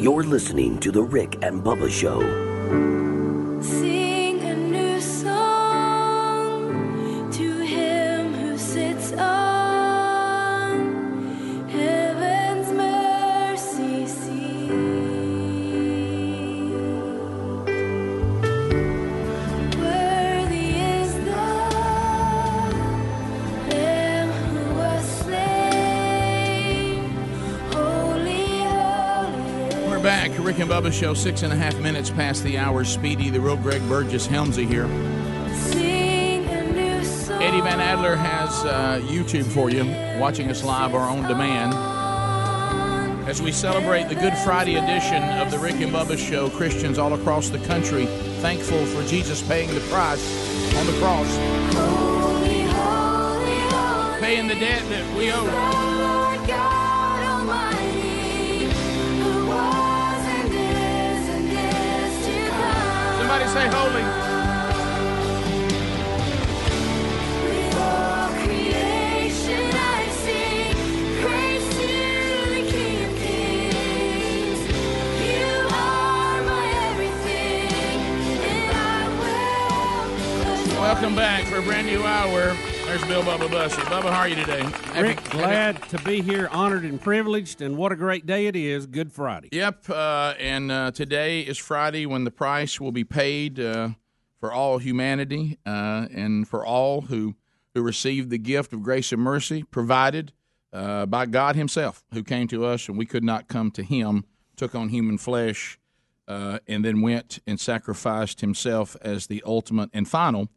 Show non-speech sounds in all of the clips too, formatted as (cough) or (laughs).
You're listening to The Rick and Bubba Show. Show, six and a half minutes past the hour. Speedy, the real Greg Burgess Helmsy here. Sing a new song. Eddie Van Adler has uh, YouTube for you, watching us live or on demand. As we celebrate the Good Friday edition of the Rick and Bubba Show, Christians all across the country thankful for Jesus paying the price on the cross, Holy, holy, holy. paying the debt that we owe. I will. Welcome back for a brand new hour. There's Bill Bubba Bussey. Bubba, how are you today? Rick, Happy- glad to be here, honored and privileged, and what a great day it is. Good Friday. Yep, uh, and uh, today is Friday when the price will be paid uh, for all humanity uh, and for all who who received the gift of grace and mercy provided uh, by God Himself, who came to us and we could not come to Him, took on human flesh, uh, and then went and sacrificed Himself as the ultimate and final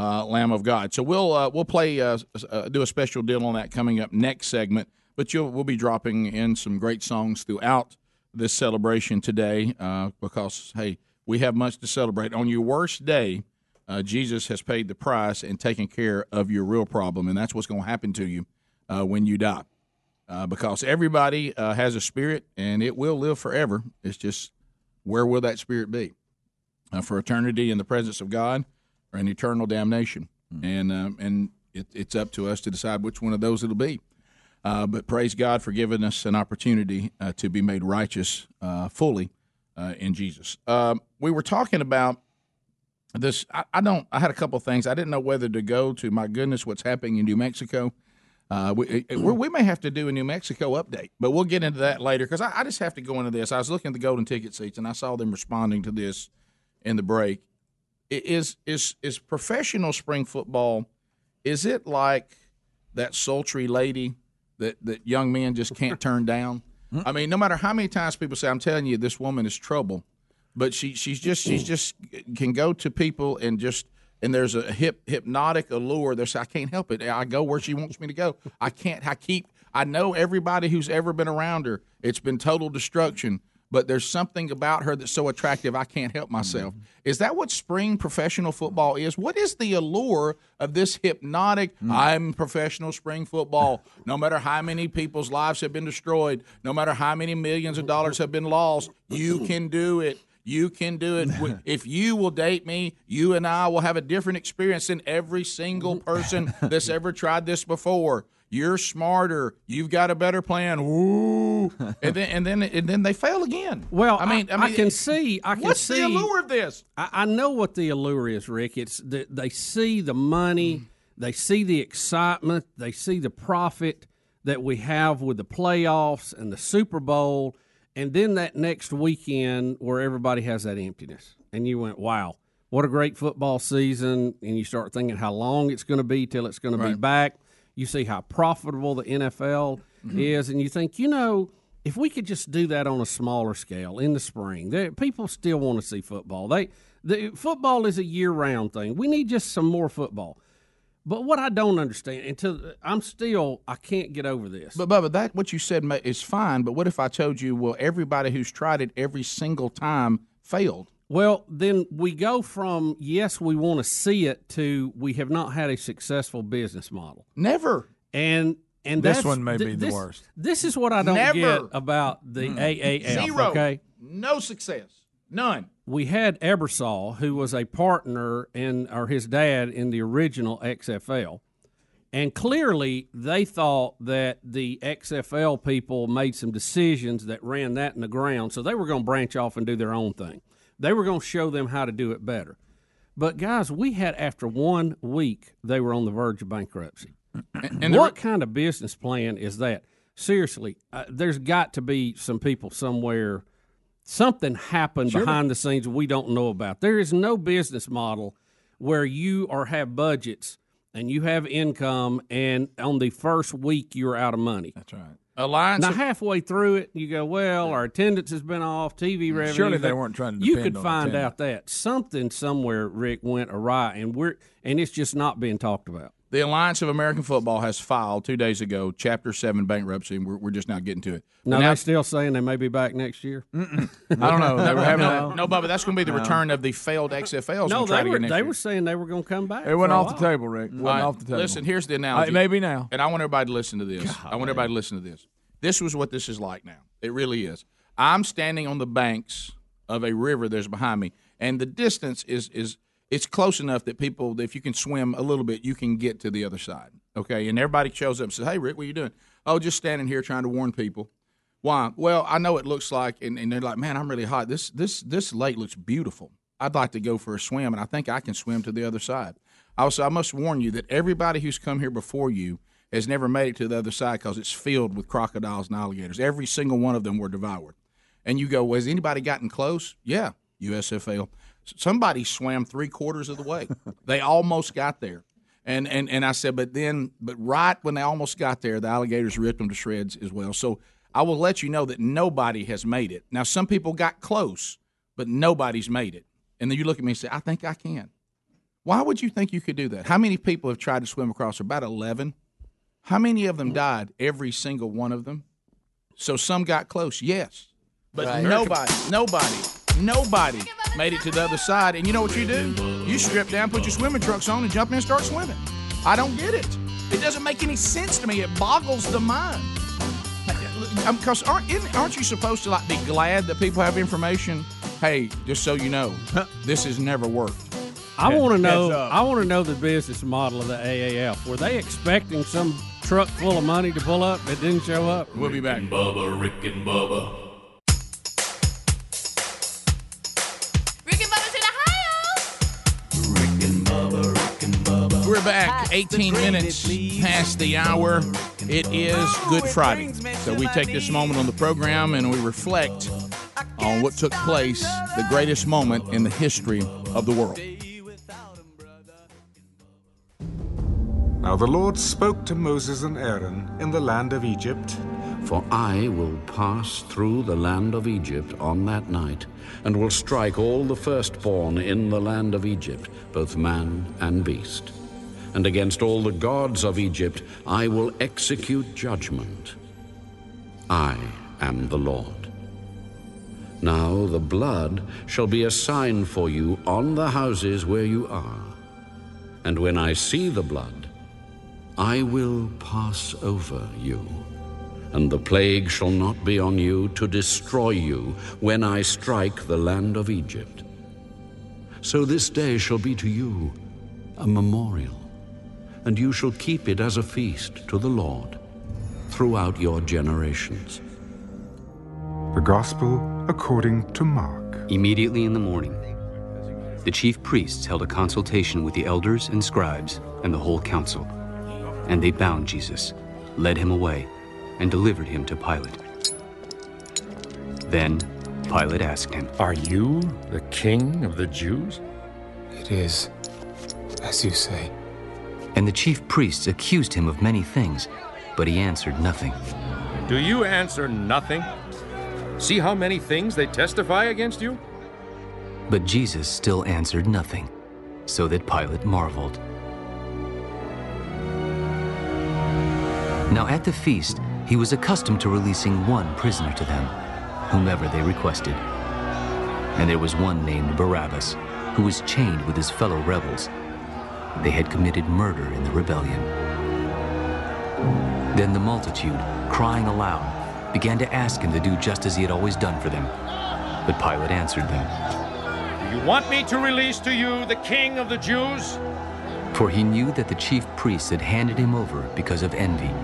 uh, Lamb of God. So we'll uh, we'll play uh, uh, do a special deal on that coming up next segment. But you'll we'll be dropping in some great songs throughout this celebration today uh, because hey, we have much to celebrate. On your worst day, uh, Jesus has paid the price and taken care of your real problem, and that's what's going to happen to you when you die. Because everybody has a spirit and it will live forever. It's just where will that spirit be? For eternity in the presence of God or an eternal damnation. And um, and it, it's up to us to decide which one of those it'll be. Uh, but praise God for giving us an opportunity uh, to be made righteous uh, fully uh, in Jesus. Um, we were talking about this. I, I don't. I had a couple things. I didn't know whether to go to. My goodness, what's happening in New Mexico? Uh, we, we we may have to do a New Mexico update, but we'll get into that later because I, I just have to go into this. I was looking at the golden ticket seats and I saw them responding to this in the break. Is is is professional spring football? Is it like that sultry lady that that young men just can't (laughs) turn down? I mean, no matter how many times people say, "I'm telling you, this woman is trouble," but she she's just she's just can go to people and just and there's a hip hypnotic allure. There's I can't help it. I go where she wants me to go. I can't. I keep. I know everybody who's ever been around her. It's been total destruction. But there's something about her that's so attractive. I can't help myself. Mm-hmm. Is that what spring professional football is? What is the allure of this hypnotic? Mm. I'm professional spring football. No matter how many people's lives have been destroyed, no matter how many millions of dollars have been lost, you (clears throat) can do it. You can do it. (laughs) If you will date me, you and I will have a different experience than every single mm-hmm. person that's ever tried this before. You're smarter. You've got a better plan. Woo! (laughs) And then and then and then they fail again. Well, I mean, I, mean, can see. I can what's see. the allure of this? I, I know what the allure is, Rick. It's that they see the money, mm. they see the excitement, they see the profit that we have with the playoffs and the Super Bowl, and then that next weekend where everybody has that emptiness, and you went, "Wow, what a great football season!" And you start thinking how long it's going to be till it's going to be back. You see how profitable the NFL mm-hmm. is, and you think, you know, if we could just do that on a smaller scale in the spring, there, people still want to see football. They the football is a year round thing. We need just some more football. But what I don't understand until I'm still I can't get over this. But Bubba, that what you said is fine. But what if I told you, well, everybody who's tried it every single time failed? Well, then we go from yes, we want to see it to we have not had a successful business model. Never. And and This one may th- be the worst. This is what I don't Never. get about the hmm. AAF. Zero. Okay, No success. None. we had Ebersol, who was a partner in or his dad in the original XFL, And clearly, they thought that the XFL people made some decisions that ran that in the ground. So they were going to branch off and do their own thing. They were going to show them how to do it better. But, guys, we had, after one week, they were on the verge of bankruptcy. And what kind of business plan is that? Seriously, uh, there's got to be some people somewhere. Something happened behind the scenes we don't know about. There is no business model where you or have budgets and you have income, and on the first week you're out of money. That's right. Alliance. Now halfway through it, you go, well, our attendance has been off, TV mm. revenue. Surely they weren't trying to You could find attendance. out that something somewhere, Rick, went awry, and we're and it's just not being talked about. The Alliance of American Football has filed two days ago Chapter 7 bankruptcy, and we're, we're just now getting to it. Now, Now- they're still saying they may be back next year. I don't know. They were having no, that. no, Bubba, that's going to be the return of the failed XFLs. No, they were they year. were saying they were going to come back. It went off the table, Rick. It went All right, off the table. Listen, here's the Uh, analogy. maybe now. And I want everybody to listen to this. I want everybody to listen to this. This was what this is like now. It really is. I'm standing on the banks of a river that's behind me, and the distance is is it's close enough that people, if you can swim a little bit, you can get to the other side. Okay, and everybody shows up and says, "Hey, Rick, what are you doing?" Oh, just standing here trying to warn people. Why? Well, I know it looks like, and, and they're like, "Man, I'm really hot. This this this lake looks beautiful. I'd like to go for a swim, and I think I can swim to the other side." Also, I must warn you that everybody who's come here before you has never made it to the other side because it's filled with crocodiles and alligators. Every single one of them were devoured. And you go, well, has anybody gotten close? Yeah, USFL. S- Somebody swam three quarters of the way. (laughs) they almost got there. And, and and I said, but then, but right when they almost got there, the alligators ripped them to shreds as well. So I will let you know that nobody has made it. Now, some people got close, but nobody's made it. And then you look at me and say, I think I can. Why would you think you could do that? How many people have tried to swim across? About 11. How many of them died? Every single one of them. So some got close, yes. But nobody, nobody, nobody made it to the other side. And you know what you do? You strip down, put your swimming trunks on, and jump in and start swimming. I don't get it. It doesn't make any sense to me. It boggles the mind. Because aren't, aren't you supposed to like be glad that people have information? Hey, just so you know, this has never worked. I want to know. I want to know the business model of the AAF. Were they expecting some truck full of money to pull up that didn't show up? We'll be back. Bubba, Rick and Bubba. 18 minutes past the hour. It is Good Friday. So we take this moment on the program and we reflect on what took place, the greatest moment in the history of the world. Now the Lord spoke to Moses and Aaron in the land of Egypt. For I will pass through the land of Egypt on that night, and will strike all the firstborn in the land of Egypt, both man and beast. And against all the gods of Egypt I will execute judgment. I am the Lord. Now the blood shall be a sign for you on the houses where you are. And when I see the blood, I will pass over you, and the plague shall not be on you to destroy you when I strike the land of Egypt. So this day shall be to you a memorial, and you shall keep it as a feast to the Lord throughout your generations. The Gospel according to Mark. Immediately in the morning, the chief priests held a consultation with the elders and scribes and the whole council. And they bound Jesus, led him away, and delivered him to Pilate. Then Pilate asked him, Are you the king of the Jews? It is, as you say. And the chief priests accused him of many things, but he answered nothing. Do you answer nothing? See how many things they testify against you? But Jesus still answered nothing, so that Pilate marveled. Now at the feast, he was accustomed to releasing one prisoner to them, whomever they requested. And there was one named Barabbas, who was chained with his fellow rebels. They had committed murder in the rebellion. Then the multitude, crying aloud, began to ask him to do just as he had always done for them. But Pilate answered them. Do you want me to release to you the king of the Jews? For he knew that the chief priests had handed him over because of envy.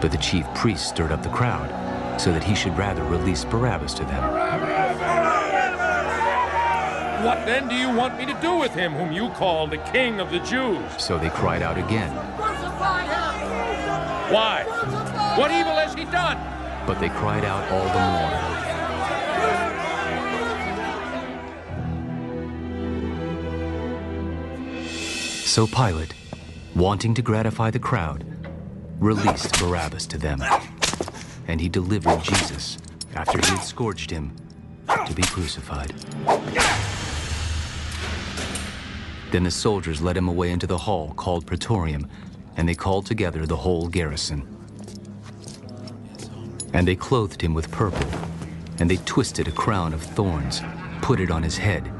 But the chief priests stirred up the crowd so that he should rather release Barabbas to them. What then do you want me to do with him whom you call the King of the Jews? So they cried out again, Why? What evil has he done? but they cried out all the more. So Pilate, wanting to gratify the crowd, released Barabbas to them. And he delivered Jesus, after he had scourged him, to be crucified. Then the soldiers led him away into the hall called Praetorium, and they called together the whole garrison. And they clothed him with purple, and they twisted a crown of thorns, put it on his head,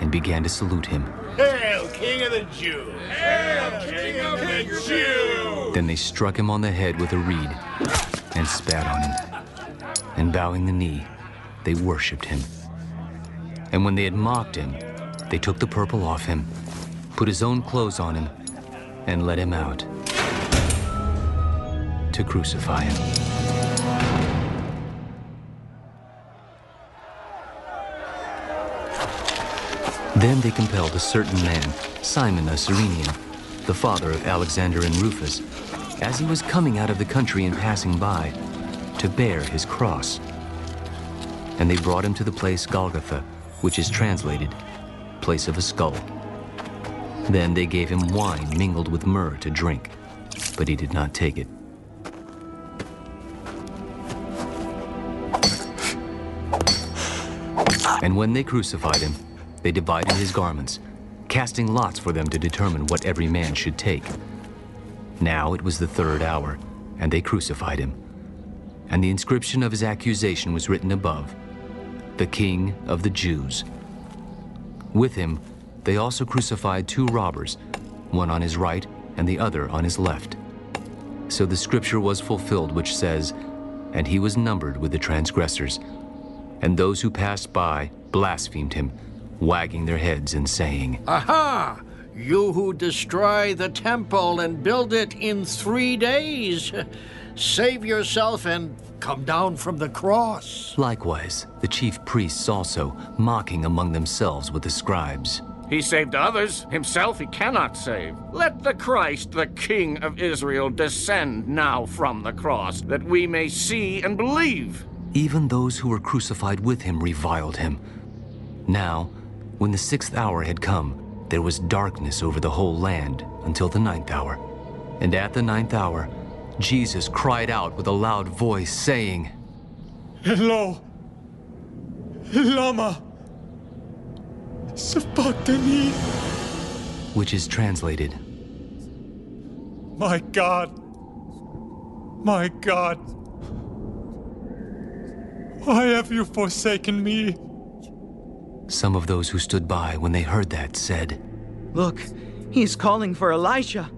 and began to salute him. Hail, King of the Jews! Hail, King of the Jews! Then they struck him on the head with a reed and spat on him. And bowing the knee, they worshipped him. And when they had mocked him, they took the purple off him, put his own clothes on him, and led him out to crucify him. Then they compelled a certain man, Simon a Cyrenian, the father of Alexander and Rufus, as he was coming out of the country and passing by, to bear his cross. And they brought him to the place Golgotha, which is translated, place of a skull. Then they gave him wine mingled with myrrh to drink, but he did not take it. And when they crucified him, they divided his garments, casting lots for them to determine what every man should take. Now it was the third hour, and they crucified him. And the inscription of his accusation was written above The King of the Jews. With him, they also crucified two robbers, one on his right and the other on his left. So the scripture was fulfilled, which says, And he was numbered with the transgressors. And those who passed by blasphemed him, wagging their heads and saying, Aha! You who destroy the temple and build it in three days, save yourself and come down from the cross. Likewise, the chief priests also, mocking among themselves with the scribes. He saved others, himself he cannot save. Let the Christ, the King of Israel, descend now from the cross, that we may see and believe. Even those who were crucified with him reviled him. Now, when the sixth hour had come, there was darkness over the whole land until the ninth hour. And at the ninth hour, Jesus cried out with a loud voice, saying, Eloi, Lama, Sabachthani. which is translated, My God, my God, why have you forsaken me? Some of those who stood by when they heard that said, Look, he's calling for Elijah.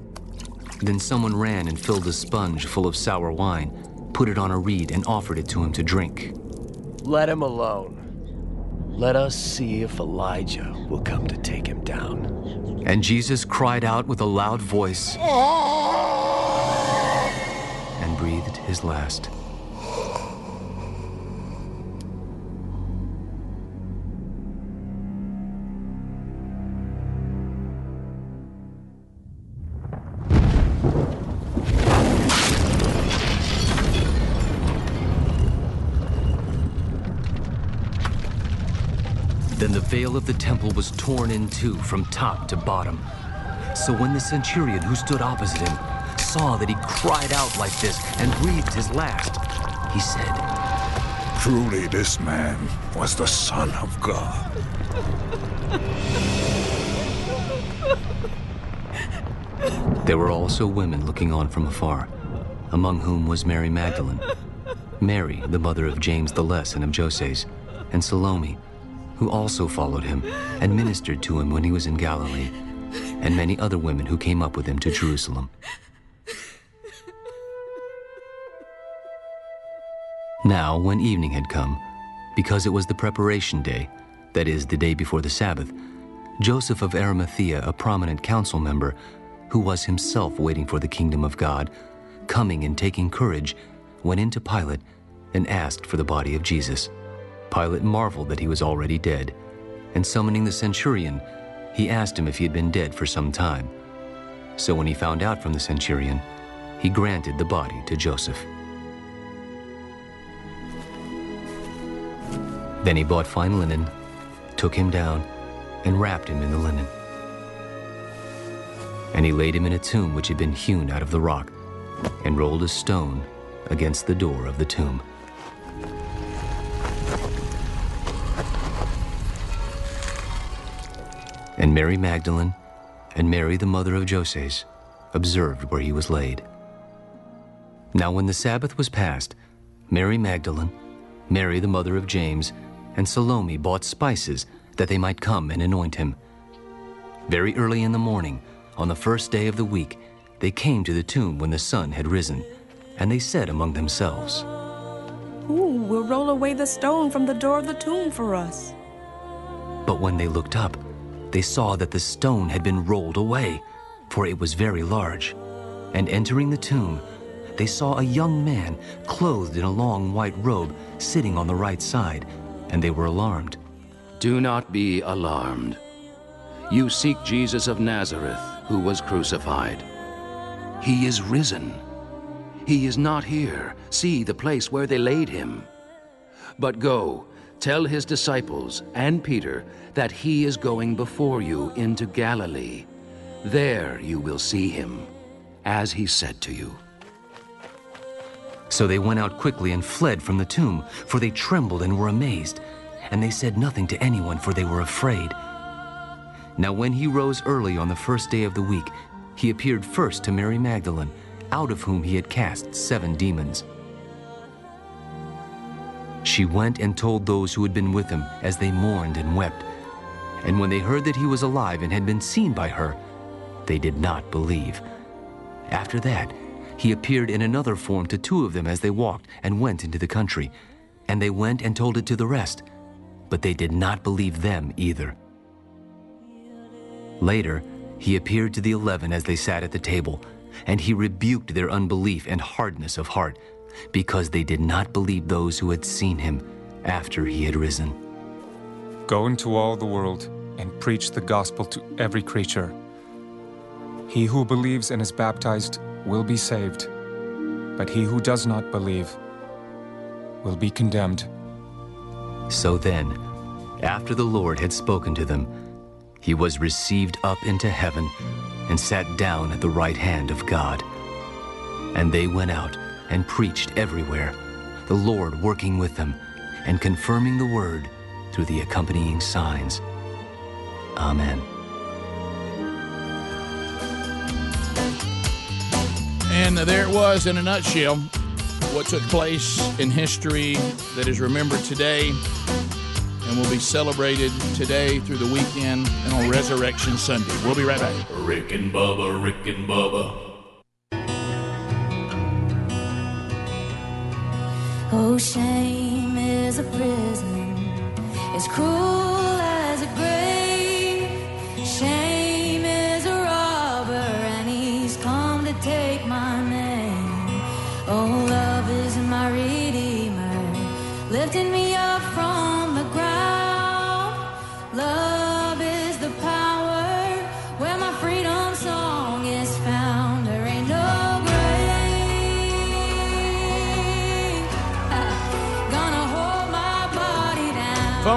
Then someone ran and filled a sponge full of sour wine, put it on a reed, and offered it to him to drink. Let him alone. Let us see if Elijah will come to take him down. And Jesus cried out with a loud voice and breathed his last. Veil of the temple was torn in two from top to bottom. So when the centurion who stood opposite him saw that he cried out like this and breathed his last, he said, Truly, this man was the Son of God. There were also women looking on from afar, among whom was Mary Magdalene, Mary, the mother of James the Less and of Joses, and Salome, who also followed him and ministered to him when he was in Galilee, and many other women who came up with him to Jerusalem. Now, when evening had come, because it was the preparation day, that is, the day before the Sabbath, Joseph of Arimathea, a prominent council member, who was himself waiting for the kingdom of God, coming and taking courage, went into Pilate and asked for the body of Jesus. Pilate marveled that he was already dead, and summoning the centurion, he asked him if he had been dead for some time. So when he found out from the centurion, he granted the body to Joseph. Then he bought fine linen, took him down, and wrapped him in the linen. And he laid him in a tomb which had been hewn out of the rock, and rolled a stone against the door of the tomb. And Mary Magdalene and Mary, the mother of Joses, observed where he was laid. Now, when the Sabbath was past, Mary Magdalene, Mary, the mother of James, and Salome bought spices that they might come and anoint him. Very early in the morning, on the first day of the week, they came to the tomb when the sun had risen, and they said among themselves, Who will roll away the stone from the door of the tomb for us? But when they looked up, they saw that the stone had been rolled away, for it was very large. And entering the tomb, they saw a young man clothed in a long white robe sitting on the right side, and they were alarmed. Do not be alarmed. You seek Jesus of Nazareth, who was crucified. He is risen. He is not here. See the place where they laid him. But go, tell his disciples and Peter that he is going before you into Galilee. There you will see him, as he said to you. So they went out quickly and fled from the tomb, for they trembled and were amazed. And they said nothing to anyone, for they were afraid. Now, when he rose early on the first day of the week, he appeared first to Mary Magdalene, out of whom he had cast seven demons. She went and told those who had been with him as they mourned and wept. And when they heard that he was alive and had been seen by her, they did not believe. After that, he appeared in another form to two of them as they walked and went into the country. And they went and told it to the rest, but they did not believe them either. Later, he appeared to the eleven as they sat at the table, and he rebuked their unbelief and hardness of heart, because they did not believe those who had seen him after he had risen. Go into all the world and preach the gospel to every creature. He who believes and is baptized will be saved, but he who does not believe will be condemned. So then, after the Lord had spoken to them, he was received up into heaven and sat down at the right hand of God. And they went out and preached everywhere, the Lord working with them and confirming the word through the accompanying signs. Amen. And there it was in a nutshell what took place in history that is remembered today and will be celebrated today through the weekend and on Resurrection Sunday. We'll be right back. Rick and Bubba, Rick and Bubba. Oh, shame is a prison, It's cruel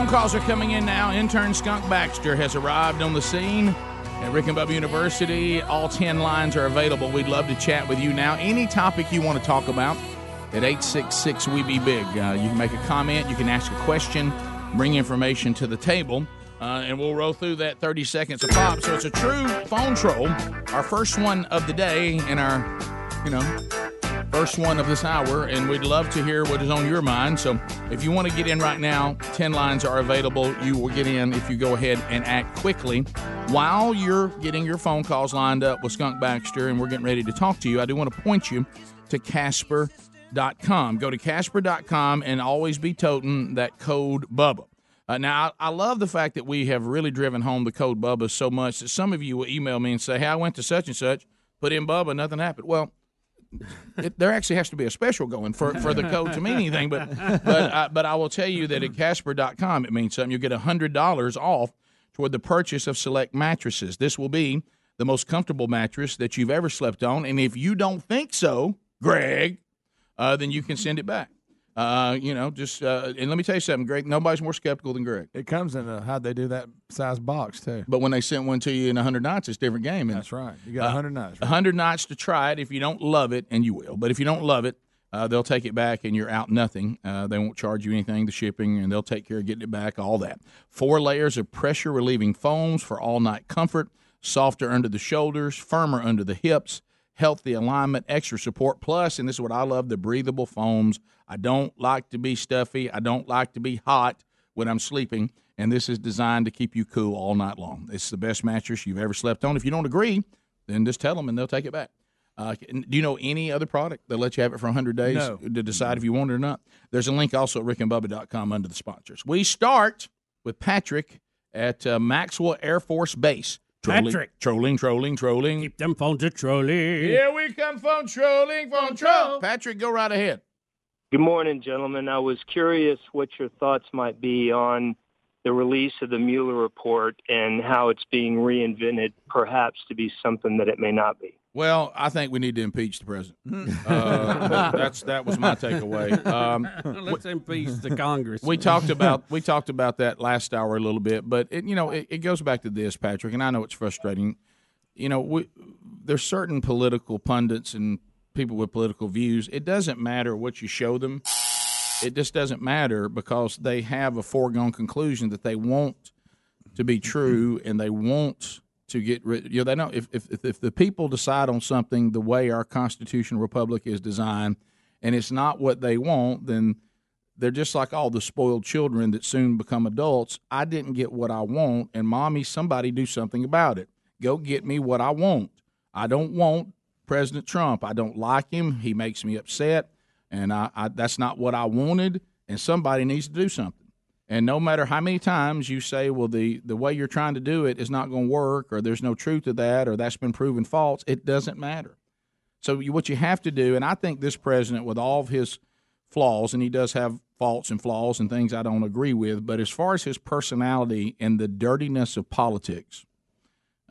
calls are coming in now. Intern Skunk Baxter has arrived on the scene at Rick and Bubba University. All 10 lines are available. We'd love to chat with you now. Any topic you want to talk about at 866 We Be Big. Uh, you can make a comment, you can ask a question, bring information to the table. Uh, and we'll roll through that 30 seconds a pop. So it's a true phone troll. Our first one of the day and our, you know, first one of this hour, and we'd love to hear what is on your mind. So if you want to get in right now, 10 lines are available. You will get in if you go ahead and act quickly. While you're getting your phone calls lined up with Skunk Baxter and we're getting ready to talk to you, I do want to point you to Casper.com. Go to Casper.com and always be toting that code BUBBA. Uh, now, I, I love the fact that we have really driven home the code Bubba so much that some of you will email me and say, "Hey, I went to such and such, put in Bubba, nothing happened." Well, it, there actually has to be a special going for, for the code to mean anything. But but uh, but I will tell you that at Casper.com it means something. You get hundred dollars off toward the purchase of select mattresses. This will be the most comfortable mattress that you've ever slept on. And if you don't think so, Greg, uh, then you can send it back. Uh, you know, just uh, and let me tell you something, Greg. Nobody's more skeptical than Greg. It comes in a how'd they do that size box too. But when they sent one to you in hundred nights, it's a different game. That's right. You got hundred nights. A hundred nights to try it. If you don't love it, and you will, but if you don't love it, uh, they'll take it back, and you're out nothing. Uh, they won't charge you anything, the shipping, and they'll take care of getting it back. All that. Four layers of pressure relieving foams for all night comfort. Softer under the shoulders, firmer under the hips healthy alignment, extra support. Plus, and this is what I love the breathable foams. I don't like to be stuffy, I don't like to be hot when I'm sleeping. And this is designed to keep you cool all night long. It's the best mattress you've ever slept on. If you don't agree, then just tell them and they'll take it back. Uh, do you know any other product that lets you have it for 100 days No. to decide if you want it or not? There's a link also at rickandbubba.com under the sponsors. We start with Patrick at uh, Maxwell Air Force Base. Trolling, Patrick. Trolling, trolling, trolling. Keep them phones a trolling. Here we come, phone trolling, phone troll. Patrick, go right ahead. Good morning, gentlemen. I was curious what your thoughts might be on the release of the Mueller report and how it's being reinvented, perhaps to be something that it may not be. Well, I think we need to impeach the president. (laughs) Uh, (laughs) that's that was my takeaway. Um, (laughs) Let's impeach the Congress. we talked about we talked about that last hour a little bit, but it, you know it, it goes back to this, Patrick, and I know it's frustrating. You know, we, there's certain political pundits and people with political views. It doesn't matter what you show them. It just doesn't matter because they have a foregone conclusion that they want to be true and they want to get rid. You know, they know if if if- the people decide on something the way our constitutional republic is designed, and it's not what they want, then they're just like all the spoiled children that soon become adults. I didn't get what I want, and mommy, somebody do something about it. Go get me what I want. I don't want President Trump. I don't like him. He makes me upset, and I, I that's not what I wanted. And somebody needs to do something. And no matter how many times you say, well, the, the way you're trying to do it is not going to work, or there's no truth to that, or that's been proven false, it doesn't matter. So you, what you have to do, and I think this president, with all of his flaws, and he does have faults and flaws and things I don't agree with, but as far as his personality and the dirtiness of politics,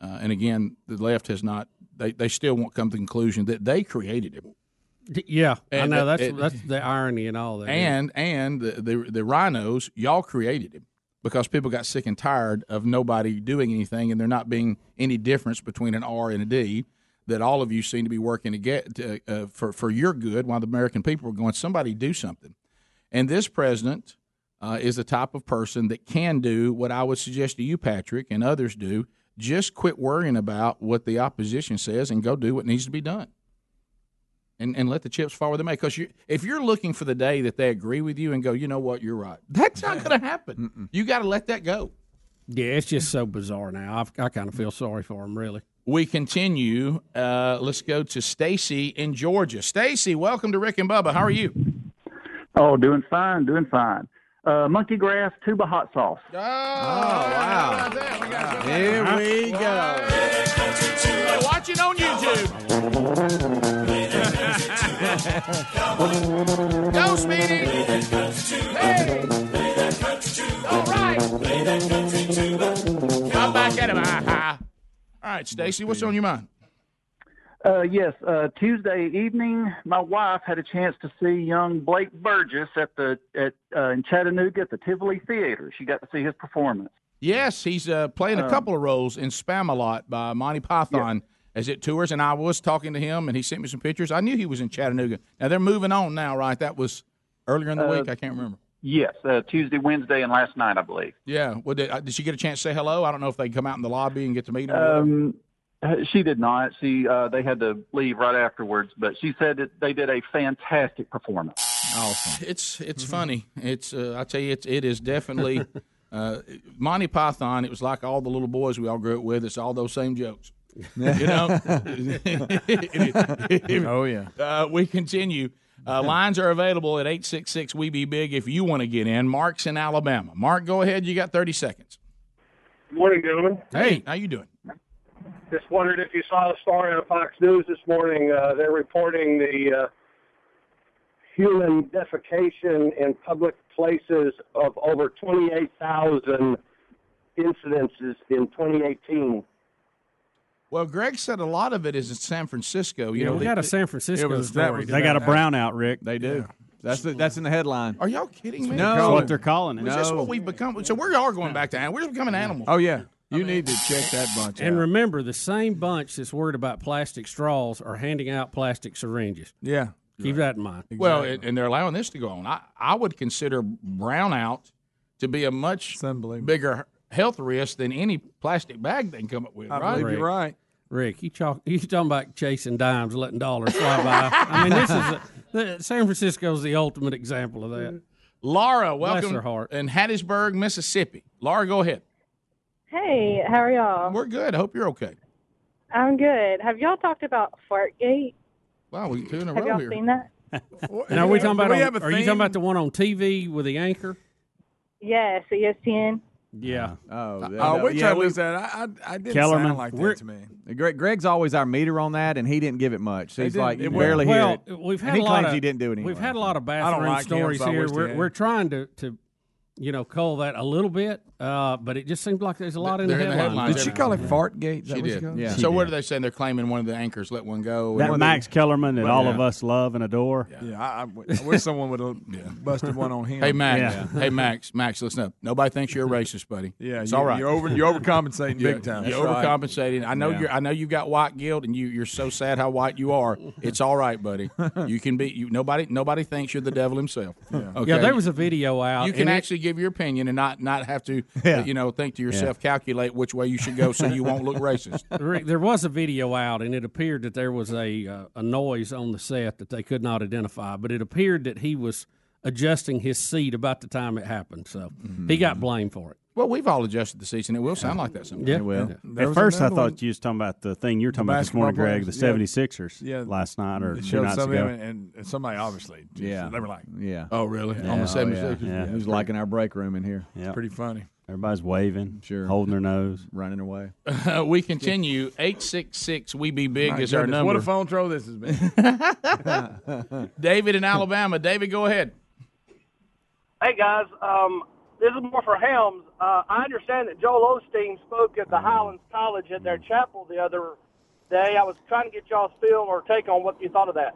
uh, and again, the left has not, they, they still won't come to the conclusion that they created him. Yeah, I know that's it- that's the irony and all that. And and the, the the RINOs, y'all created him because people got sick and tired of nobody doing anything, and there not being any difference between an R and a D. That all of you seem to be working to get to, uh, for for your good, while the American people are going, somebody do something. And this president uh, is the type of person that can do what I would suggest to you, Patrick, and others do. Just quit worrying about what the opposition says and go do what needs to be done and, and let the chips fall where they may. Because you, if you're looking for the day that they agree with you and go, you know what, you're right, that's not going to happen. You got to let that go. Yeah, it's just so bizarre now. I've, I kind of feel sorry for him, really. We continue. Uh, let's go to Stacy in Georgia. Stacy, welcome to Rick and Bubba. How are you? Oh, doing fine, doing fine. Uh, monkey grass, tuba hot sauce. Oh, wow. Here we go. Hey, watch it on YouTube. go, Speedy. Hey. All right. Come back at him. Ah-ha. All right, Stacy, what's on your mind? Uh, yes, uh, Tuesday evening, my wife had a chance to see young Blake Burgess at the at uh, in Chattanooga at the Tivoli Theater. She got to see his performance. Yes, he's uh, playing a Um, couple of roles in Spamalot by Monty Python as it tours, and I was talking to him, and he sent me some pictures. I knew he was in Chattanooga. Now they're moving on now, right? That was earlier in the Uh, week. I can't remember. Yes, uh, Tuesday, Wednesday, and last night, I believe. Yeah. Well, did, uh, did she get a chance to say hello? I don't know if they come out in the lobby and get to meet him. Um, uh, she did not. She uh, they had to leave right afterwards, but she said that they did a fantastic performance. Awesome. It's it's funny. It's uh, I tell you, it's it is definitely (laughs) uh, Monty Python. It was like all the little boys we all grew up with. It's all those same jokes. you know. (laughs) (laughs) Oh, yeah. Uh, we continue. Uh, lines are available at 866 We Be Big if you want to get in. Mark's in Alabama. Mark, go ahead. You got 30 seconds. Good morning, gentlemen. Hey, how you doing? Just wondered if you saw the story on Fox News this morning. Uh, they're reporting the uh, human defecation in public places of over 28,000 incidences in 2018. Well, Greg said a lot of it is in San Francisco. You Yeah, know, we they- got a San Francisco It was- story. was- They got a brownout, Rick. They do. That's the, that's in the headline. Are y'all kidding me? No. That's what they're calling it. Is this what we've become? So we are going back to animals. We're becoming animals. Oh yeah, you need to check that bunch And out. remember, the same bunch that's worried about plastic straws are handing out plastic syringes. Yeah. Keep that in mind. Well, and, and they're allowing this to go on. I, I would consider brownout to be a much bigger health risk than any plastic bag they can come up with, I right? Believe Rick. You're right. Rick, you talk, you talking about chasing dimes, letting dollars fly by. I mean, this is a, the, San Francisco's the ultimate example of that. Laura, Bless welcome her heart. in Hattiesburg, Mississippi. Laura, go ahead. Hey, how are y'all? We're good. I hope you're okay. I'm good. Have y'all talked about Fartgate? Wow, we two in a Have row y'all here. seen that? (laughs) And are we talking about? we on- have a are you theme? talking about the one on TV with the anchor? Yes, ESPN. Yeah. Oh, Uh, oh, we yeah, tried to we- lose that. I, I, I didn't Kellerman, sound like we're- that to me. Greg, Greg's always our meter on that, and he didn't give it much. So He he's didn't- like, you it barely well, hear it. We've had and he a lot claims of, he didn't do it anyway. We've had a lot of bathroom like him, stories so I here. wish he We're, had. we're trying to, to, you know, cull that a little bit, uh, but it just seems like there's a lot in the They're in the headlines. headlines. Did she call it Fartgate? She did. called it? Yeah. So what are they saying? They're claiming one of the anchors let one go. That and- Max Kellerman that Well, all yeah. of us love and adore. Yeah, I, I I wish someone would have (laughs) busted one on him. Hey Max, Yeah. hey Max, Max, listen up. Nobody thinks you're a racist, buddy. Yeah, it's you- all right. you're over- you're overcompensating (laughs) big time. You're That's right. overcompensating. I know Yeah. you're. I know you've got white guilt, and you you're so sad how white you are. It's all right, buddy. You can be. You nobody nobody thinks you're the devil himself. (laughs) Okay? Yeah, there was a video out. You can actually give your opinion and not not have to, (laughs) Yeah. you know, think to yourself, calculate which way you should go so you won't look (laughs) racist. Rick, there was a video out, and it appeared that there was a uh, a noise on the set that they could not identify, but it appeared that he was adjusting his seat about the time it happened, so he got blamed for it. Well, we've all adjusted the seats, and it will sound like that sometimes. Yeah. It will. At first, I thought you was talking about the thing you were talking about this morning, basketball Greg, the players, yeah. 76ers Yeah. last night or two nights ago. and, and somebody obviously, Yeah. they were like, Yeah. Oh, really? Yeah. On the Oh, 76ers? yeah. Yeah. Yeah. It was like in our break room in here. Yeah. Pretty funny. Everybody's waving, Sure. holding their nose, (laughs) running away. (laughs) we continue. Eight six six. We be big My is our goodness, number. What a phone troll this has been. (laughs) David in Alabama. David, go ahead. Hey guys, um, this is more for Helms. Uh, I understand that Joel Osteen spoke at the Highlands College at their chapel the other day. I was trying to get y'all's feel or take on what you thought of that.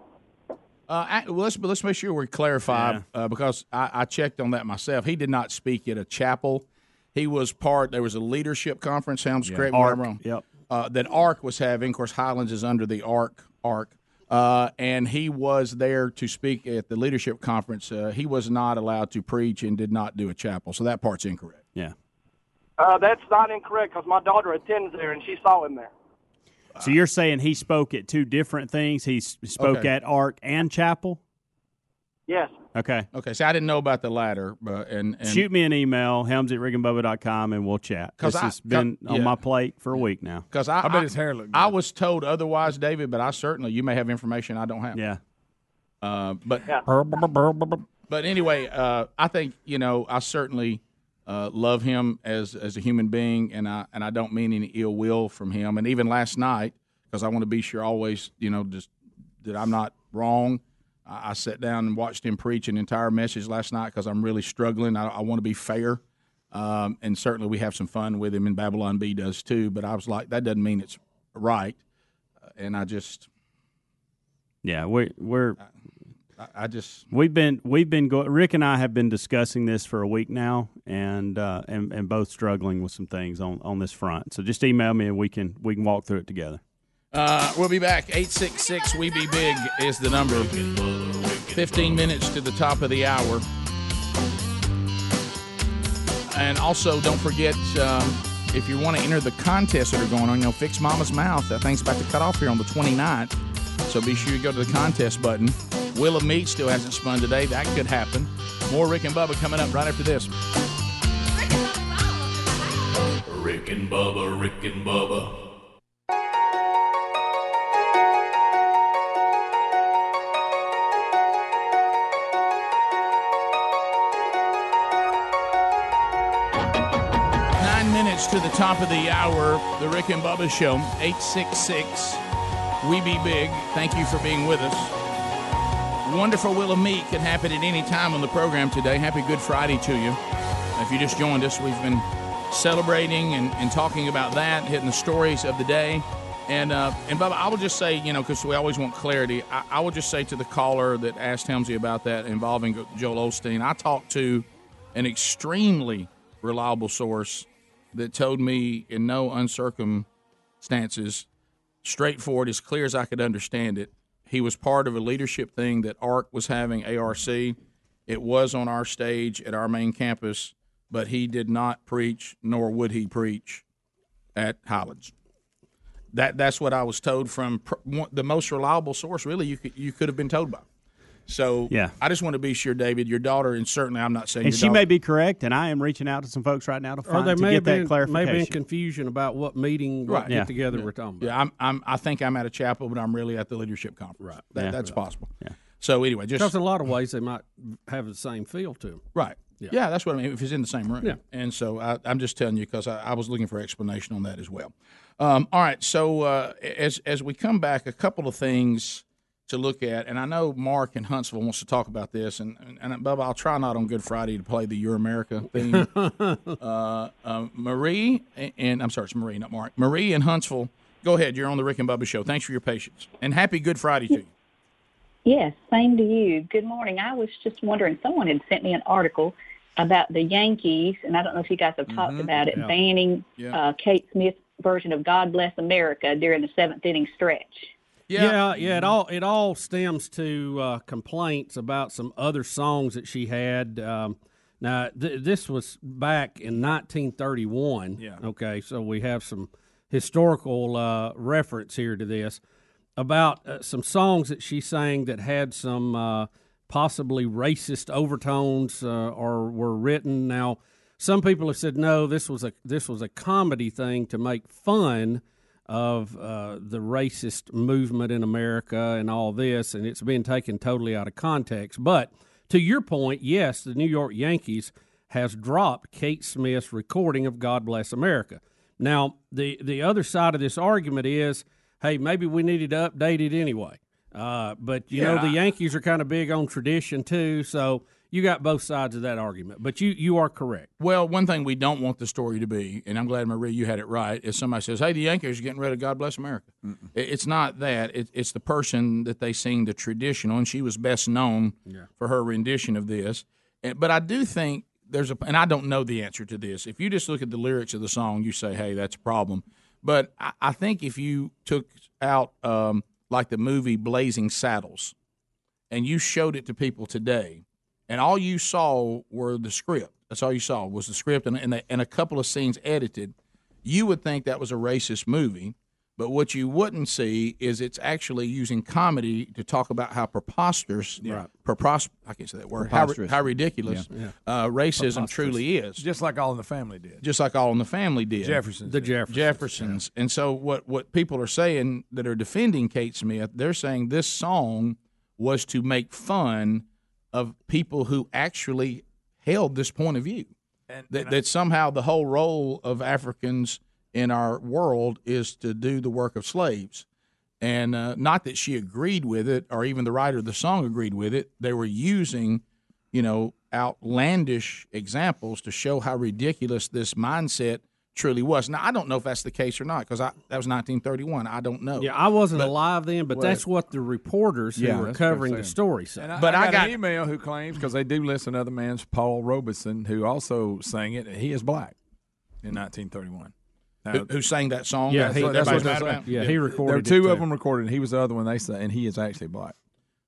Uh, well, let's let's make sure we clarify uh, because I, I checked on that myself. He did not speak at a chapel. He was part. There was a leadership conference. Helms, Yeah. correct me if I'm ARC, wrong. yep. Uh, that ARC was having. Of course, Highlands is under the ARC. ARC. Uh, and he was there to speak at the leadership conference. Uh, he was not allowed to preach and did not do a chapel. So that part's incorrect. Yeah. Uh, that's not incorrect because my daughter attends there and she saw him there. So you're saying he spoke at two different things? He spoke Okay. at ARC and Chapel? Yes. Okay. Okay, so I didn't know about the latter, but and, and Shoot me an email, helms at rickandbubba.com, and we'll chat. 'Cause This I- has been yeah. on my plate for a week now. Because I, I bet his hair looked I was told otherwise, David, but I certainly you may have information I don't have. Yeah. Uh, but but anyway, uh, I think you know I certainly uh, love him as as a human being, and I and I don't mean any ill will from him. And even last night, because I want to be sure always you know just that I'm not wrong. I, I sat down and watched him preach an entire message last night because I'm really struggling. I, I want to be fair. Um, and certainly we have some fun with him, and Babylon Bee does too. But I was like, that doesn't mean it's right. Uh, and I just, Yeah, we, we're I, I just, we've been we've been go- Rick and I have been discussing this for a week now, and uh, and and both struggling with some things on, on this front. So just email me and we can we can walk through it together. Uh, we'll be back. 866 We Be Big is the number. 15 minutes to the top of the hour. And also, don't forget um, if you want to enter the contests that are going on, you know, Fix Mama's Mouth. That thing's about to cut off here on the 29th. So be sure you go to the contest button. Wheel of Meat still hasn't spun today. That could happen. More Rick and Bubba coming up right after this. Rick and Bubba, Rick and Bubba. Minutes to the top of the hour. The Rick and Bubba Show, 866 We Be Big. Thank you for being with us. Wonderful Wheel of Meat can happen at any time on the program today. Happy Good Friday to you. If you just joined us, we've been celebrating and, and talking about that, hitting the stories of the day. And uh, and Bubba, I will just say, you know, because we always want clarity, I, I will just say to the caller that asked Helmsy about that involving Joel Osteen, I talked to an extremely reliable source that told me in no uncircumstances, straightforward, as clear as I could understand it, he was part of a leadership thing that ARC was having, ARC. It was on our stage at our main campus, but he did not preach, nor would he preach at Highlands. That that's what I was told from pr- the most reliable source. Really, you could you could have been told by. So Yeah. I just want to be sure, David, your daughter, and certainly I'm not saying And your she daughter- may be correct, and I am reaching out to some folks right now to Or find there to may get have been, that clarification. maybe in confusion about what meeting, what Right. get Yeah. together Yeah. we're talking about. Yeah, I'm, I'm, I think I'm at a chapel, but I'm really at the leadership conference. Right. That, Yeah. That's Right. possible. Yeah. So anyway, just because in a lot of ways they might have the same feel to them. right. Yeah. Yeah. that's what I mean. If it's in the same room. Yeah. And so I, I'm just telling you because I, I was looking for explanation on that as well. Um, all right. So uh, as as we come back, a couple of things to look at, and I know Mark in Huntsville wants to talk about this, and and, and Bubba, I'll try not on Good Friday to play the Your America theme. (laughs) uh, um, Marie and I'm sorry, it's Marie, not Mark. Marie in Huntsville. Go ahead. You're on the Rick and Bubba show. Thanks for your patience and happy Good Friday to you. Yes, same to you. Good morning. I was just wondering, someone had sent me an article about the Yankees, and I don't know if you guys have talked Mhm. about it, Yeah. banning Yeah. uh, Kate Smith's version of "God Bless America" during the seventh inning stretch. Yeah, yeah. It all it all stems to uh, complaints about some other songs that she had. Um, now, th- this was back in 1931. Yeah. Okay, so we have some historical uh, reference here to this about uh, some songs that she sang that had some uh, possibly racist overtones uh, or were written. Now, some people have said no, this was a this was a comedy thing to make fun of uh, the racist movement in America and all this, and it's been taken totally out of context. But to your point, yes, the New York Yankees has dropped Kate Smith's recording of "God Bless America." Now, the the other side of this argument is, hey, maybe we needed to update it anyway. Uh, but you know, the Yankees are kind of big on tradition too, so you got both sides of that argument. But you you are correct. Well, one thing we don't want the story to be, and I'm glad Marie you had it right, is somebody says, "Hey, the Yankees are getting rid of God Bless America." It- It's not that. It, it's the person that they sing the traditional, and she was best known Yeah. for her rendition of this. And- But I do think there's a, and I don't know the answer to this. If you just look at the lyrics of the song, you say, "Hey, that's a problem." But I, I think if you took out um, like the movie Blazing Saddles, and you showed it to people today, and all you saw were the script. That's all you saw was the script and and, the, and a couple of scenes edited. You would think that was a racist movie, but what you wouldn't see is it's actually using comedy to talk about how preposterous, Right. prepos- I can't say that word, how, how ridiculous Yeah. uh, racism truly is. Just like All in the Family did. Just like All in the Family did. Jeffersons The did. Jeffersons. Jeffersons. And so what what people are saying that are defending Kate Smith, they're saying this song was to make fun of people who actually held this point of view. And- that, and I- that somehow the whole role of Africans in our world is to do the work of slaves. And uh, not that she agreed with it or even the writer of the song agreed with it. They were using, you know, outlandish examples to show how ridiculous this mindset truly was. Now, I don't know if that's the case or not because I that was 1931. I don't know. Yeah, I wasn't But- alive then, but Well, that's what the reporters who Yeah, were that's what I'm covering the story said. I, But I I got, got- an email who claims because they do list another man's Paul Robeson who also sang it. and He is black in 1931. Who, who sang that song? Yeah, That's he, what that's everybody's what mad they're about? saying. Yeah, he There recorded are it, two too. of them recorded. He was the other one they say, and he is actually black.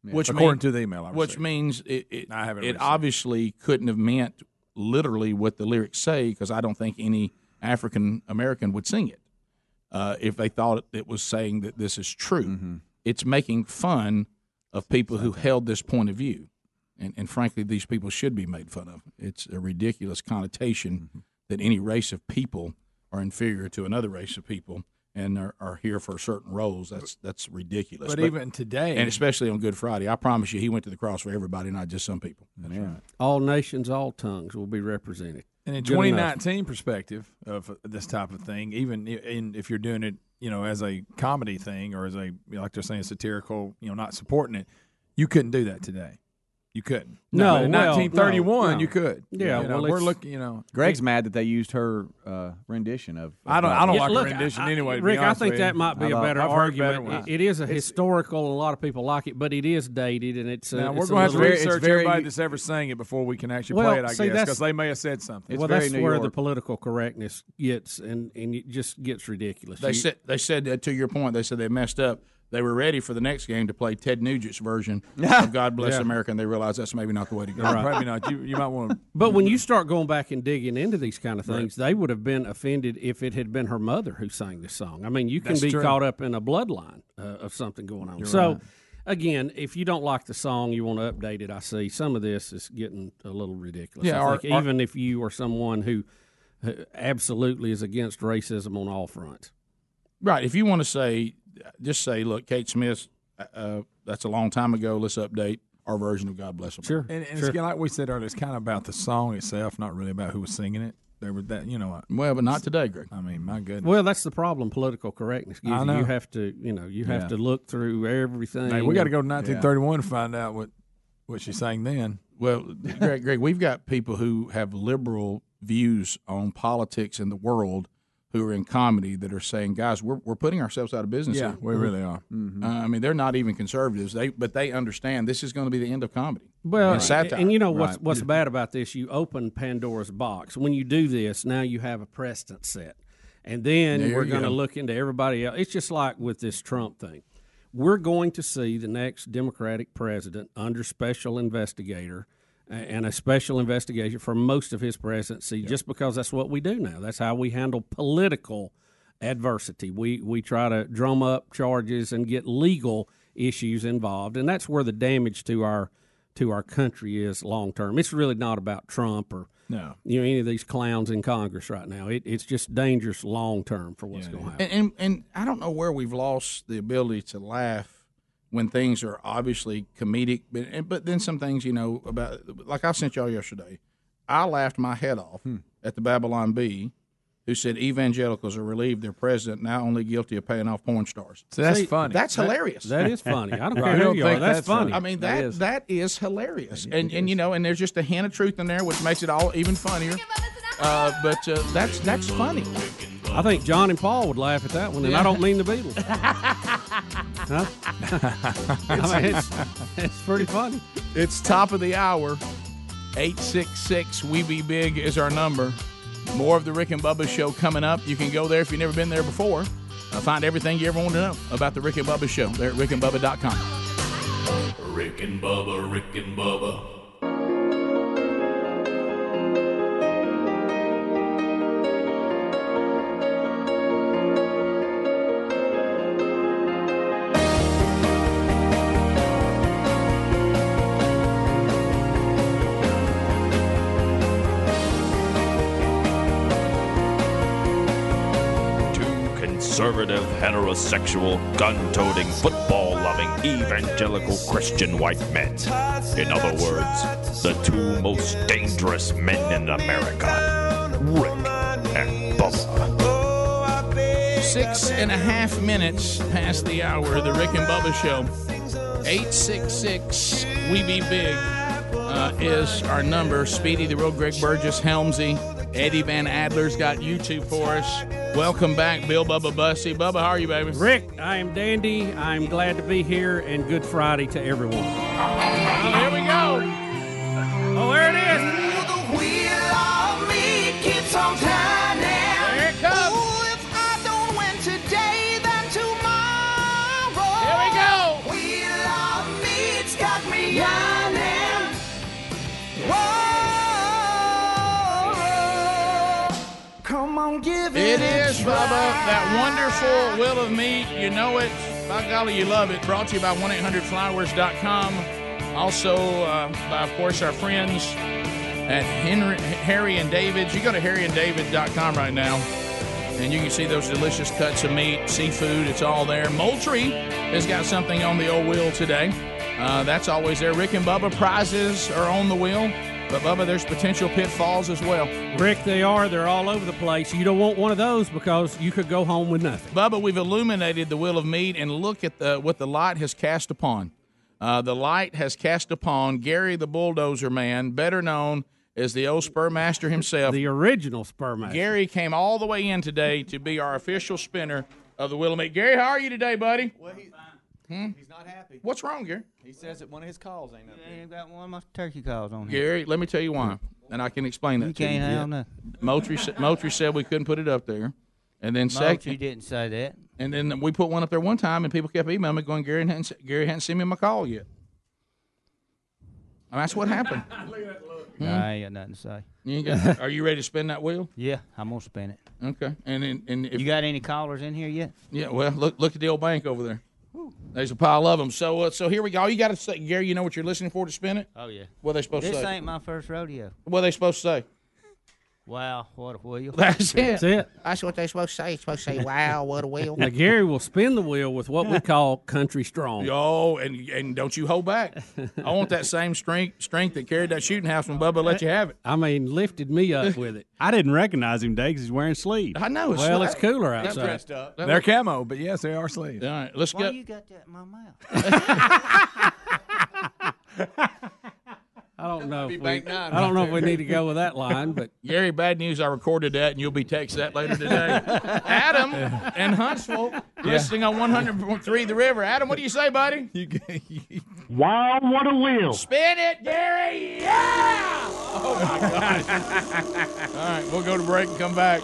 Yeah. Which according mean- to the email, I which means it it, I haven't it received. obviously couldn't have meant literally what the lyrics say because I don't think any African American would sing it uh, if they thought it was saying that this is true. Mm-hmm. It's making fun of people who held this point of view, and and frankly, these people should be made fun of. It's a ridiculous connotation Mm-hmm. that any race of people are inferior to another race of people. And are, are here for certain roles. That's that's ridiculous. But even today- and especially on Good Friday, I promise you, he went to the cross for everybody, not just some people. That's right. All nations, all tongues will be represented. And in Good enough. 2019 perspective of uh, this type of thing, even in, if you're doing it, you know, as a comedy thing or as a like they're saying satirical, you know, not supporting it, you couldn't do that today. You couldn't. No, But in well, 1931, no. you could. Yeah, You know, well, we're looking. You know, Greg's mad that they used her uh, rendition of. I don't- I don't Yeah, like a look, rendition I- I- anyway, to be Rick, I think with that you. might be I a love- better I've heard better argument. It- it is a historical, and a lot of people like it, but it is dated, and it's. Uh, Now we're going to have to little- research everybody that's ever sang it before we can actually Well, play it. I see, guess because they may have said something. well, that's where the political correctness gets, and and it just gets ridiculous. They You- said they said that to your point. They said they messed up. They were ready for the next game to play Ted Nugent's version (laughs) of "God Bless Yeah. America," and they realized that's maybe not the way to go. Right. Probably not. You, you might want to. (laughs) But when you start going back and digging into these kind of things, they would have been offended if it had been her mother who sang this song. I mean, you can That's be true. caught up in a bloodline uh, of something going on. You're so, right. again, if you don't like the song, you want to update it. I see some of this is getting a little ridiculous. Yeah, I or- think or- even if you are someone who uh, absolutely is against racism on all fronts. Right. If you want to say, just say, look, Kate Smith, uh, that's a long time ago. Let's update our version of "God Bless America." And, and it's like we said earlier, it's kind of about the song itself, not really about who was singing it. There was that, you know. Well, but not today, Greg. I mean, my goodness. Well, that's the problem. Political correctness gives I you. know. You have to, you know, you have Yeah. to look through everything. Hey, we got to go to and- 1931 to find out what what she sang then. Well, Greg, Greg, we've got people who have liberal views on politics in the world who are in comedy that are saying, guys, we're, we're putting ourselves out of business. Yeah, here. we really are. Uh, I mean, they're not even conservatives. They but they understand this is going to be the end of comedy. Well, and satire. and you know what's Right. what's bad about this? You open Pandora's box. When you do this, now you have a precedent set, and then There we're going to look into everybody else. It's just like with this Trump thing. We're going to see the next Democratic president under special investigator and a special investigation for most of his presidency, just because that's what we do now. That's how we handle political adversity. We we try to drum up charges and get legal issues involved, and that's where the damage to our to our country is long term. It's really not about Trump or No. you know any of these clowns in Congress right now. It, it's just dangerous long term for what's going to happen. And, and and I don't know where we've lost the ability to laugh when things are obviously comedic, but but then some things you know about like I sent y'all yesterday. I laughed my head off at the Babylon Bee, who said evangelicals are relieved their president now only guilty of paying off porn stars. So that's funny. That's That- hilarious. that is funny. I don't (laughs) Right. care who you are. That's, that's funny. I mean That that is. that is hilarious, and and you know, and there's just a hint of truth in there, which makes it all even funnier. Uh, but uh, that's that's funny. I think John and Paul would laugh at that one, and Yeah. I don't mean the Beatles. (laughs) huh? (laughs) I mean, it's, it's pretty funny. It's top of the hour. 866 We Be Big is our number. More of the Rick and Bubba show coming up. You can go there if you've never been there before. Uh, find everything you ever want to know about the Rick and Bubba show there at rickandbubba.com. Rick and Bubba, Rick and Bubba. Heterosexual, gun toting, football loving, evangelical Christian white men. In other words, the two most dangerous men in America Rick and Bubba. Six and a half minutes past the hour, the Rick and Bubba show. 866 We Be Big uh, is our number. Speedy, the real Greg Burgess, Helmsy, Eddie Van Adler's got YouTube for us. Welcome back, Bill Bubba Bussey. Bubba, how are you, baby? Rick, I am Dandy. I'm glad to be here, and Good Friday to everyone. Well, here we go. Oh, there it is. That wonderful wheel of meat. You know it. By golly, you love it. Brought to you by 1-800-Flowers.com. Also, uh, by, of course, our friends at Henry, Harry and David's. You go to harryanddavid.com right now, and you can see those delicious cuts of meat, seafood. It's all there. Moultrie has got something on the old wheel today. Uh, that's always there. Rick and Bubba prizes are on the wheel. But Bubba, there's potential pitfalls as well. Rick, they are. They're all over the place. You don't want one of those because you could go home with nothing. Bubba, we've illuminated the wheel of meat, and look at the, what the light has cast upon. Uh, the light has cast upon Gary the Bulldozer Man, better known as the old Spur Master himself. The original Spur Master. Gary came all the way in today to be our official spinner of the wheel of meat. Gary, how are you today, buddy? Well, he, Hmm? he's not happy. What's wrong, Gary? He says that one of his calls ain't up there. ain't got one of my turkey calls on here. Gary, let me tell you why, and I can explain that You to can't you. have nothing. Moultrie, sa- Moultrie said we couldn't put it up there, and then Moultrie second, didn't say that. and then we put one up there one time, and people kept emailing me going, Gary hadn't, s- Gary hadn't sent me my call yet. And that's what happened. (laughs) No, I ain't got nothing to say. You ain't got- are you ready to spin that wheel? Yeah, I'm gonna spin it. Okay, and then and if You got any callers in here yet? Yeah, well, look look at the old bank over there. There's a pile of them. So uh, so here we go. All you got to say, Gary, you know what you're listening for to spin it? Oh yeah. What are they supposed this to say? This ain't my first rodeo. What are they supposed to say? Wow, what a wheel. (laughs) That's it. That's it. That's what they're supposed to say. It's supposed to say, wow, what a wheel. Now, Gary will spin the wheel with what we call country strong. Yo, and and don't you hold back. I want that same strength strength that carried that shooting house when Bubba let you have it. I mean, lifted me up with it. I didn't recognize him, Dave, because he's wearing sleeves. I know. Well, it's cooler outside. dressed up. They're camo, but yes, they are sleeves. All right, let's Why go. you got that in my mouth? (laughs) (laughs) I don't know. If we, bank nine I don't know right if we need to go with that line, but (laughs) Gary, bad news. I recorded that, and you'll be texting that later today. (laughs) Adam in Huntsville, (laughs) listening on 100.3 The River. Adam, what do you say, buddy? Wow, what a wheel. Spin it, Gary! Yeah! Oh my gosh! All right, we'll go to break and come back.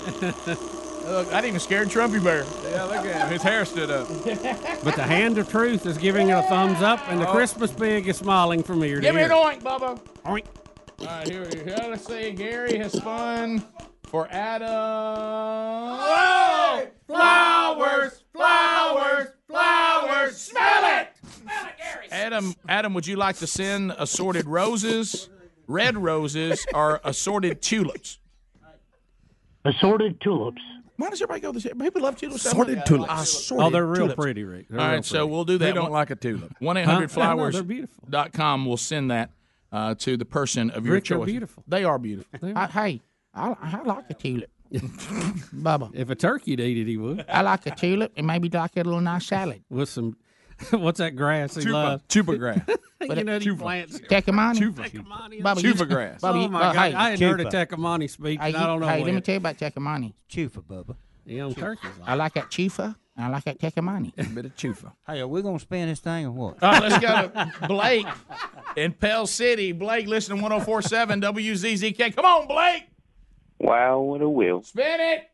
Look, I didn't even scared Trumpy Bear. Yeah, look at him. His hair stood up. (laughs) but the hand of truth is giving it a thumbs up, and the Oh. Christmas pig is smiling from ear to Give me ear. an oink, Bubba. Oink. All right, here we go. Let's see. Gary has spun for Adam. Oh! Flowers, flowers, flowers. Smell it. Smell it, Gary. Adam, Adam, would you like to send assorted roses, red roses, or assorted tulips? Assorted tulips. Why does everybody go this? People love tulips. Assorted tulips. Assorted Oh, they're real tulips. pretty, Rick. They're All real right, so we'll do that. They don't like a tulip. One eight Huh? hundred Yeah, (laughs) no, flowers. they're beautiful. Dot com will send that uh, to the person of your Rick, they're beautiful. They are beautiful. They I, hey, I, I like a tulip. (laughs) Bubba. If a turkey'd eat it, he would. I like a tulip and maybe like a little nice salad. With some, (laughs) what's that grass he Chupa, loves? chupa grass. (laughs) you know, he plants. Tecumani. Bubba, Chupa you- grass. Bubba, Oh my uh, God! hey, I hadn't heard a Chupa. Tecumani speech. Hey, and I don't know hey let me tell you about Tecumani. Chufa, Bubba. Young turkeys. I like that chufa I like that Tecumani. A bit of chufa. Hey, are we gonna spin this thing or what? All right, let's go to Blake (laughs) in Pell City. Blake, listen to 1047 WZZK. Come on, Blake. Wow, what a wheel. Spin it.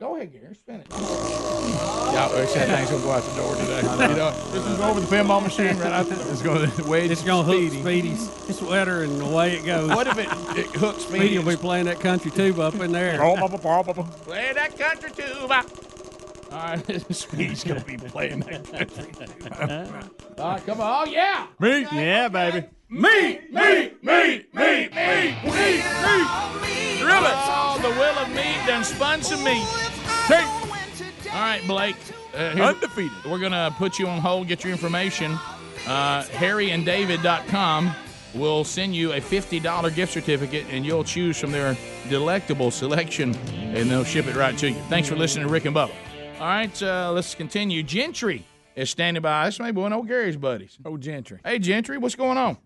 Go ahead, Gary. Spin it. Yeah, I said things gonna go out the door today. (laughs) You know, this is over the pinball machine right out there. It's going (laughs) to wait. It's gonna hook Speedy's sweater, and away it goes. What if it, it hooks Speedy Speedy? will be playing that country tuba up in there. Oh, Play that country tuba. All right, (laughs) Speedy's gonna be playing that country tuba. All right, come on. Oh yeah. Me? Yeah, baby. Me, me, me, me, me, me, me. Drill it. Oh, the wheel of meat done spun some meat. Hey. All right, Blake. Uh, here- Undefeated. We're going to put you on hold, get your information. Uh, HarryandDavid.com will send you a $50 gift certificate, and you'll choose from their delectable selection, and they'll ship it right to you. Thanks for listening to Rick and Bubba. All right, uh, let's continue. Gentry is standing by. This may be one of old Gary's buddies. Oh, Gentry. Hey, Gentry, what's going on?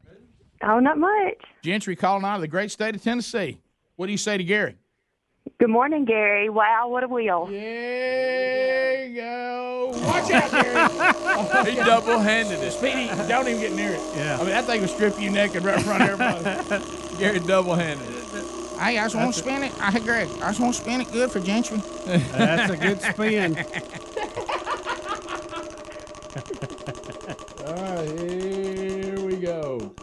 Oh, not much. Gentry calling out of the great state of Tennessee. What do you say to Gary? Good morning, Gary. Wow, what a wheel. There you go. Watch out, Gary. (laughs) He double-handed it. Speedy, don't even get near it. Yeah. I mean, that thing would strip you naked right in front of everybody. (laughs) Gary double-handed it. Hey, I just want to spin it. I Greg, I just want to spin it good for Gentry. That's a good spin. (laughs) All right, here we go.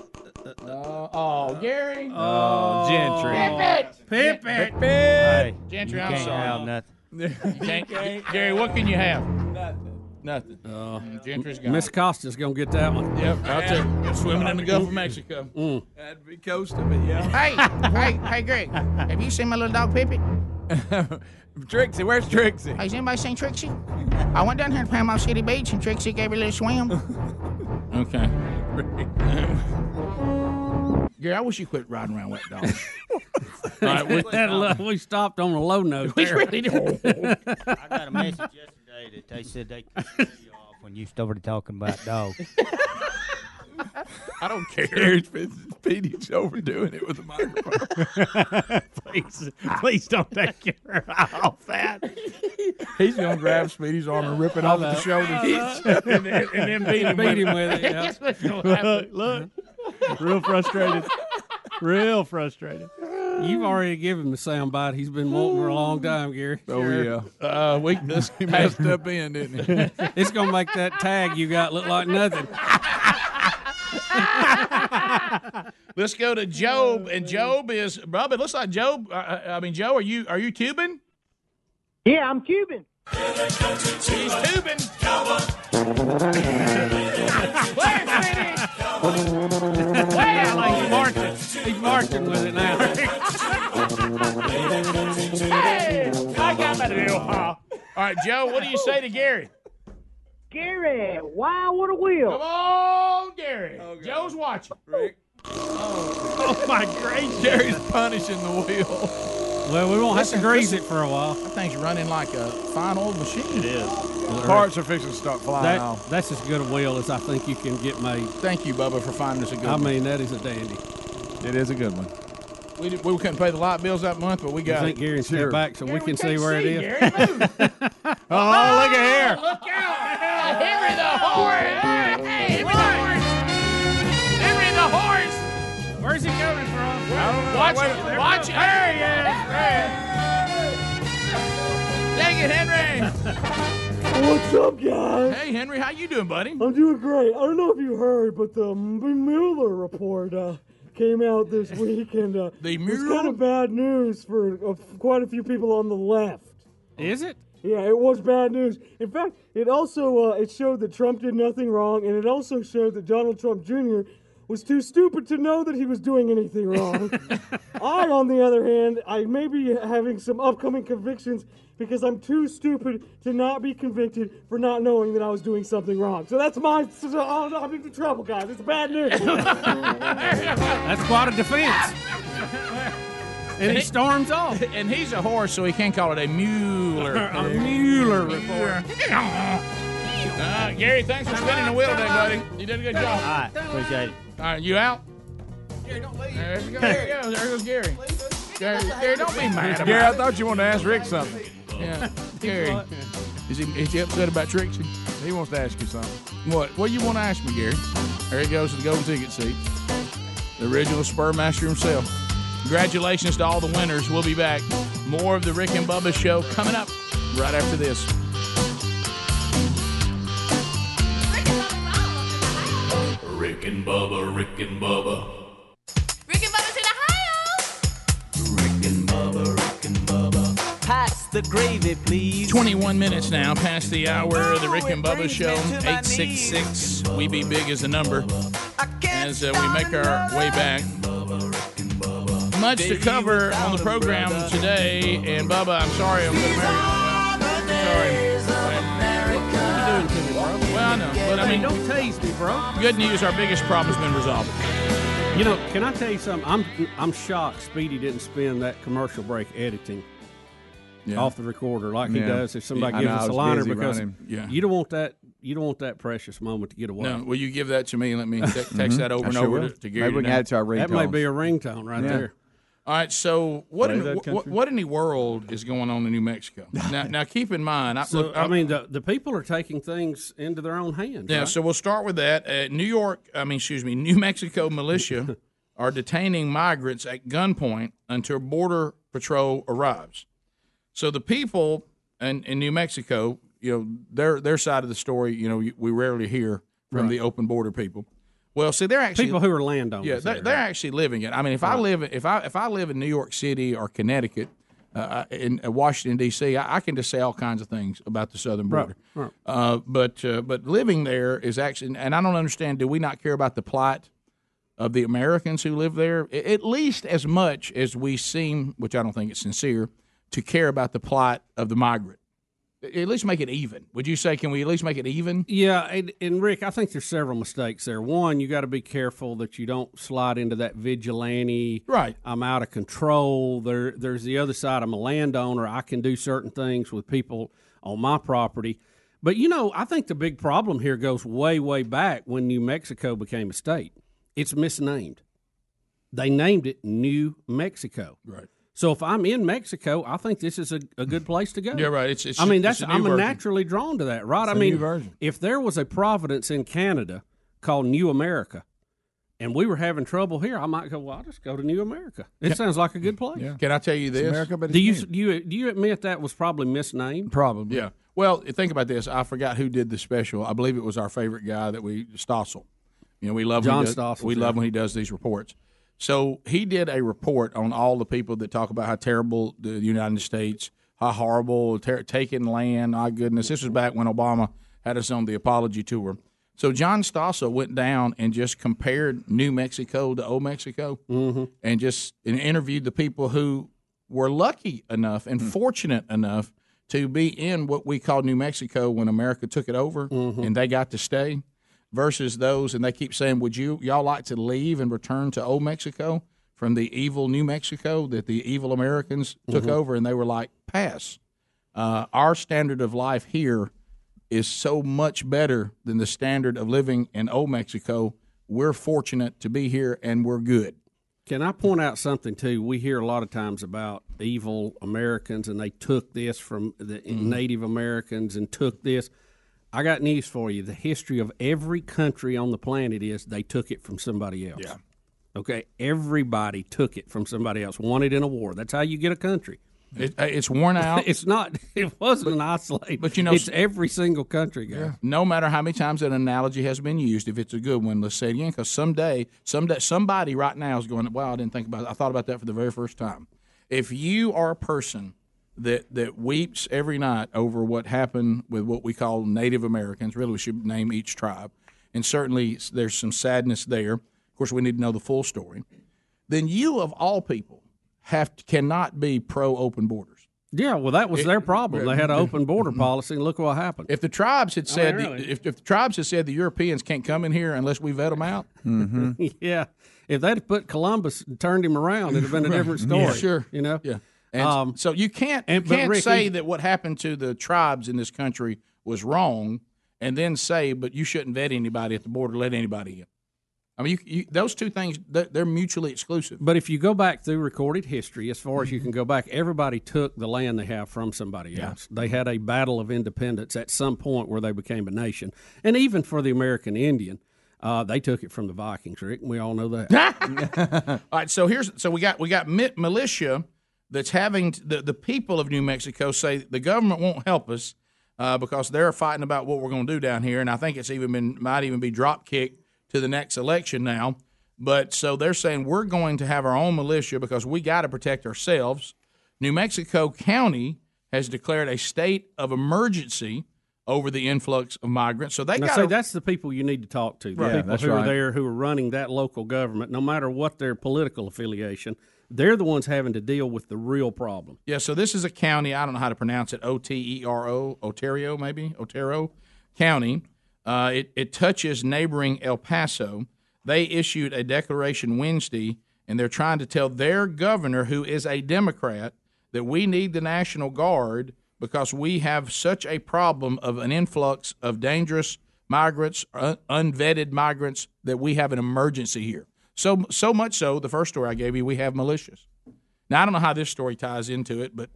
Uh, oh, Gary. Oh, Gentry. Pip it. Pip it. Hey, Gentry, you I'm can't sorry. have nothing. (laughs) You can't, Gary, what can you have? Nothing. Nothing. Uh, Gentry's gone. Miss Costa's gonna get that one. Yep, out there swimming in the Gulf of Mexico. Mm. That'd be coasting, but yeah. hey, hey, hey, Greg, have you seen my little dog Pippet? (laughs) Trixie, where's Trixie? Has anybody seen Trixie? I went down here to Panama City Beach and Trixie gave her a little swim. Okay. Gary, I wish you quit riding around wet dogs. (laughs) All right, we, That lo- we stopped on a low note. We there. really did. (laughs) I got a message yesterday that they said they cut you off when you started talking about dogs. (laughs) I don't care. Gary's Speedy's overdoing it with the microphone. (laughs) please, please don't take your eye off that. He's gonna grab Speedy's arm and rip it off at the shoulders, and, then, and then beat him, Beat him with it, yeah. (laughs) That's what's gonna. Look, real frustrated. Real frustrated. You've already given him the sound bite he's been wanting for a long time, Gary. Oh yeah. Uh, we this He messed up in, didn't he? (laughs) It's gonna make that tag you got look like nothing. (laughs) Let's go to Job, and Job is Bubba. It looks like Job. Uh, I mean, Joe, are you are you Cuban? Yeah, I'm Cuban. He's Cuban. Wow, like he's marching. He's marching with it now. Hey, I got my deal. huh? All right, Joe. What do you say to Gary? Gary, why would a wheel. Come on, Gary. Oh, Joe's watching. Oh, (laughs) oh my gracious! Gary's punishing the wheel. Well, we won't have to grease listen. it for a while. That thing's running like a fine old machine. It is. Parts are fixing to start flying That, off. that's as good a wheel as I think you can get made. Thank you, Bubba, for finding us a good I one. mean, that is a dandy. It is a good one. We, did- we couldn't pay the light bills that month, but we got. I got think it. Gary can step Sure. back so we Gary, can see can't where it is. Gary, move. (laughs) Oh, look at here. Look out! Henry the horse! Hey, Henry the horse! Henry the horse! Where's he coming from? Watch it! Watch it! There he is! Dang it, Henry! What's up, guys? Hey, Henry, how you doing, buddy? I'm doing great. I don't know if you heard, but the M- Mueller report uh, came out this week, and uh, The it's kind of bad news for uh, quite a few people on the left. Is it? Yeah, it was bad news. In fact, it also uh, it showed that Trump did nothing wrong, and it also showed that Donald Trump Jr. was too stupid to know that he was doing anything wrong. (laughs) I, on the other hand, I may be having some upcoming convictions because I'm too stupid to not be convicted for not knowing that I was doing something wrong. So that's my. So oh, I'm into trouble, guys. It's bad news. (laughs) That's quite a defense. (laughs) and he storms off. And he's a horse, so he can't call it a Mueller. A Mueller report. Uh, Gary, thanks for spinning the wheel today, buddy. You did a good job. All right, appreciate it. All right, you out? Gary, There we go. There, you go. there goes Gary. Gary, Gary, don't be mad about Gary, I thought you wanted to ask Rick something. Yeah, (laughs) Gary. Is he, is he upset about Trixie? He wants to ask you something. What? What do you want to ask me, Gary? There he goes to the golden ticket seat. The original spur master himself. Congratulations to all the winners. We'll be back. More of the Rick and Bubba show coming up right after this. Rick and Bubba, Rick and Bubba. Rick and Bubba's in Ohio. Rick and Bubba, Rick and Bubba. Pass the gravy, please. 21 minutes now past the hour of the Rick and Bubba show. 866 We Be Big is the number. As uh, we make our way back. Much to cover on the program today. And Bubba, I'm sorry, I'm going to marry you. Sorry. Bro? Well, I know. But I Hey, mean, don't tase me, bro. good news, our biggest problem's been resolved. You know, can I tell you something? I'm I'm shocked Speedy didn't spend that commercial break editing Yeah. off the recorder like he Yeah. does if somebody I gives know, us a liner because. Yeah. you don't want that you don't want that precious moment to get away. No, will you give that to me and let me te- text mm-hmm. that over I and sure over will. to, to Gary? Maybe we can add to our that may ringtones. be a ringtone right Yeah. there. All right, so what in, what, what in the world is going on in New Mexico? (laughs) now, now keep in mind, I, So look, I mean, the the people are taking things into their own hands. yeah. right? So we'll start with that. Uh, New York, I mean, excuse me, (laughs) New Mexico militia (laughs) are detaining migrants at gunpoint until border patrol arrives. So the people in, in New Mexico, you know, their their side of the story, you know, we rarely hear from Right. the open border people. Well, see, they're actually people who are landowners. Yeah, they're, they're right? actually living it. I mean, if I live if I if I live in New York City or Connecticut, uh, in uh, Washington D.C., I, I can just say all kinds of things about the southern border. Right, right. Uh, but uh, but living there is actually, and I don't understand. Do we not care about the plight of the Americans who live there? At least as much as we seem, which I don't think it's sincere, to care about the plight of the migrant. At least make it even. Would you say? Can we at least make it even? Yeah, and, and Rick, I think there's several mistakes there. One, you got to be careful that you don't slide into that vigilante. Right. I'm out of control. There, there's the other side. I'm a landowner. I can do certain things with people on my property. But you know, I think the big problem here goes way, way back when New Mexico became a state. It's misnamed. They named it New Mexico. Right. So if I'm in Mexico, I think this is a, a good place to go. Yeah, right. It's- it's- I mean, that's a new I'm version. naturally drawn to that, right? It's I a new mean, version. if there was a Providence in Canada called New America, and we were having trouble here, I might go. Well, I'll just go to New America. It Yeah. sounds like a good place. Yeah. Can I tell you this? america but do you do you do you admit that was probably misnamed? Probably. Yeah. Well, think about this. I forgot who did the special. I believe it was our favorite guy that we Stossel. You know, we love when John he does, Stossel, We yeah. love when he does these reports. So he did a report on all the people that talk about how terrible the United States, how horrible ter- taking land. My goodness, this was back when Obama had us on the apology tour. So John Stossel went down and just compared New Mexico to Old Mexico, mm-hmm. and just and interviewed the people who were lucky enough and mm. fortunate enough to be in what we call New Mexico when America took it over, mm-hmm. and they got to stay versus those, and they keep saying, "Would you y'all like to leave and return to old Mexico from the evil New Mexico that the evil Americans took Mhm. over?" And they were like, "Pass." Uh, our standard of life here is so much better than the standard of living in old Mexico. We're fortunate to be here, and we're good. Can I point out something too? We hear a lot of times about evil Americans and they took this from the Mm-hmm. Native Americans and took this. I got news for you. The history of every country on the planet is they took it from somebody else. Yeah. Okay. Everybody took it from somebody else. Won it in a war. That's how you get a country. It, uh, it's worn (laughs) out. it's not. It wasn't an isolated. but you know- it's every single country, guys. No matter how many times an analogy has been used, if it's a good one, let's say it again. Because someday, someday, somebody right now is going, "Wow, I didn't think about. It. I thought about that for the very first time." If you are a person that that weeps every night over what happened with what we call Native Americans, really we should name each tribe, and certainly there's some sadness there. Of course, we need to know the full story. Then you, of all people, have to, cannot be pro open borders. Yeah, well, that was their problem. They had an open border mm-hmm. policy, and look what happened. If the tribes had I said, mean, the, really. if, if the tribes had said the Europeans can't come in here unless we vet them out, (laughs) yeah, if they'd put Columbus and turned him around, it'd have been a (laughs) different story. Yeah, sure. you know. Yeah. And Um, so you can't and- you can't Rick, say that what happened to the tribes in this country was wrong, and then say, but you shouldn't vet anybody at the border, let anybody in. I mean, you, you, those two things they're, mutually exclusive. But if you go back through recorded history, as far as you can go back, everybody took the land they have from somebody else. They had a battle of independence at some point where they became a nation. And even for the American Indian, uh, they took it from the Vikings, Rick. We all know that. (laughs) All right, so here's so we got we got militia that's having t- the the people of New Mexico say the government won't help us uh, because they're fighting about what we're going to do down here, and I think it's even been might even be drop kicked to the next election now. But so they're saying we're going to have our own militia because we got to protect ourselves. New Mexico County has declared a state of emergency over the influx of migrants. So they got say that's the people you need to talk to. The Right. Yeah, people that's who are there who are running that local government, no matter what their political affiliation, they're the ones having to deal with the real problem. Yeah, so this is a county. I don't know how to pronounce it. O T E R O, Ontario, maybe Otero County. Uh, it it touches neighboring El Paso. They issued a declaration Wednesday, and they're trying to tell their governor, who is a Democrat, that we need the National Guard because we have such a problem of an influx of dangerous migrants, un- unvetted migrants, that we have an emergency here. So so much so, the first story I gave you, we have militias. Now I don't know how this story ties into it, but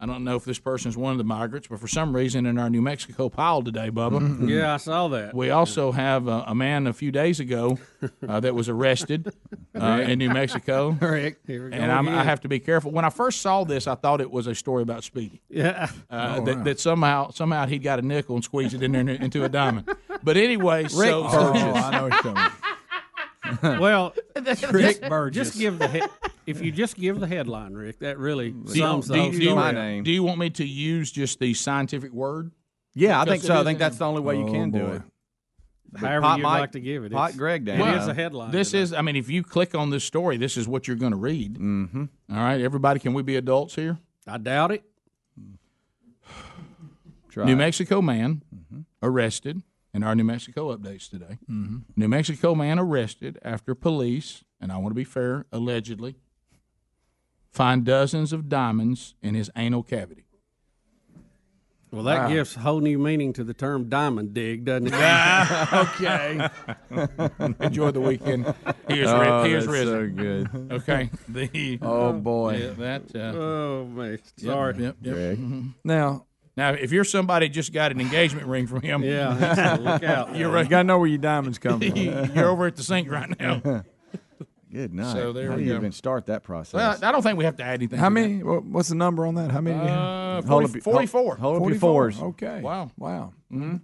I don't know if this person's one of the migrants. But for some reason, in our New Mexico pile today, Bubba, Yeah, I saw that. we also have a, a man a few days ago uh, that was arrested uh, in New Mexico. (laughs) Rick, here we go and I'm, I have to be careful. When I first saw this, I thought it was a story about Speedy. Yeah. Uh, Oh, that, wow. that somehow somehow he got a nickel and squeezed it in there into a diamond. But anyway, so, so Oh, (laughs) I know what you're talking (laughs) well, (laughs) Rick just, Burgess. just give the he- if you just give the headline, Rick, that really Do you, sums the do, whole you, do, you, story. do you want me to use just the scientific word? Yeah, I think so. I think that's the only way you Oh, can do boy. it. However Pot you'd Mike- like to give it. Pot Greg down. Well, is a headline. This is, I mean, if you click on this story, this is what you're going to read. Mm-hmm. All right, everybody, can we be adults here? I doubt it. (sighs) New Mexico man Mm-hmm. arrested in our New Mexico updates today. Mhm. New Mexico man arrested after police, and I want to be fair, allegedly find dozens of diamonds in his anal cavity. Well, that Wow. gives whole new meaning to the term diamond dig, doesn't it? (laughs) (laughs) okay. (laughs) Enjoy the weekend. Here's Oh, Ri- here's that's Rizzo. so good. Okay. The Oh, boy. Yeah, that. Uh, oh man, sorry. Yep, yep. Greg. Mhm. Now, now, if you're somebody just got an engagement ring from him, Yeah, (laughs) (laughs) look out. You're you right. got to know where your diamonds come from. (laughs) you're over at the sink right now. Good night. So there How we do you go. even start that process? Well, I don't think we have to add anything. How to many? wha- What's the number on that? How many? Uh, Hold 40 up 44. Hold up 44. fours. Okay. Wow. Wow. Mm-hmm.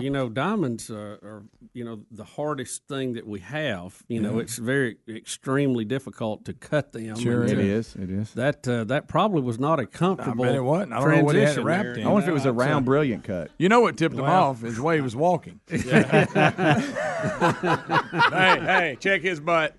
You know, diamonds are, are, you know, the hardest thing that we have. You know, it's very extremely difficult to cut them. Sure and It to- is. It is. That uh, that probably was not a comfortable. it wasn't. I don't know what he had it transition wrapped there. in. I wonder if it was a Yeah, it's, round, brilliant cut. You know what tipped him off is the way he was walking. (laughs) hey, hey, check his butt.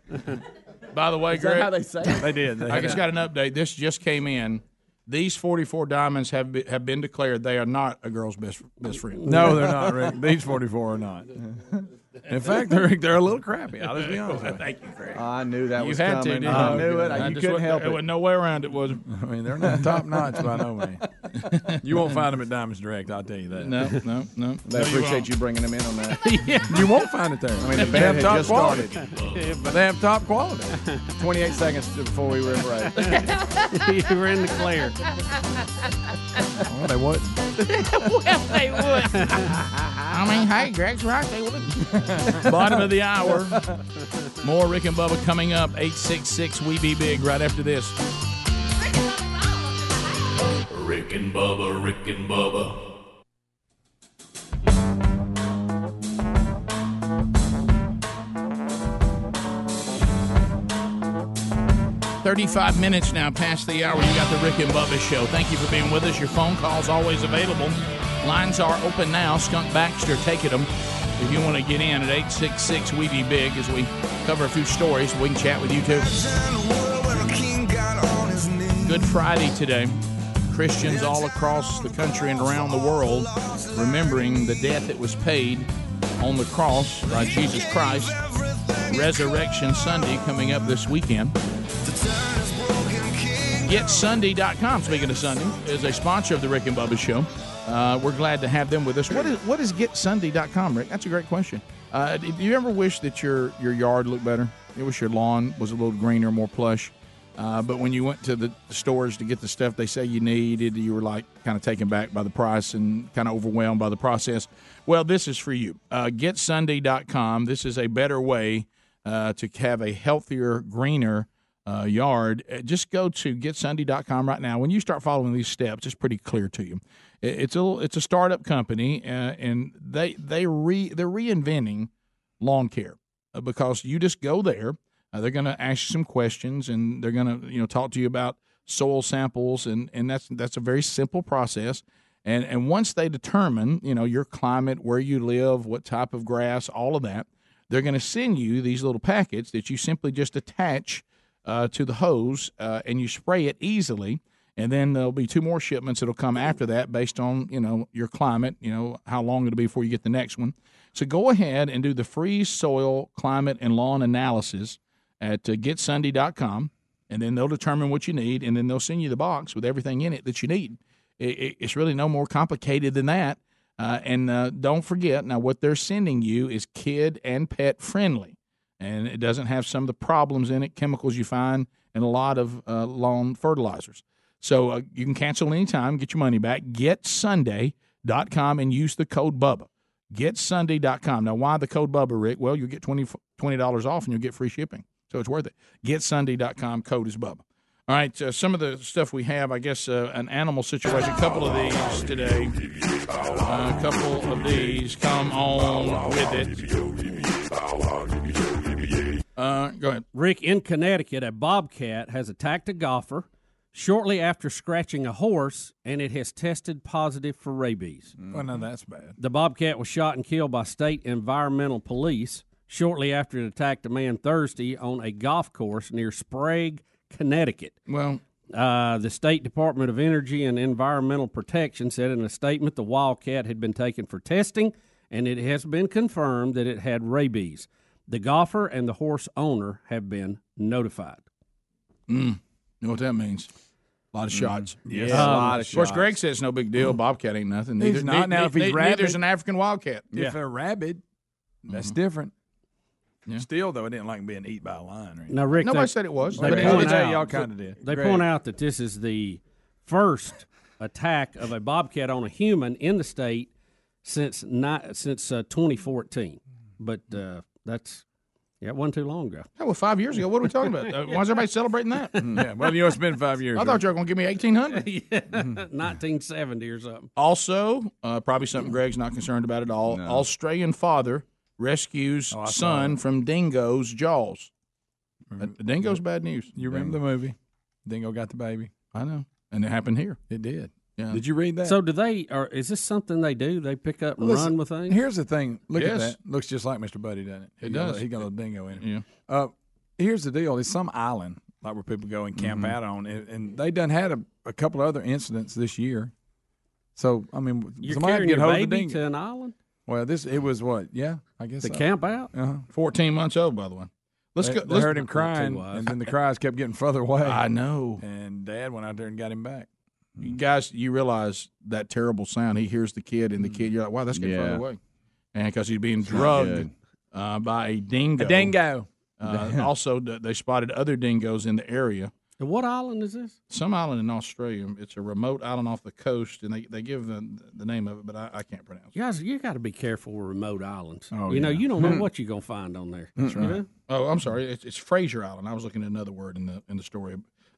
By the way, Is that Greg, how they say it? They did. They I just got an update. This just came in. These 44 diamonds have been, have been declared they are not a girl's best best friend. No, they're not, Rick. These 44 are not. (laughs) In fact, they're, they're a little crappy. I'll just be honest with you. Thank you, Greg. I knew that you was had coming. to, didn't I you? knew it. I you just couldn't wa- help There was no way around it, was there? (laughs) I mean, they're not top notch by no means. (laughs) You won't find them at Diamonds Direct, I'll tell you that. No, no, no. They No, appreciate won't. you bringing them in on that. (laughs) You won't find it there. I mean, the They have top just quality. started. but they have top quality. 28 seconds before we were in break. you were in the clear. Well, they wouldn't. well, they would. I mean, hey, Greg's right. They would. (laughs) Bottom of the hour. More Rick and Bubba coming up. 866 We Be Big right after this. Rick and Bubba, Rick and Bubba. 35 minutes now past the hour. You got the Rick and Bubba show. Thank you for being with us. Your phone calls always available. Lines are open now. Skunk Baxter taking them. If you want to get in at 866 We Be Big as we cover a few stories, we can chat with you too. Good Friday today. Christians all across the country and around the world remembering the debt that was paid on the cross by Jesus Christ. Resurrection Sunday coming up this weekend. GetSunday.com, speaking of Sunday, is a sponsor of the Rick and Bubba Show. Uh, we're glad to have them with us. What is what is GetSunday.com, Rick? That's a great question. Uh, do you ever wish that your, your yard looked better? You wish your lawn was a little greener, more plush? Uh, but when you went to the stores to get the stuff they say you needed, you were like kind of taken back by the price and kind of overwhelmed by the process. Well, this is for you. Uh, GetSunday.com. This is a better way uh, to have a healthier, greener uh, yard. Uh, Just go to GetSunday.com right now. When you start following these steps, it's pretty clear to you. It- It's a it's a startup company, uh, and they they re they're reinventing lawn care uh, because you just go there. Uh, they're going to ask you some questions, and they're going to you know talk to you about soil samples, and and that's that's a very simple process. And and once they determine you know your climate, where you live, what type of grass, all of that, they're going to send you these little packets that you simply just attach uh, to the hose, uh, and you spray it easily. And then there'll be two more shipments that'll come after that, based on you know your climate, you know how long it'll be before you get the next one. So go ahead and do the free soil, climate, and lawn analysis at uh, getsunday.com, and then they'll determine what you need, and then they'll send you the box with everything in it that you need. It, it, it's really no more complicated than that. Uh, and uh, don't forget now, what they're sending you is kid and pet friendly, and it doesn't have some of the problems in it, chemicals you find in a lot of uh, lawn fertilizers. So uh, you can cancel anytime, get your money back. GetSunday.com and use the code BUBBA. GetSunday.com. Now, why the code BUBBA, Rick? Well, you'll get 20 $20 off and you'll get free shipping. So it's worth it. GetSunday.com. Code is BUBBA. All right, uh, some of the stuff we have, I guess, uh, an animal situation. A couple of these today. Uh, a couple of these. Come on with it. Uh, go ahead. Rick, in Connecticut, a bobcat has attacked a golfer shortly after scratching a horse, and it has tested positive for rabies. Well, no, that's bad. The bobcat was shot and killed by state environmental police shortly after it attacked a man Thursday on a golf course near Sprague, Connecticut. Well, Uh, the State Department of Energy and Environmental Protection said in a statement the wildcat had been taken for testing, and it has been confirmed that it had rabies. The golfer and the horse owner have been notified. Mm. You know what that means? A lot of shots. Yes, a lot of Of course, shots. Greg says no big deal. Bobcat ain't nothing. He's not. ne- Now, if ne- he's ne- rabid- neither's an African wildcat. If they're rabid, that's different. Still, though, it didn't like being eaten by a lion. Right? Now, Rick, Nobody they- said it was. They They point out, Y'all kinda did. They Greg. point out that this is the first attack of a bobcat on a human in the state since not since uh, 2014. But uh, that's yeah, it wasn't too long ago. That was five years ago. What are we talking about? Uh, why is everybody celebrating that? (laughs) yeah, well, you know, it's been five years. I thought you were going to give me 1800. (laughs) yeah, (laughs) 1970 or something. Also, uh, probably something Greg's not concerned about at all. Australian father rescues Oh, son that. from dingo's jaws. Uh, dingo's bad news. You remember the movie? Dingo got the baby. I know, and it happened here. It did. Yeah. Did you read that? So do they? Or is this something they do? They pick up and Listen, run with things? Here's the thing. Look Yes. at that. Looks just like Mr. Buddy, doesn't it? It He got a- does. he got a dingo in it. Yeah. Uh, here's the deal. It's some island like where people go and camp Mhm. out on, and, and they done had a, a couple of other incidents this year. So I mean, You're somebody had to carrying get your hold of the dingo. to an island Well, this it was what? Yeah, I guess to so. camp out? Uh-huh. 14 months old, by the way. Let's they, go. They let's, heard him crying, and then the cries kept getting further away. I know. And Dad went out there and got him back. You guys, you realize that terrible sound. He hears the kid, and the kid, you're like, wow, that's getting Yeah. further away. And because he's being drugged uh, by a dingo. A dingo. Uh, also, they spotted other dingoes in the area. And what island is this? Some island in Australia. It's a remote island off the coast, and they, they give the, the name of it, but I, I can't pronounce it. You guys, you got to be careful with remote islands. Oh, you know, you don't know what you're gonna find on there. That's You right. know? Oh, I'm sorry. It's, it's Fraser Island. I was looking at another word in the in the story.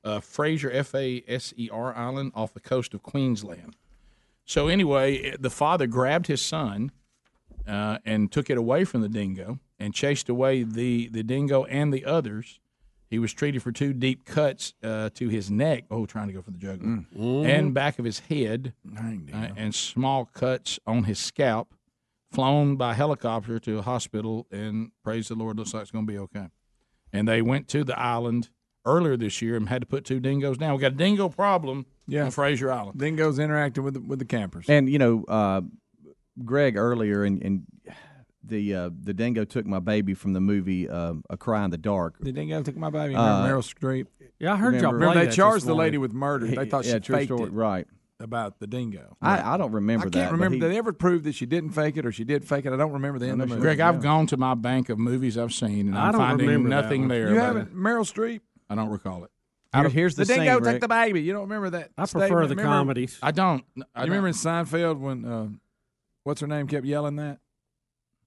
Uh, Fraser, F A S E R Island, off the coast of Queensland. So anyway, the father grabbed his son uh, and took it away from the dingo and chased away the the dingo and the others. He was treated for two deep cuts uh, to his neck. Oh, trying to go for the jugular Mm. and back of his head, uh, and small cuts on his scalp. Flown by helicopter to a hospital, and praise the Lord, looks like it's going to be okay. And they went to the island earlier this year and had to put two dingoes down. We got a dingo problem Yeah. on Fraser Island. Dingoes interacting with the, with the campers. And you know, uh, Greg earlier, and, and the uh, the dingo took my baby from the movie uh, A Cry in the Dark. The dingo took my baby. Uh, Remember Meryl Streep? Yeah, I heard y'all Remember they charged the lady with murder. They thought yeah, she true faked story, it right? about the dingo. I, I don't remember that. I that. can't but remember. he- Did they ever prove that she didn't fake it or she did fake it? I don't remember the end of the movie. Greg, I've gone to my bank of movies I've seen, and I I'm don't finding nothing one. there. You haven't it. Meryl Streep. I don't recall it. Here- here's the, The, scene, dingo Rick. took the baby. You don't remember that? I prefer the Remember- comedies. I don't. I You don't. remember in Seinfeld when uh, what's her name kept yelling that?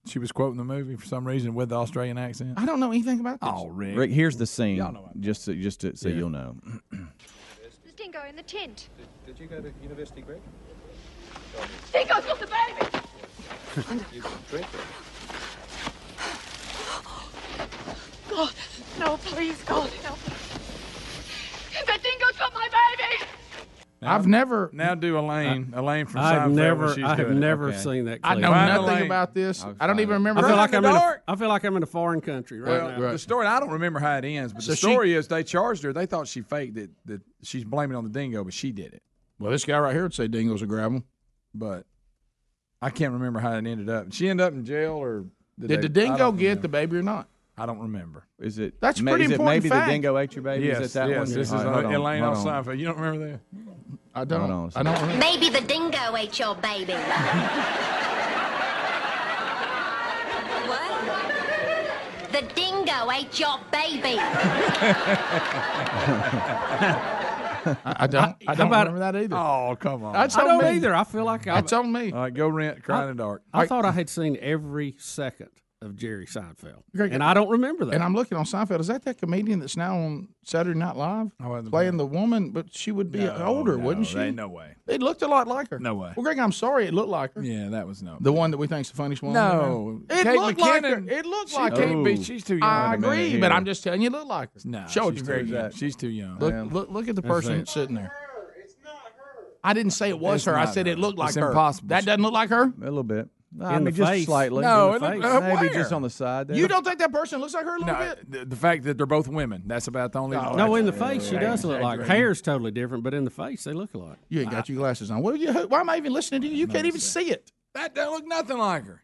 She was quoting the movie for some reason with the Australian accent. I don't know anything about this. Oh, Rick. Rick, here's the scene. Y'all know just so, just to, so you'll know. There's Dingo in the tent. Did you go to university, Greg? Dingo's got the baby! You drink God, no, please, God, help. The dingo's got my baby! I've never. Now do Elaine. Elaine from I've Seinfeld. never, I have never Okay. seen that. I know Find nothing Elaine. about this. I'll I don't even remember. I feel like I'm in. A, feel like I'm in a foreign country right Well, now. the story I don't remember how it ends, but So the she- story is they charged her. They thought she faked it. That she's blaming on the dingo, but she did it. Well, this guy right here would say dingoes will grab them. But I can't remember how it ended up. Did she end up in jail or Did they- the dingo get remember. the baby or not? I don't remember. Is it? That's ma- pretty is it maybe fact. the dingo ate your baby? yes, is it that yes. one? This is All right, hold on, Elaine on hold on. Seinfeld. You don't remember that? I don't. Hold on a I don't remember. Maybe the dingo ate your baby. (laughs) what? The dingo ate your baby. I, I don't. I How don't about- remember that either. Oh, come on. That's I don't me. either. I feel like I. That's on me. All right, go rent Cry in the Dark. I thought I had seen every second of Jerry Seinfeld, Greg, and I don't remember that. And I'm looking on Seinfeld. Is that that comedian that's now on Saturday Night Live oh, I wasn't playing the woman? But she would be No, older, no, wouldn't she? no way. It looked a lot like her. No way. Well, Greg, I'm sorry. It looked like her. Yeah, that was no. The one that we think's the funniest one. No. it Kate looked like her. It looked She like can't her. be. She's too young. I Wait a minute agree, but I'm just telling you, it looked like her. Nah, Show it she's to Greg. too young. She's too young. Look, look, look at the person it. sitting there. It's not her. I didn't say it was It's her. I said her. it looked like It's her. impossible. That doesn't look like her. A little bit. I In mean, the just face. slightly. No, In the it face. look- uh, maybe where? just on the side. There. You don't think that person looks like her a little No, bit? the, the fact that they're both women, that's about the only. no, in the face she does look like. exaggerating. Hair's totally different, but in the face they look alike. You ain't got your glasses on. Well, you, why am I even listening to you? You can't even see it. That don't look nothing like her.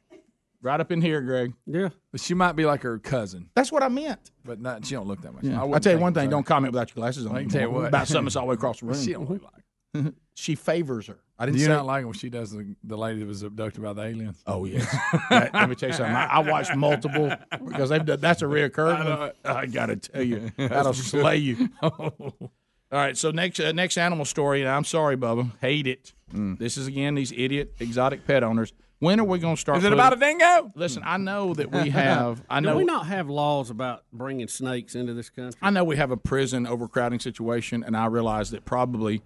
Right up in here, Greg. Yeah. But she might be like her cousin, That's what I meant. but not. She don't look that much. Yeah. I I'll tell you one thing. Don't comment without your glasses on. I can tell you what. About something that's all the way across the (laughs) room. She don't look like. she favors her. I didn't sound like her when she does the, the lady that was abducted by the aliens. Oh yes. (laughs) That- let me tell you something. I, I watched multiple because they've done, that's a reoccurring I know one. it. I got to tell you, (laughs) that'll slay you. (laughs) All right. So next uh, next animal story. And I'm sorry, Bubba. Hate it. Mm. This is again these idiot exotic pet owners. When are we going to start? Is it putting- about a dingo? Listen, I know that we have. I know Do we not have laws about bringing snakes into this country? I know we have a prison overcrowding situation, and I realize that probably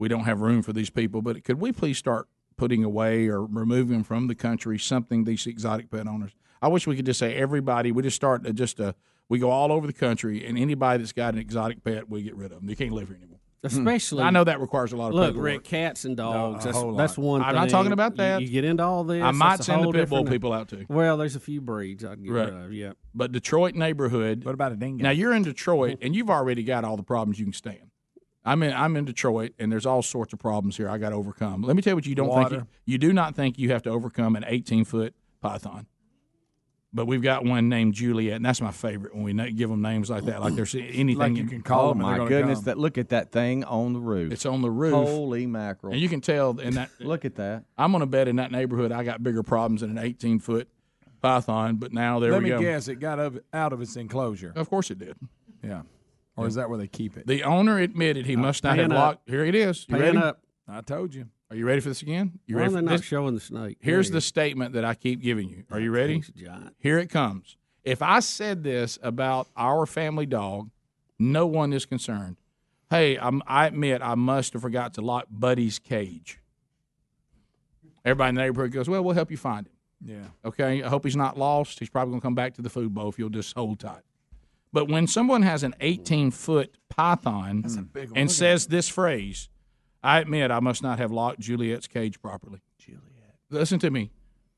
we don't have room for these people. But could we please start putting away or removing from the country something these exotic pet owners? I wish we could just say everybody. We just start uh, just uh, we go all over the country, and anybody that's got an exotic pet, we get rid of them. They can't live here anymore. Especially, I know that requires a lot of Look, paperwork. Rick, cats and dogs. a that's whole that's one. I'm not talking about that. You, get into all this. I might that's send the pit bull people out too. Well, there's a few breeds I'd get Right. rid of. Yeah. But Detroit neighborhood. What about a dingo? Now you're in Detroit, and you've already got all the problems you can stand. I'm in. I'm in Detroit, and there's all sorts of problems here. I got to overcome. Let me tell you what you don't think. You, you do not think you have to overcome an 18 foot python. But we've got one named Juliet, and that's my favorite when we na- give them names like that. Like there's anything Like you can call oh them. and my goodness! come. That look at that thing on the roof. It's on the roof. Holy mackerel! and you can tell in that. (laughs) look at that. I'm going to bet in that neighborhood I got bigger problems than an 18 foot python. But now there Let we me guess, it got out of its enclosure. Of course it did. Yeah. Or is that where they keep it? The owner admitted he uh, must not have pan up. locked. Here it is. You Pan ready? up. I told you. Are you ready for this again? You Why ready are for not this? showing the snake? Here's There the statement that I keep giving you. Are you ready? Thing's giant. Here it comes. If I said this about our family dog, no one is concerned. Hey, I'm, I admit I must have forgot to lock Buddy's cage. Everybody in the neighborhood goes, Well, we'll help you find him. Yeah. Okay. I hope he's not lost. He's probably going to come back to the food bowl if you'll just hold tight. But when someone has an 18 foot python and says this phrase, I admit I must not have locked Juliet's cage properly. Juliet. Listen to me.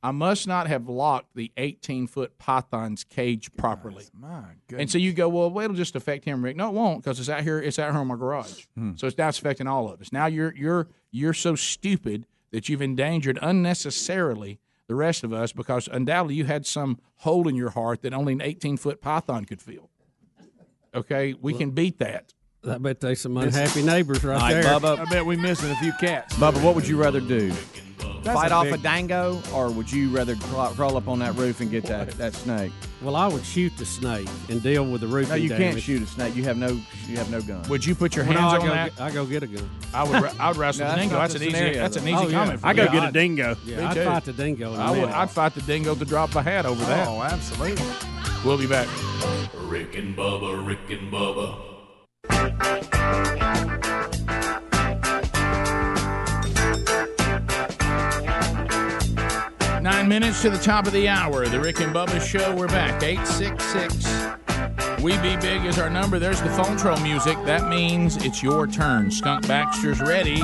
I must not have locked the 18 foot python's cage properly. My goodness. And so you go, well, it'll just affect him, Rick. No, it won't, because it's out here. It's out here in my garage. So it's now it's affecting all of us. Now you're you're you're so stupid that you've endangered unnecessarily the rest of us because undoubtedly you had some hole in your heart that only an 18 foot python could fill. Okay, we can beat that. I bet there's some unhappy neighbors right All right, there. Bubba. I bet we're missing a few cats. Bubba, what would you rather do? That's Fight a off big- a dango, or would you rather crawl, crawl up on that roof and get that, that snake? Well, I would shoot the snake and deal with the roofing No, you damage. can't shoot a snake. You have no you have no gun. Would you put your Well, no, hands I on go that? Get, I go get a gun. I would. I would wrestle (laughs) No, the that's dingo. not That's the an easy. scenario, That's an though. easy Oh, yeah. comment. For I go you. get a I'd- dingo. Yeah, I'd too. fight the dingo in a I would. minute. I'd fight the dingo to drop a hat over oh, that. Oh, absolutely. We'll be back. Rick and Bubba, Rick and Bubba. Nine minutes to the top of the hour. The Rick and Bubba Show. We're back. 866. We Be Big is our number. There's the phone troll music. That means it's your turn. Skunk Baxter's ready,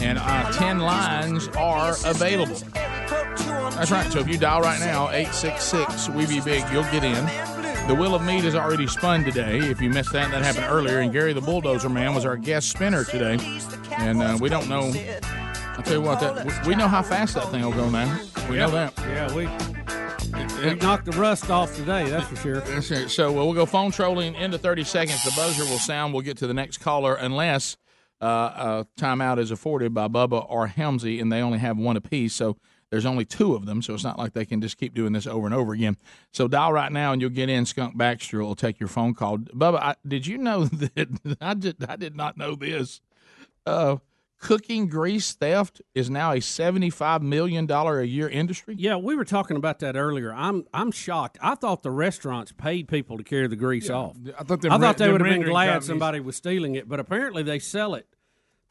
and uh, 10 lines are available. That's right. So if you dial right now, 866 We Be Big, you'll get in. The Wheel of Meat is already spun today. If you missed that, that happened earlier. And Gary the Bulldozer Man was our guest spinner today. And uh, we don't know. I'll tell you what, that we- know how fast that thing will go now. We know that. Yeah, we we knocked the rust off today. That's for sure. That's it. So uh, we'll go phone trolling into 30 seconds. The buzzer will sound. We'll get to the next caller unless uh, uh, timeout is afforded by Bubba or Helmsy, and they only have one apiece. So there's only two of them, so it's not like they can just keep doing this over and over again. So dial right now, and you'll get in. Skunk Baxter will take your phone call. Bubba, I, did you know (laughs) that I did? I did not know this. Uh, cooking grease theft is now a seventy-five million dollar a year industry. Yeah, we were talking about that earlier. I'm I'm shocked. I thought the restaurants paid people to carry the grease off. I thought, I thought they would have been glad companies- somebody was stealing it, but apparently they sell it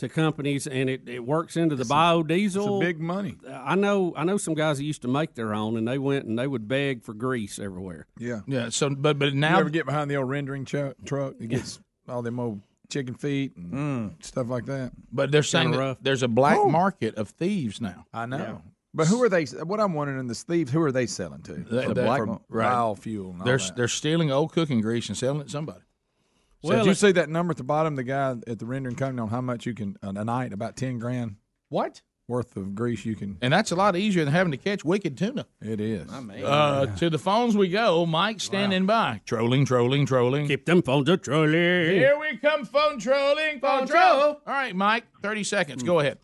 to companies and it, it works into the biodiesel. It's a big money. I know I know some guys that used to make their own and they went and they would beg for grease everywhere. Yeah. Yeah. So, but but You now ever get behind the old rendering chu- truck? It gets all them old chicken feet and mm. stuff like that. But they're saying rough. there's a black Oh. market of thieves now. I know. But who are they? What I'm wondering in the thieves, who are they selling to? That- For that- black for- biofuel. And all They're that. they're stealing old cooking grease and selling it to somebody. So Well, did you see that number at the bottom? The guy at the rendering company on how much you can a a night about ten grand What? worth of grease you can. And that's a lot easier than having to catch wicked tuna. It is. Uh, to the phones we go. Mike standing by. Trolling, trolling, trolling. Keep them phones a trolling. Here we come, phone trolling, phone troll. All right, Mike, 30 seconds. Go ahead.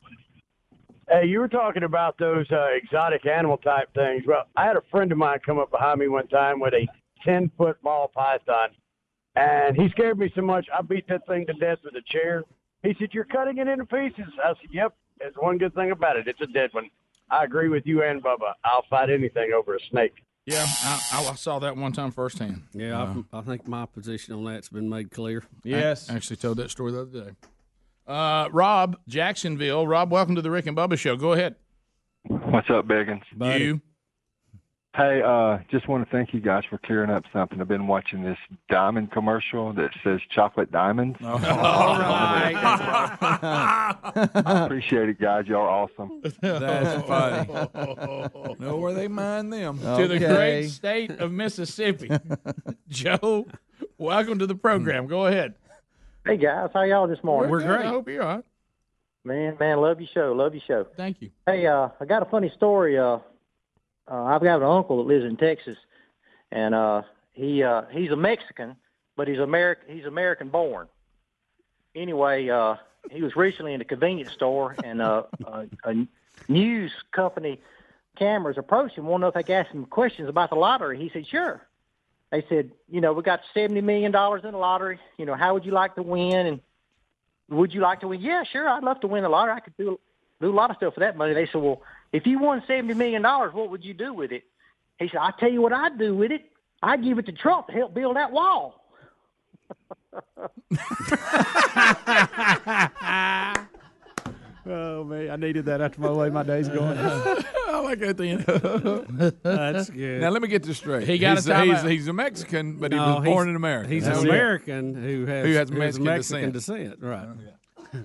Hey, you were talking about those uh, exotic animal type things. Well, I had a friend of mine come up behind me one time with a 10 foot ball python, and he scared me so much I beat that thing to death with a chair. He said, You're cutting it into pieces. I said, Yep, there's one good thing about it. It's a dead one. I agree with you and Bubba. I'll fight anything over a snake. Yeah, I, I, I saw that one time firsthand. Yeah, Uh, I, I think my position on that's been made clear. Yes. I actually told that story the other day. Uh, Rob, Jacksonville. Rob, welcome to the Rick and Bubba Show. Go ahead. What's up, Biggins? You. Hey, uh, just want to thank you guys for clearing up something. I've been watching this diamond commercial that says chocolate diamonds. (laughs) All right. I appreciate it, guys. Y'all are awesome. That's (laughs) funny. know where they mine them. To the great state of Mississippi. (laughs) Joe, welcome to the program. Go ahead. Hey guys, how y'all this morning? We're great. I hope you're all right. Man, man, love your show. Love your show. Thank you. Hey, uh, I got a funny story. Uh, uh, I've got an uncle that lives in Texas, and uh, he uh, he's a Mexican, but he's American. He's American born. Anyway, uh, he was recently in a convenience store, and uh, a, a news company cameras approached him, want to know if they could ask him questions about the lottery. He said, "Sure." They said, "You know, we got seventy million dollars in the lottery. You know, how would you like to win?" And would you like to win? Yeah, sure. I'd love to win the lottery. I could do do a lot of stuff for that money. They said, well, if you won seventy million dollars, what would you do with it? He said, I tell you what I'd do with it. I'd give it to Trump to help build that wall. (laughs) Oh man, I needed that after my way my day's going. (laughs) I like that thing. (laughs) That's good. Now let me get this straight. He got he's, a time he's, out. he's a Mexican, but he No, was born in America. He's That's an it. American who has, Who has who Mexican descent. Right.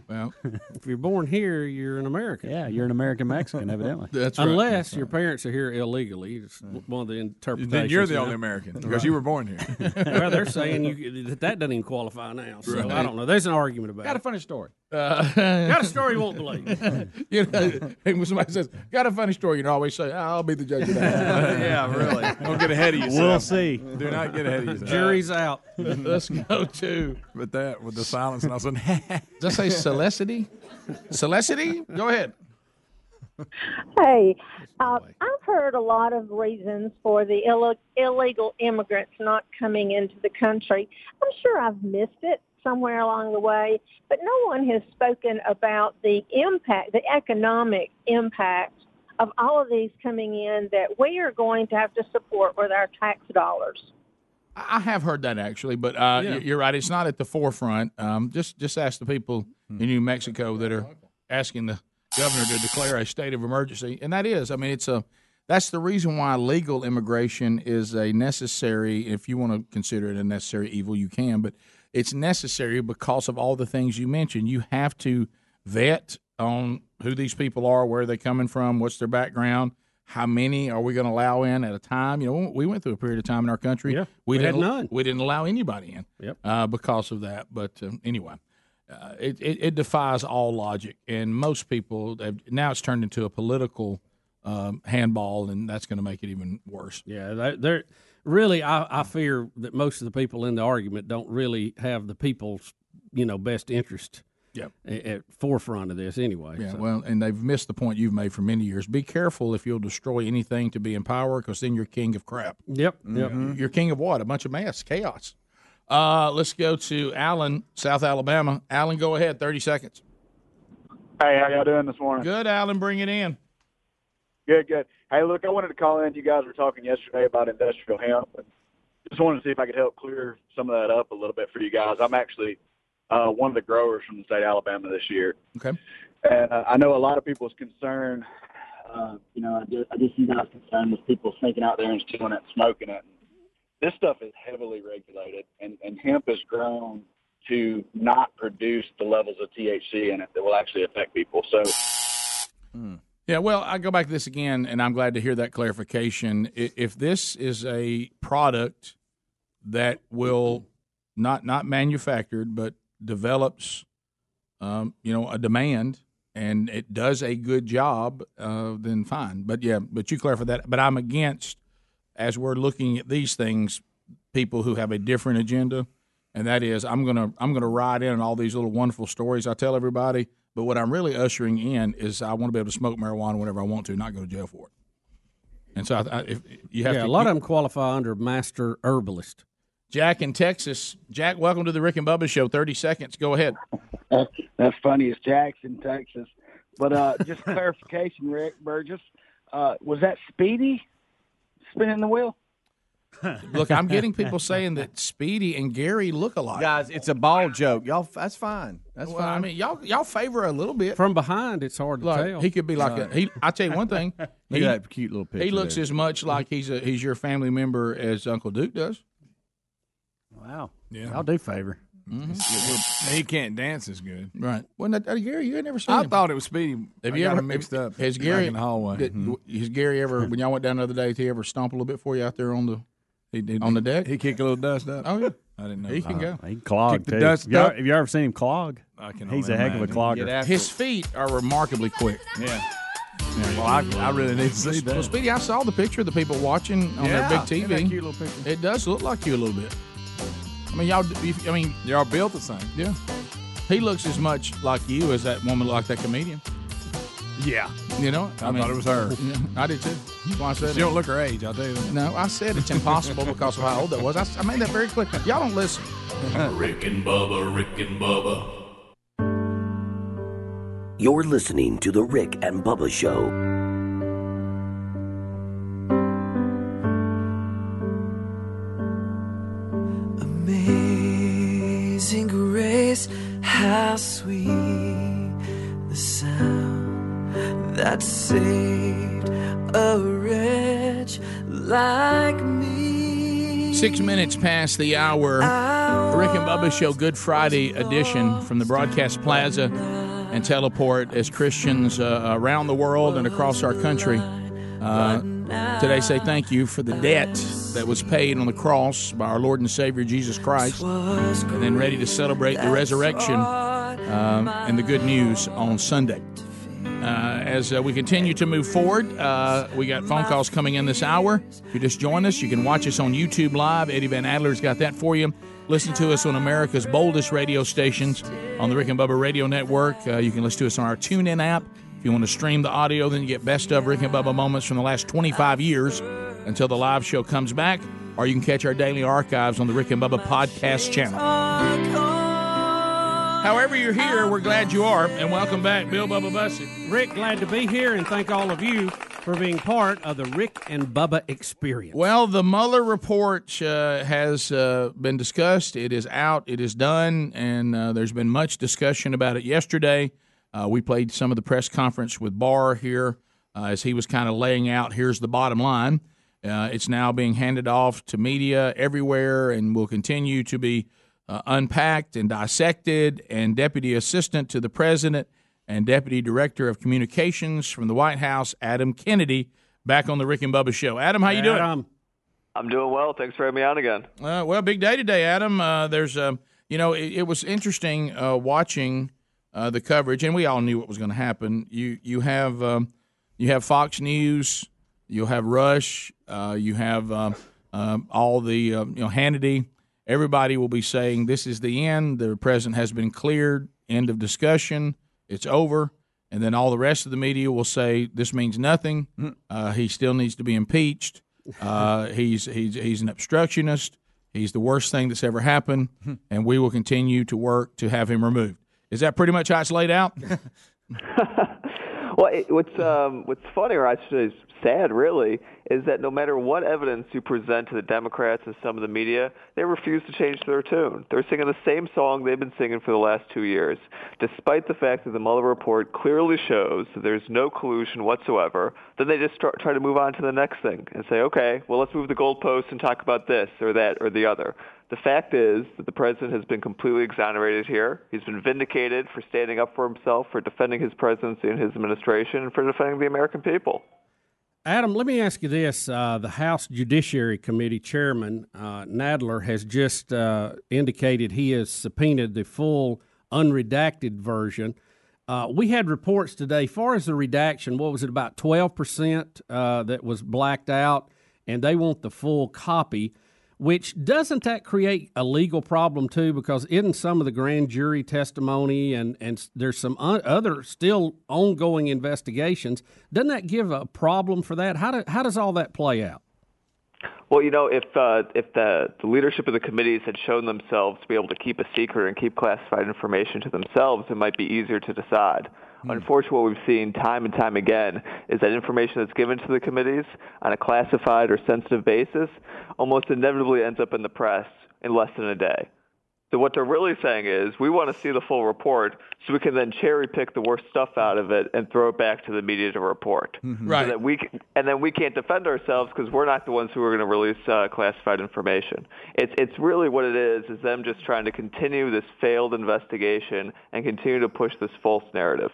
Well, (laughs) if you're born here, you're an American. Yeah, you're an American Mexican, evidently. (laughs) That's right. Unless your parents are here illegally. It's mm. one of the interpretations. Then you're the you only. American (laughs) because you were born here. well, they're saying you, that that doesn't even qualify now. So Right. I don't know. There's an argument about Got a funny story. Uh, Got a story you won't believe. (laughs) you know, and when somebody says, got a funny story, you know, always say, I'll be the judge of that. (laughs) yeah, really. Don't get ahead of yourself. We'll see. Do not get ahead of yourself. Jury's out. Let's go to, But that with the silence, and I said, does that say Celicity? Celicity? Go ahead. Hey, uh, I've heard a lot of reasons for the Ill- illegal immigrants not coming into the country. I'm sure I've missed it somewhere along the way, but no one has spoken about the impact, the economic impact of all of these coming in that we are going to have to support with our tax dollars. I have heard that actually, but uh, Yeah. you're right. It's not at the forefront. Um, just just ask the people in New Mexico that are asking the governor to declare a state of emergency, and that is, I mean, it's a that's the reason why legal immigration is a necessary. If you want to consider it a necessary evil, you can, but it's necessary because of all the things you mentioned. You have to vet on who these people are, where they're coming from, what's their background. How many are we going to allow in at a time? You know, we went through a period of time in our country. Yeah, we, we had didn't. none. We didn't allow anybody in. Yep. Uh, because of that. But uh, anyway, uh, it, it it defies all logic, and most people have, now it's turned into a political um, handball, and that's going to make it even worse. Yeah, they're really. I, I fear that most of the people in the argument don't really have the people's, you know, best interest. Yep. At, at forefront of this, anyway. Yeah, so. well, and they've missed the point you've made for many years. Be careful if you'll destroy anything to be in power, because then you're king of crap. Yep. Yep. You're king of what? A bunch of mess, chaos. Uh, let's go to Allen, South Alabama. Allen, go ahead. Thirty seconds. Hey, how y'all doing this morning? Good, Allen. Bring it in. Good, good. Hey, look, I wanted to call in. You guys were talking yesterday about industrial hemp. And just wanted to see if I could help clear some of that up a little bit for you guys. I'm actually uh, one of the growers from the state of Alabama this year. Okay. And uh, I know a lot of people's concern, uh, you know, I just, I just see guys concerned with people sneaking out there and stealing it and smoking it. This stuff is heavily regulated, and, and hemp is grown to not produce the levels of THC in it that will actually affect people. So Yeah, well, I go back to this again, and I'm glad to hear that clarification. If this is a product that will not not manufactured, but develops, um, you know, a demand, and it does a good job, uh, then fine. But yeah, but you clarify that. But I'm against, as we're looking at these things, people who have a different agenda, and that is I'm gonna I'm gonna ride in all these little wonderful stories I tell everybody. But what I'm really ushering in is I want to be able to smoke marijuana whenever I want to, not go to jail for it. And so, I, I, if you have yeah, to, a lot of them qualify under master herbalist. Jack in Texas. Jack, welcome to the Rick and Bubba Show. Thirty seconds. Go ahead. That's funny. It's Jackson, Texas. But uh, just (laughs) clarification, Rick Burgess, uh, was that Speedy spinning the wheel? Look, I'm getting people saying that Speedy and Gary look alike. Guys, it's a ball joke. Y'all, that's fine. That's well, fine. I mean, y'all y'all favor a little bit from behind. It's hard to Like, tell. He could be like a, he. I tell you one thing. (laughs) Look he, at that cute little picture He looks there. as much like he's a he's your family member as Uncle Duke does. Wow. Yeah. I'll do favor. He can't dance as good. Right. Well, not, uh, Gary, you ain't never seen I him. thought it was Speedy. Have I you got ever him mixed up? Has back Gary in the hallway? did- Mhm. Has Gary ever when y'all went down the other day? Did he ever stomp a little bit for you out there on the on the deck? He kicked a little dust up. Oh yeah, I didn't know. He can go. Uh, he can clog Kick the too. dust Have you, up. have you ever seen him clog? I can He's a heck of a clogger. His feet are remarkably quick. Yeah. Well, I, I really need to see that. Well, Speedy, I saw the picture of the people watching on Yeah, their big isn't TV. cute little picture? It does look like you a little bit. I mean, y'all. I mean, y'all built the same. Yeah. He looks as much like you as that woman like that comedian. Yeah. You know, I thought it was her. Yeah, I did too. That's why I said She it. don't look her age. I'll tell you that. No, I said it's impossible because of how old that was. I, I made that very clear. Y'all don't listen. (laughs) Rick and Bubba, Rick and Bubba. You're listening to The Rick and Bubba Show. Amazing grace, how sweet the sound that saved a wretch like me. Six minutes past the hour. Rick and Bubba Show Good Friday edition from the Broadcast Plaza and Teleport as Christians uh, around the world and across our country uh, today say thank you for the debt that was paid on the cross by our Lord and Savior Jesus Christ, and then ready to celebrate the resurrection um, and the good news on Sunday. Uh, as uh, we continue to move forward, uh, we got phone calls coming in this hour. If you just joined us, you can watch us on YouTube Live. Eddie Van Adler's got that for you. Listen to us on America's boldest radio stations on the Rick and Bubba Radio Network. Uh, you can listen to us on our TuneIn app. If you want to stream the audio, then you get best of Rick and Bubba moments from the last 25 years until the live show comes back. Or you can catch our daily archives on the Rick and Bubba podcast channel. However, you're here, we're glad you are, and welcome back, Bill Bubba Bussey. Rick, glad to be here, and thank all of you for being part of the Rick and Bubba experience. Well, the Mueller report uh, has uh, been discussed. It is out. It is done, and uh, there's been much discussion about it yesterday. Uh, we played some of the press conference with Barr here uh, as he was kind of laying out. Here's the bottom line. Uh, it's now being handed off to media everywhere, and will continue to be uh, unpacked and dissected. And Deputy Assistant to the President and Deputy Director of Communications from the White House, Adam Kennedy, back on the Rick and Bubba Show. Adam, how you doing? Adam. I'm doing well. Thanks for having me on again. Uh, well, big day today, Adam. Uh, there's, um, you know, it, it was interesting uh, watching uh, the coverage, and we all knew what was going to happen. You you have um, you have Fox News, you'll have Rush, uh, you have um, um, all the um, you know Hannity. Everybody will be saying this is the end. The president has been cleared. End of discussion. It's over. And then all the rest of the media will say this means nothing. Uh, he still needs to be impeached. (laughs) Uh, he's he's he's an obstructionist. He's the worst thing that's ever happened, and we will continue to work to have him removed. Is that pretty much how it's laid out? (laughs) Well, it, what's um, what's funny, or actually sad, really, is that no matter what evidence you present to the Democrats and some of the media, they refuse to change their tune. They're singing the same song they've been singing for the last two years, despite the fact that the Mueller report clearly shows that there's no collusion whatsoever. Then they just start, try to move on to the next thing and say, okay, well, let's move the goalposts and talk about this or that or the other. The fact is that the president has been completely exonerated here. He's been vindicated for standing up for himself, for defending his presidency and his administration, and for defending the American people. Adam, let me ask you this. Uh, the House Judiciary Committee Chairman, uh, Nadler, has just uh, indicated he has subpoenaed the full unredacted version. Uh, we had reports today, far as the redaction, what was it, about 12% uh, that was blacked out, and they want the full copy. Which doesn't that create a legal problem too? Because in some of the grand jury testimony and and there's some other still ongoing investigations, doesn't that give a problem for that? How do, how does all that play out? Well, you know, if uh, if the, the leadership of the committees had shown themselves to be able to keep a secret and keep classified information to themselves, it might be easier to decide. Hmm. Unfortunately, what we've seen time and time again is that information that's given to the committees on a classified or sensitive basis almost inevitably ends up in the press in less than a day. So what they're really saying is we want to see the full report so we can then cherry pick the worst stuff out of it and throw it back to the media to report. Hmm, hmm. Right. So that we can, and then we can't defend ourselves because we're not the ones who are going to release uh, classified information. It's it's really what it is is them just trying to continue this failed investigation and continue to push this false narrative.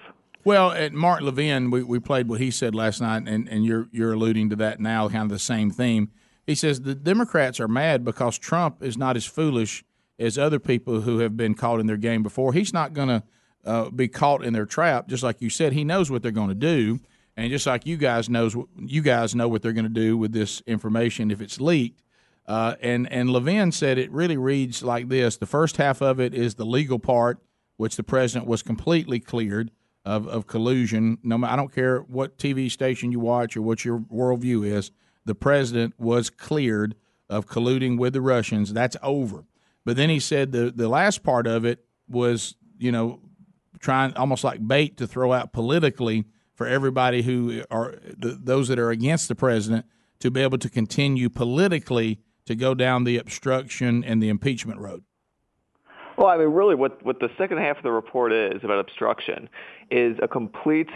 Well, at Mark Levin, we, we played what he said last night, and, and you're you're alluding to that now, kind of the same theme. He says the Democrats are mad because Trump is not as foolish as other people who have been caught in their game before. He's not going to uh, be caught in their trap, just like you said. He knows what they're going to do, and just like you guys knows you guys know what they're going to do with this information if it's leaked. Uh, and and Levin said it really reads like this: the first half of it is the legal part, which the president was completely cleared of, of collusion. No, I don't care what TV station you watch or what your worldview is. The president was cleared of colluding with the Russians. That's over. But then he said the the last part of it was, you know, trying almost like bait to throw out politically for everybody who are the, those that are against the president to be able to continue politically to go down the obstruction and the impeachment road. Well, I mean, really, what what the second half of the report is about obstruction is a complete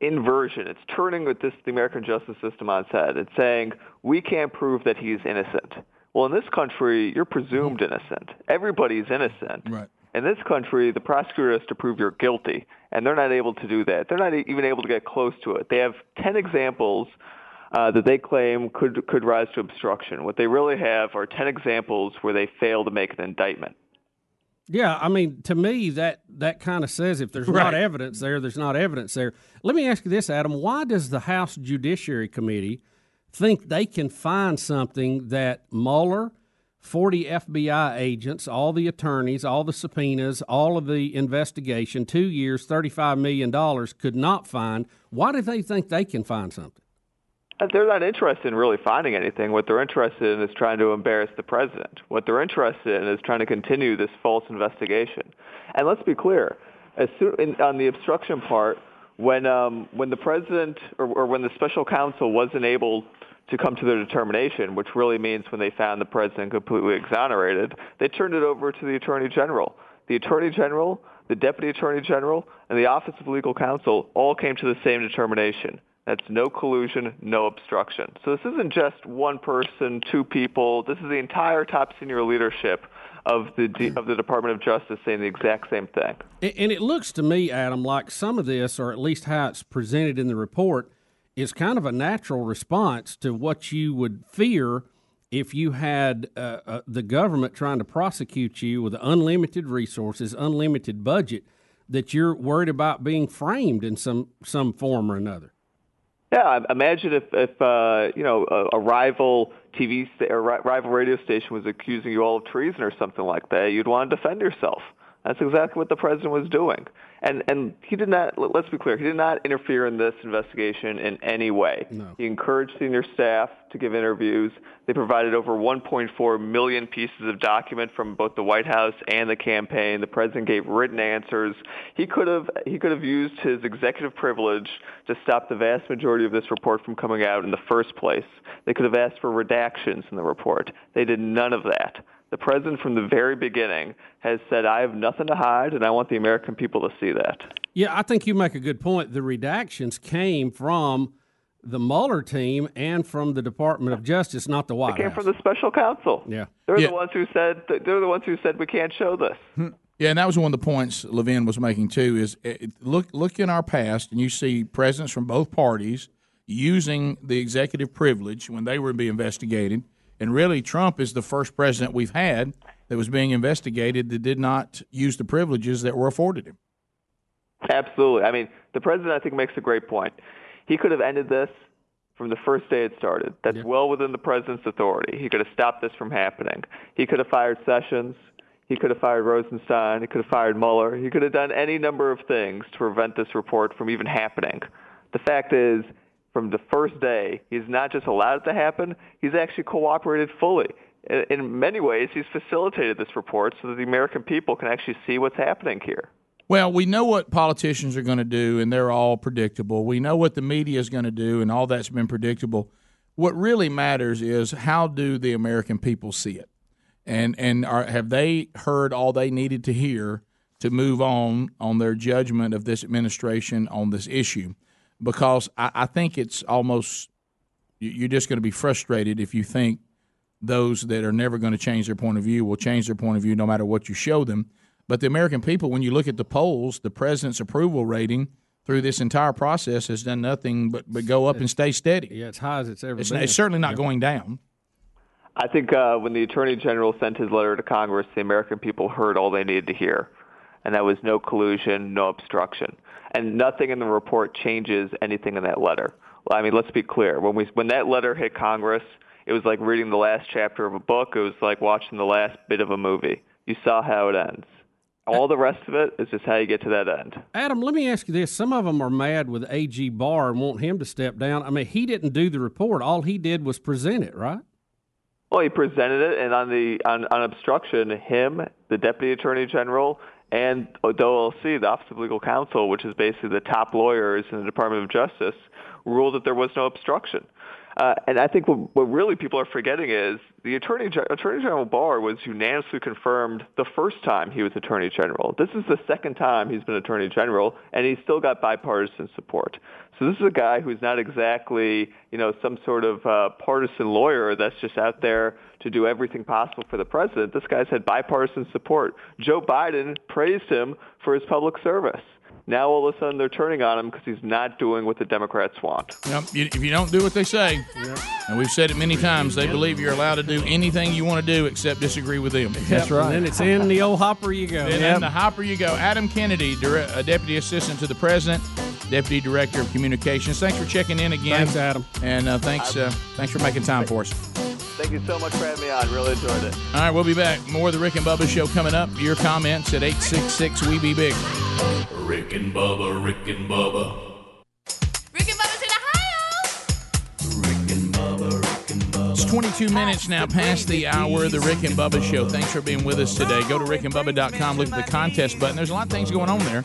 inversion. It's turning with this the American justice system on its head. It's saying we can't prove that he's innocent. Well, in this country, you're presumed innocent. Everybody's innocent. Right. In this country, the prosecutor has to prove you're guilty, and they're not able to do that. They're not even able to get close to it. They have 10 examples uh, that they claim could could rise to obstruction. What they really have are 10 examples where they fail to make an indictment. Yeah, I mean, to me, that that kind of says if there's Right. not evidence there, there's not evidence there. Let me ask you this, Adam: Why does the House Judiciary Committee think they can find something that Mueller, forty FBI agents, all the attorneys, all the subpoenas, all of the investigation, two years, thirty-five million dollars, could not find? Why do they think they can find something? Uh, They're not interested in really finding anything. What they're interested in is trying to embarrass the president. What they're interested in is trying to continue this false investigation. And let's be clear, soon, on the obstruction part, when um, when the president or, or when the special counsel wasn't able to come to their determination, which really means when they found the president completely exonerated, they turned it over to the attorney general. The attorney general, the deputy attorney general, and the office of legal counsel all came to the same determination. That's no collusion, no obstruction. So this isn't just one person, two people. This is the entire top senior leadership of the of the Department of Justice saying the exact same thing. And it looks to me, Adam, like some of this, or at least how it's presented in the report, is kind of a natural response to what you would fear if you had uh, uh, the government trying to prosecute you with unlimited resources, unlimited budget, that you're worried about being framed in some some form or another. Yeah, imagine if if uh, you know a, a rival TV sta- or ri- rival radio station was accusing you all of treason or something like that. You'd want to defend yourself. That's exactly what the president was doing. And and he did not. let- Let's be clear. He did not interfere in this investigation in any way. No. He encouraged senior staff to give interviews. They provided over 1.4 million pieces of document from both the White House and the campaign. The president gave written answers. He could have he could have used his executive privilege to stop the vast majority of this report from coming out in the first place. They could have asked for redactions in the report. They did none of that. The president from the very beginning has said, I have nothing to hide, and I want the American people to see that. Yeah, I think you make a good point. The redactions came from the Mueller team and from the Department of Justice, not the White It came House. from the special counsel. Yeah. They're Yeah. the ones who said they're the ones who said we can't show this. Hmm. Yeah, and that was one of the points Levin was making too. Is eh, it, look look in our past, and you see presidents from both parties using the executive privilege when they were being investigated. And really, Trump is the first president we've had that was being investigated that did not use the privileges that were afforded him. Absolutely. I mean, the president, I think, makes a great point. He could have ended this from the first day it started. That's well within the president's authority. He could have stopped this from happening. He could have fired Sessions. He could have fired Rosenstein. He could have fired Mueller. He could have done any number of things to prevent this report from even happening. The fact is, from the first day, he's not just allowed it to happen, he's actually cooperated fully. In- many ways, he's facilitated this report so that the American people can actually see what's happening here. Well, we know what politicians are going to do, and they're all predictable. We know what the media is going to do, and all that's been predictable. What really matters is how do the American people see it, and and are, have they heard all they needed to hear to move on on their judgment of this administration on this issue? Because I, I think it's almost you- you're just going to be frustrated if you think those that are never going to change their point of view will change their point of view no matter what you show them. But the American people, when you look at the polls, the president's approval rating through this entire process has done nothing but, but go up and stay steady. Yeah, it's high as it's ever It's, been. it's certainly not going down. I think uh, when the Attorney General sent his letter to Congress, the American people heard all they needed to hear, and that was no collusion, no obstruction, and nothing in the report changes anything in that letter. I mean, let's be clear. When we when that letter hit Congress, it was like reading the last chapter of a book. It was like watching the last bit of a movie. You saw how it ends. All the rest of it is just how you get to that end. Adam, let me ask you this. Some of them are mad with AG Barr and want him to step down. I mean, he didn't do the report. All he did was present it, right? Well, he presented it, and on the on, on obstruction, him, the deputy attorney general, and the OLC, the Office of Legal Counsel, which is basically the top lawyers in the Department of Justice, ruled that there was no obstruction. Uh, and I think what, what really people are forgetting is the attorney attorney general Barr was unanimously confirmed the first time he was attorney general. This is the second time he's been attorney general, and he's still got bipartisan support. So this is a guy who's not exactly you know some sort of uh, partisan lawyer that's just out there to do everything possible for the president. This guy's had bipartisan support. Joe Biden praised him for his public service. Now all of a sudden they're turning on him because he's not doing what the Democrats want. Yep. You, if you don't do what they say, and we've said it many times, they believe you're allowed to do anything you want to do except disagree with them. Yep. And then it's in the old hopper you go. Then in the hopper you go. Adam Kennedy, dire- uh, Deputy Assistant to the President, Deputy Director of Communications. Thanks for checking in again. Thanks, Adam. And uh, thanks, uh, thanks for making time for us. Thank you so much for having me on. Really enjoyed it. All right, we'll be back. More of the Rick and Bubba Show coming up. Your comments at 866 We Be Big. Rick and Bubba, Rick and Bubba. Rick and Bubba's in Ohio. Rick and Bubba, Rick and Bubba. It's 22 minutes now past the hour of the Rick and Bubba Show. Thanks for being with us today. Go to rickandbubba.com, look at the contest button. There's a lot of things going on there.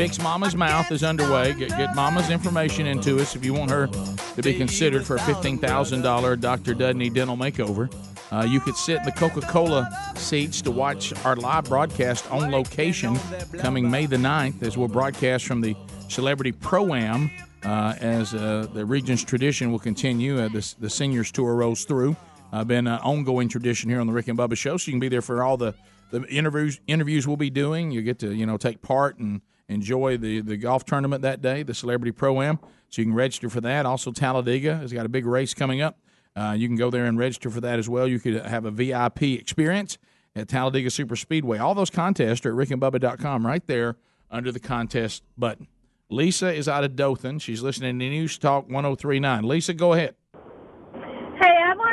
Fix Mama's Mouth is underway. Get, get Mama's information into us if you want her to be considered for a $15,000 Dr. Dudney dental makeover. Uh, you could sit in the Coca Cola seats to watch our live broadcast on location coming May the 9th as we'll broadcast from the Celebrity Pro Am uh, as uh, the region's tradition will continue. Uh, this, the seniors tour rolls through. Uh, been an ongoing tradition here on the Rick and Bubba Show, so you can be there for all the, the interviews interviews we'll be doing. You get to you know take part and enjoy the, the golf tournament that day, the Celebrity Pro Am. So you can register for that. Also, Talladega has got a big race coming up. Uh, you can go there and register for that as well. You could have a VIP experience at Talladega Super Speedway. All those contests are at rickandbubba.com right there under the contest button. Lisa is out of Dothan. She's listening to News Talk 1039. Lisa, go ahead.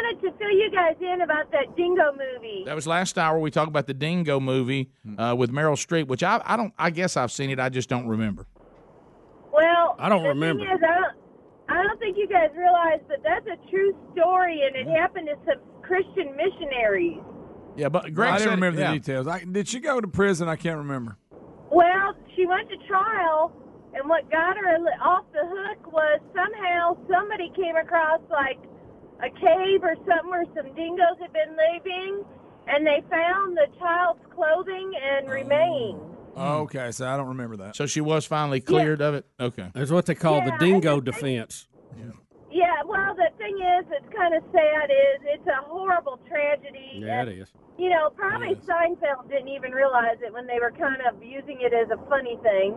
Hey, I wanted to fill you guys in about that Dingo movie. That was last hour. We talked about the Dingo movie uh, with Meryl Streep, which I, I don't. I guess I've seen it. I just don't remember. Well, I don't the remember. Thing is, I don't, I don't think you guys realize that that's a true story, and it happened to some Christian missionaries. Yeah, but Greg I said didn't it- remember yeah. the details. I, did she go to prison? I can't remember. Well, she went to trial, and what got her off the hook was somehow somebody came across like a cave or something where some dingoes had been living, and they found the child's clothing and oh. remains. Oh, okay, so I don't remember that. So she was finally cleared of it. Okay, That's what they call the dingo defense. Yeah, well, the thing is, it's kind of sad. Is it's a horrible tragedy. Yeah, and, it is. You know, probably Seinfeld didn't even realize it when they were kind of using it as a funny thing.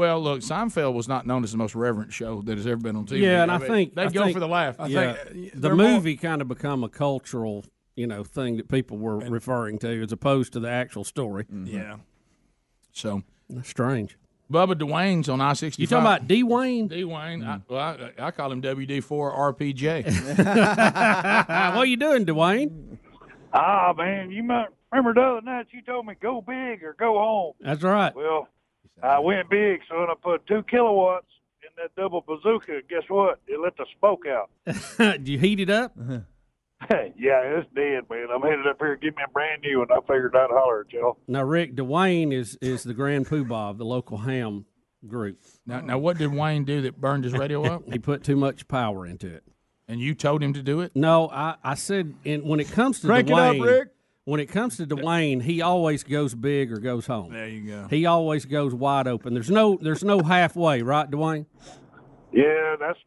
Well, look, Seinfeld was not known as the most reverent show that has ever been on TV. Yeah, and I mean, think they go think- for the laugh. I yeah, think the movie kind of become a cultural, you know, thing that people were referring to as opposed to the actual story. Yeah. So That's strange. Bubba Dwayne's on I sixty. You talking about D Wayne? D Wayne? I, well, I, I call him WD four RPJ. (laughs) what are you doing, Dwayne? Ah, man, you might remember the other night you told me go big or go home. That's right. Well, I went big, son. I put two kilowatts in that double bazooka. Guess what? It let the smoke out. (laughs) Did you heat it up? Uh-huh. (laughs) yeah, it's dead, man. I'm headed up here to get me a brand new one. I figured I'd holler at y'all. Now, Rick Dwayne is is the grand poobah of the local ham group. Now, now, what did Wayne do that burned his radio up? (laughs) he put too much power into it. And you told him to do it? No, I, I said and when it comes to Crank it up, Rick. When it comes to Dwayne, he always goes big or goes home. There you go. He always goes wide open. There's no there's no halfway, right, Dwayne? Yeah, that's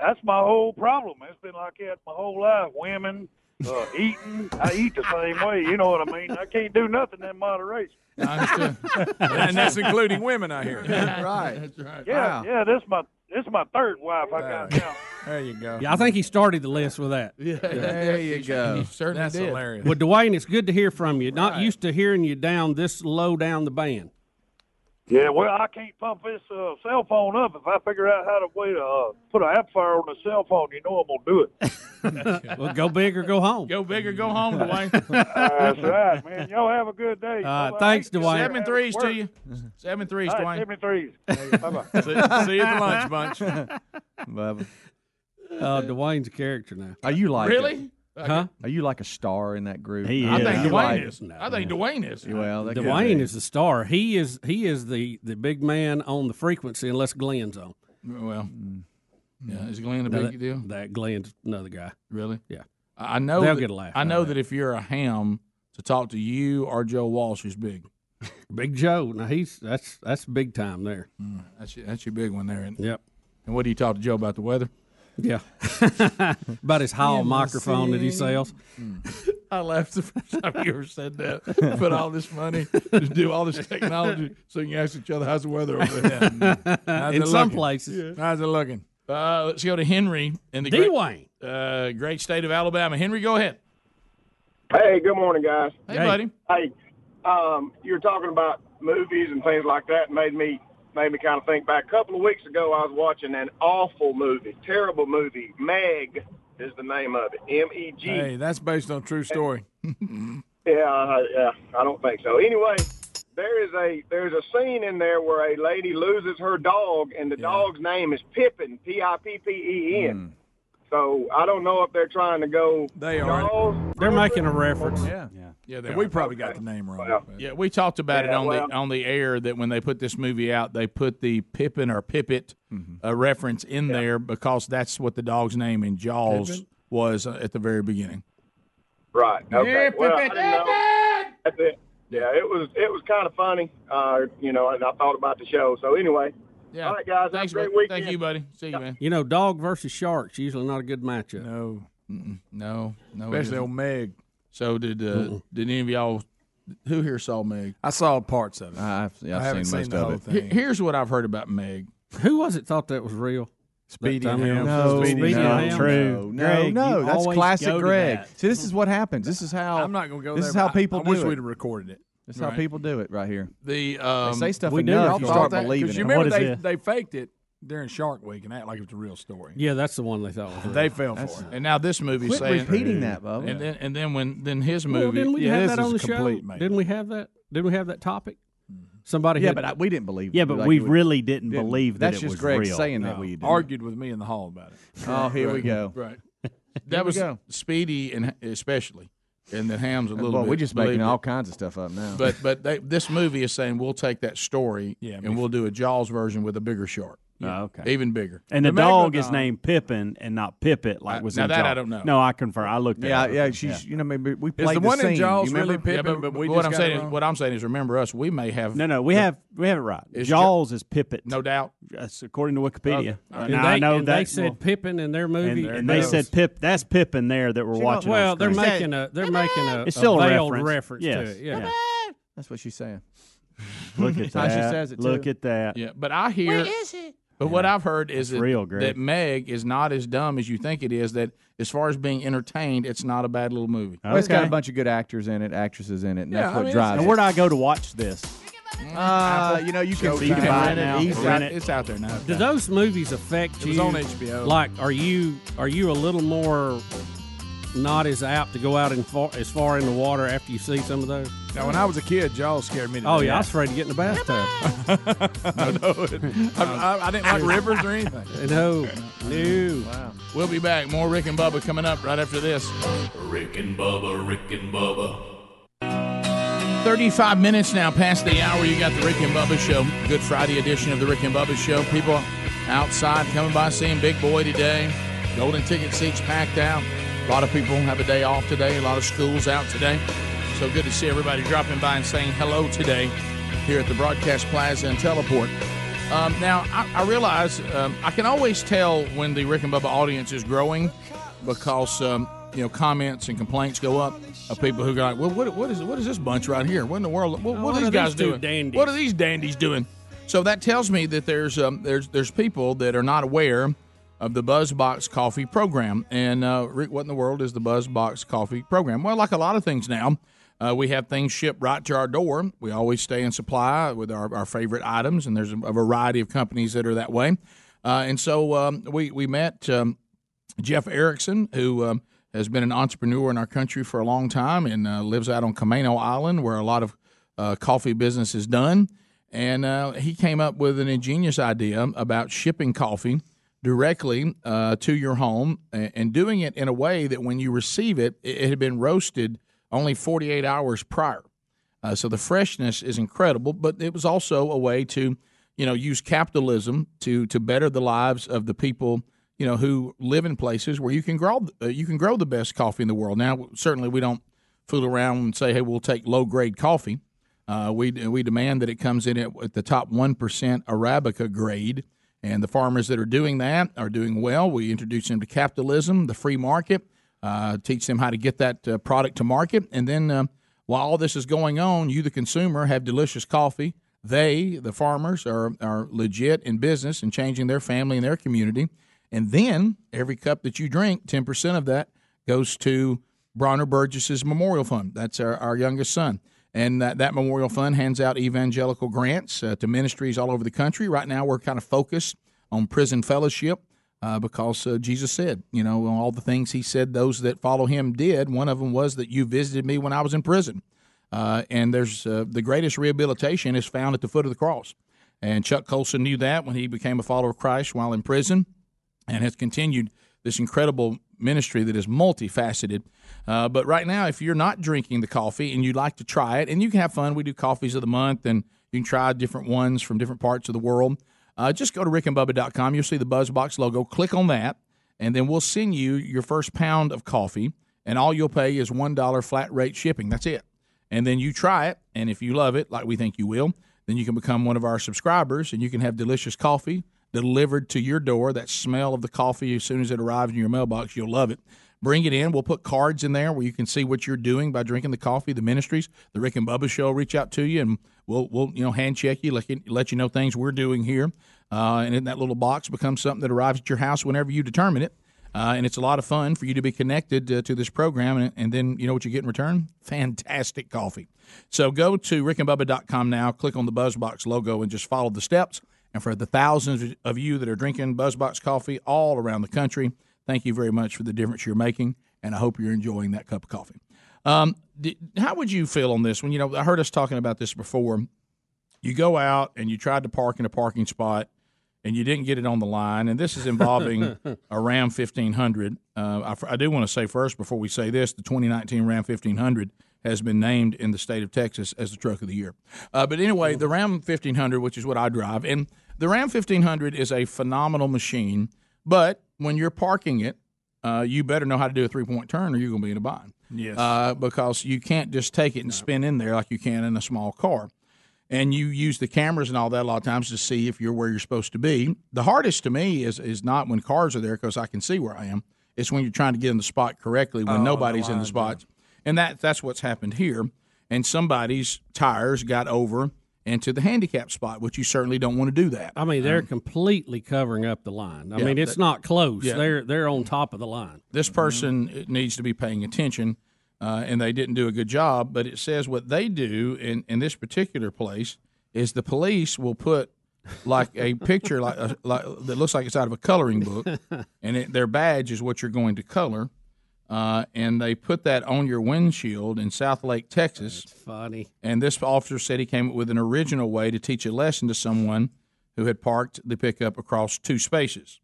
that's my whole problem. It's been like that my whole life. Women, uh, (laughs) eating. I eat the same way. You know what I mean? I can't do nothing in moderation. (laughs) And that's including women, I hear. right. That's right. Yeah, yeah. This my this is my third wife I got now. (laughs) There you go. Yeah, I think he started the list with that. Yeah, There you go. He certainly That's did. hilarious. Well, Dwayne, it's good to hear from you. Not used to hearing you down this low down the band. Yeah, well, I can't pump this uh, cell phone up. If I figure out how to way to uh, put an app amplifier on the cell phone, you know I'm gonna do it. (laughs) well, go big or go home. Go big or go home, Dwayne. (laughs) That's right, man. Y'all have a good day. Uh, thanks, Dwayne. Seven threes to you. Seven threes, All Dwayne. seven threes. (laughs) Bye bye. See, see you at the lunch bunch. Bye. Uh, Dwayne's a character now. Are you like Really? Huh? Are you like a star in that group? He I is. think You Dwayne like- is. I think Dwayne is. Well, Dwayne is the star. He is he is the, the big man on the frequency unless Glenn's on. Well, mm. yeah. Is Glenn a Now big that, deal? That Glenn's another guy. Really? Yeah. I I know. They'll that, get a laugh I know of that if you're a ham, to talk to you or Joe Walsh, who's big. (laughs) Big Joe. Now he's that's that's big time there. Mm, that's your, that's your big one there. And, Yep. and what do you talk to Joe about the weather? Yeah. (laughs) About his hall microphone that he sells. (laughs) I laughed the first time you ever said that. Put all this money to do all this technology so you can ask each other how's the weather over there. How's In it some looking? places. How's it looking? Uh, let's go to Henry in the D. great, uh, great state of Alabama. Henry, go ahead. Hey, good morning, guys. Hey, buddy. Hey, um, you were talking about movies and things like that, made me made me kind of think back. A couple of weeks ago, I was watching an awful movie, terrible movie. Meg is the name of it. M E G. Hey, that's based on a true story. (laughs) Yeah, uh, yeah, I don't think so. Anyway, there is a there's a scene in there where a lady loses her dog, and the dog's name is Pippin, P I P P E N. So I don't know if they're trying to go. They are. Jaws. They're making a reference. Yeah. Yeah, they Yeah, are. we probably got the name wrong. Well, Yeah, we talked about it on well- the on the air that when they put this movie out, they put the Pippin or Pippet Mm-hmm. uh, reference in there because that's what the dog's name in Jaws Pippin? was uh, at the very beginning. Right. Okay. Yeah, well, I Pippin. That's it. Yeah, it was it was kind of funny, uh, you know, and I thought about the show. So anyway, Yeah. all right, guys, Thanks, have a great bud. weekend. Thank you, buddy. See you, man. You know, dog versus sharks usually not a good matchup. No, Mm-mm. No, no, especially old Meg. So did uh, did any of y'all? Who here saw Meg? I saw parts of it. I've, yeah, I've I haven't seen seen most the of whole it. thing. Here's what I've heard about Meg. Who was it thought that was real? Speedy That Ham. No, Speedy Speedy and and Ham. Ham. True. No, Greg, no, that's classic Greg. that. See, this is what happens. This is how I'm not going to go This there. is how but I- people I, do wish it. we'd have recorded it. This is how Right. people do it right here. The They um, say stuff we do enough, if you you start that- believing Because you it. remember What is they, this? they faked it during Shark Week and act like it was a real story. Yeah, that's the one they thought was real. They fell That's- for it. and now this movie Quit saying repeating that, Bubba. and then and then when then his Well, movie. didn't we Yeah, have this that on is the show? complete, mate. Didn't we have that? Didn't we have that topic? Somebody Yeah, had, but I, we didn't believe. Yeah, it. but Like we would- really didn't didn't- believe that That's it just was Greg real. saying that we did. Argued with me in the hall about it. Oh, here we go. Right. That was go. Speedy and especially, and then Ham's a little Well, bit. we're just making believed all kinds of stuff up now. But but they, this movie is saying we'll take that story Yeah, and we'll do a Jaws version with a bigger shark, Oh, okay. even bigger. And the, The dog is Megalodon. named Pippin and not Pippet, like Uh, was now in that I don't know. No, I confirm. I looked at yeah, it. yeah, she's you know maybe we Is played the one scene. in Jaws really remember? Yeah, Pippin? but, but we what I'm saying it is, wrong? what I'm saying is, remember us. We may have No, no, we have we have it right. Is Jaws is Pippet. no doubt. That's according to Wikipedia. Uh, And and I know and that they said Pippin in their movie. and, and they said Pip. That's Pippin there that we're watching. Well, they're making a they're making a, It's still a veiled reference. reference, to it. Yeah. That's what she's saying. Look at that. she says it, too. Look at that. Yeah, but I hear. Where is it? But what I've heard is that, real, that Meg is not as dumb as you think it is. That as far as being entertained, it's not a bad little movie. Well, it's got a bunch of good actors in it, actresses in it, and Yeah, that's I what mean, drives And where do I go to watch this? Uh, you know, you can, Showtime. you can buy it it. now. easy. Rent it. It's out there now. Do those movies affect It you? was on HBO. Like, are you are you a little more not as apt to go out and far, as far in the water after you see some of those? Now, when I was a kid, Jaws scared me. To Oh death. yeah, I was afraid to get in the bathtub. (laughs) no, no, it- I, I, I didn't like rivers or anything. (laughs) No, no. Wow. We'll be back. More Rick and Bubba coming up right after this. Rick and Bubba, Rick and Bubba. 35 minutes now past the hour. You got the Rick and Bubba Show. Good Friday edition of the Rick and Bubba Show. People outside coming by seeing Big Boy today. Golden ticket seats packed out. A lot of people have a day off today. A lot of schools out today. So good to see everybody dropping by and saying hello today here at the Broadcast Plaza and Teleport. Um, now, I, I realize um, I can always tell when the Rick and Bubba audience is growing because um, you know comments and complaints go up of people who go like, "Well, what, what is what is this bunch right here? What in the world? What, what what are these guys doing? dandies?" What are these dandies doing?" So that tells me that there's um, there's there's people that are not aware of the BuzzBox Coffee program. And uh, Rick, what in the world is the BuzzBox Coffee program? Well, like a lot of things now, uh, we have things shipped right to our door. We always stay in supply with our, our favorite items, and there's a, variety of companies that are that way. Uh, and so um, we we met um, Jeff Erickson, who um, has been an entrepreneur in our country for a long time and uh, lives out on Camano Island, where a lot of uh, coffee business is done. And uh, he came up with an ingenious idea about shipping coffee directly uh, to your home and, doing it in a way that when you receive it, it, it had been roasted only 48 hours prior. Uh, so the freshness is incredible, but it was also a way to, you know, use capitalism to to better the lives of the people, you know, who live in places where you can grow uh, you can grow the best coffee in the world. Now, certainly, we don't fool around and say, "Hey, we'll take low grade coffee." Uh, we we demand that it comes in at, at the top one percent Arabica grade, and the farmers that are doing that are doing well. We introduce them to capitalism, the free market, uh, teach them how to get that uh, product to market, and then uh, while all this is going on, you, the consumer, have delicious coffee. They, the farmers, are are legit in business and changing their family and their community. And then every cup that you drink, ten percent of that goes to Bronner Bussey's Memorial Fund. That's our, our youngest son. And that, that Memorial Fund hands out evangelical grants uh, to ministries all over the country. Right now, we're kind of focused on prison fellowship uh, because uh, Jesus said, you know, all the things he said those that follow him did. One of them was that you visited me when I was in prison. Uh, and there's uh, the greatest rehabilitation is found at the foot of the cross. And Chuck Colson knew that when he became a follower of Christ while in prison and has continued this incredible ministry that is multifaceted. Uh, but right now, if you're not drinking the coffee and you'd like to try it, and you can have fun, we do coffees of the month, and you can try different ones from different parts of the world. Uh, just go to rickandbubba.com. You'll see the BuzzBox logo. Click on that, and then we'll send you your first pound of coffee, and all you'll pay is $1 flat rate shipping. That's it. And then you try it, and if you love it, like we think you will, then you can become one of our subscribers, and you can have delicious coffee delivered to your door. That smell of the coffee as soon as it arrives in your mailbox, you'll love it. Bring it in. We'll put cards in there where you can see what you're doing by drinking the coffee. The ministries, the Rick and Bubba Show, will reach out to you, and we'll we'll you know hand check you, let you, let you know things we're doing here. Uh, and in that little box becomes something that arrives at your house whenever you determine it. Uh, and it's a lot of fun for you to be connected uh, to this program. And, and then you know what you get in return? (laughs) Fantastic coffee. So go to rickandbubba.com now, click on the Buzzbox logo, and just follow the steps. And for the thousands of you that are drinking Buzzbox coffee all around the country, thank you very much for the difference you're making. And I hope you're enjoying that cup of coffee. Um, how would you feel on this? When you know, I heard us talking about this before. You go out and you tried to park in a parking spot and you didn't get it on the line. And this is involving (laughs) a Ram 1500. Uh, I, I do want to say first, before we say this, the 2019 Ram 1500 has been named in the state of Texas as the truck of the year. Uh, but anyway, the Ram 1500, which is what I drive, and the Ram 1500 is a phenomenal machine. But when you're parking it, uh, you better know how to do a three point turn or you're going to be in a bind. Yes. Uh, because you can't just take it and spin in there like you can in a small car. and you use the cameras and all that a lot of times to see if you're where you're supposed to be. The hardest to me is is not when cars are there because I can see where I am. It's when you're trying to get in the spot correctly when Oh, the nobody's in the spot, and that that's what's happened here. And somebody's tires got over into the handicap spot, which you certainly don't want to do that. I mean, they're completely covering up the line. I Yeah, mean, it's that- not close. Yeah. They're they're on top of the line. this person needs to be paying attention, uh, and they didn't do a good job. But it says what they do in, in this particular place is the police will put like a picture like, a, like that looks like it's out of a coloring book, (laughs) and it, their badge is what you're going to color. Uh, and they put that on your windshield in Southlake, Texas. Funny. And this officer said he came up with an original way to teach a lesson to someone who had parked the pickup across two spaces.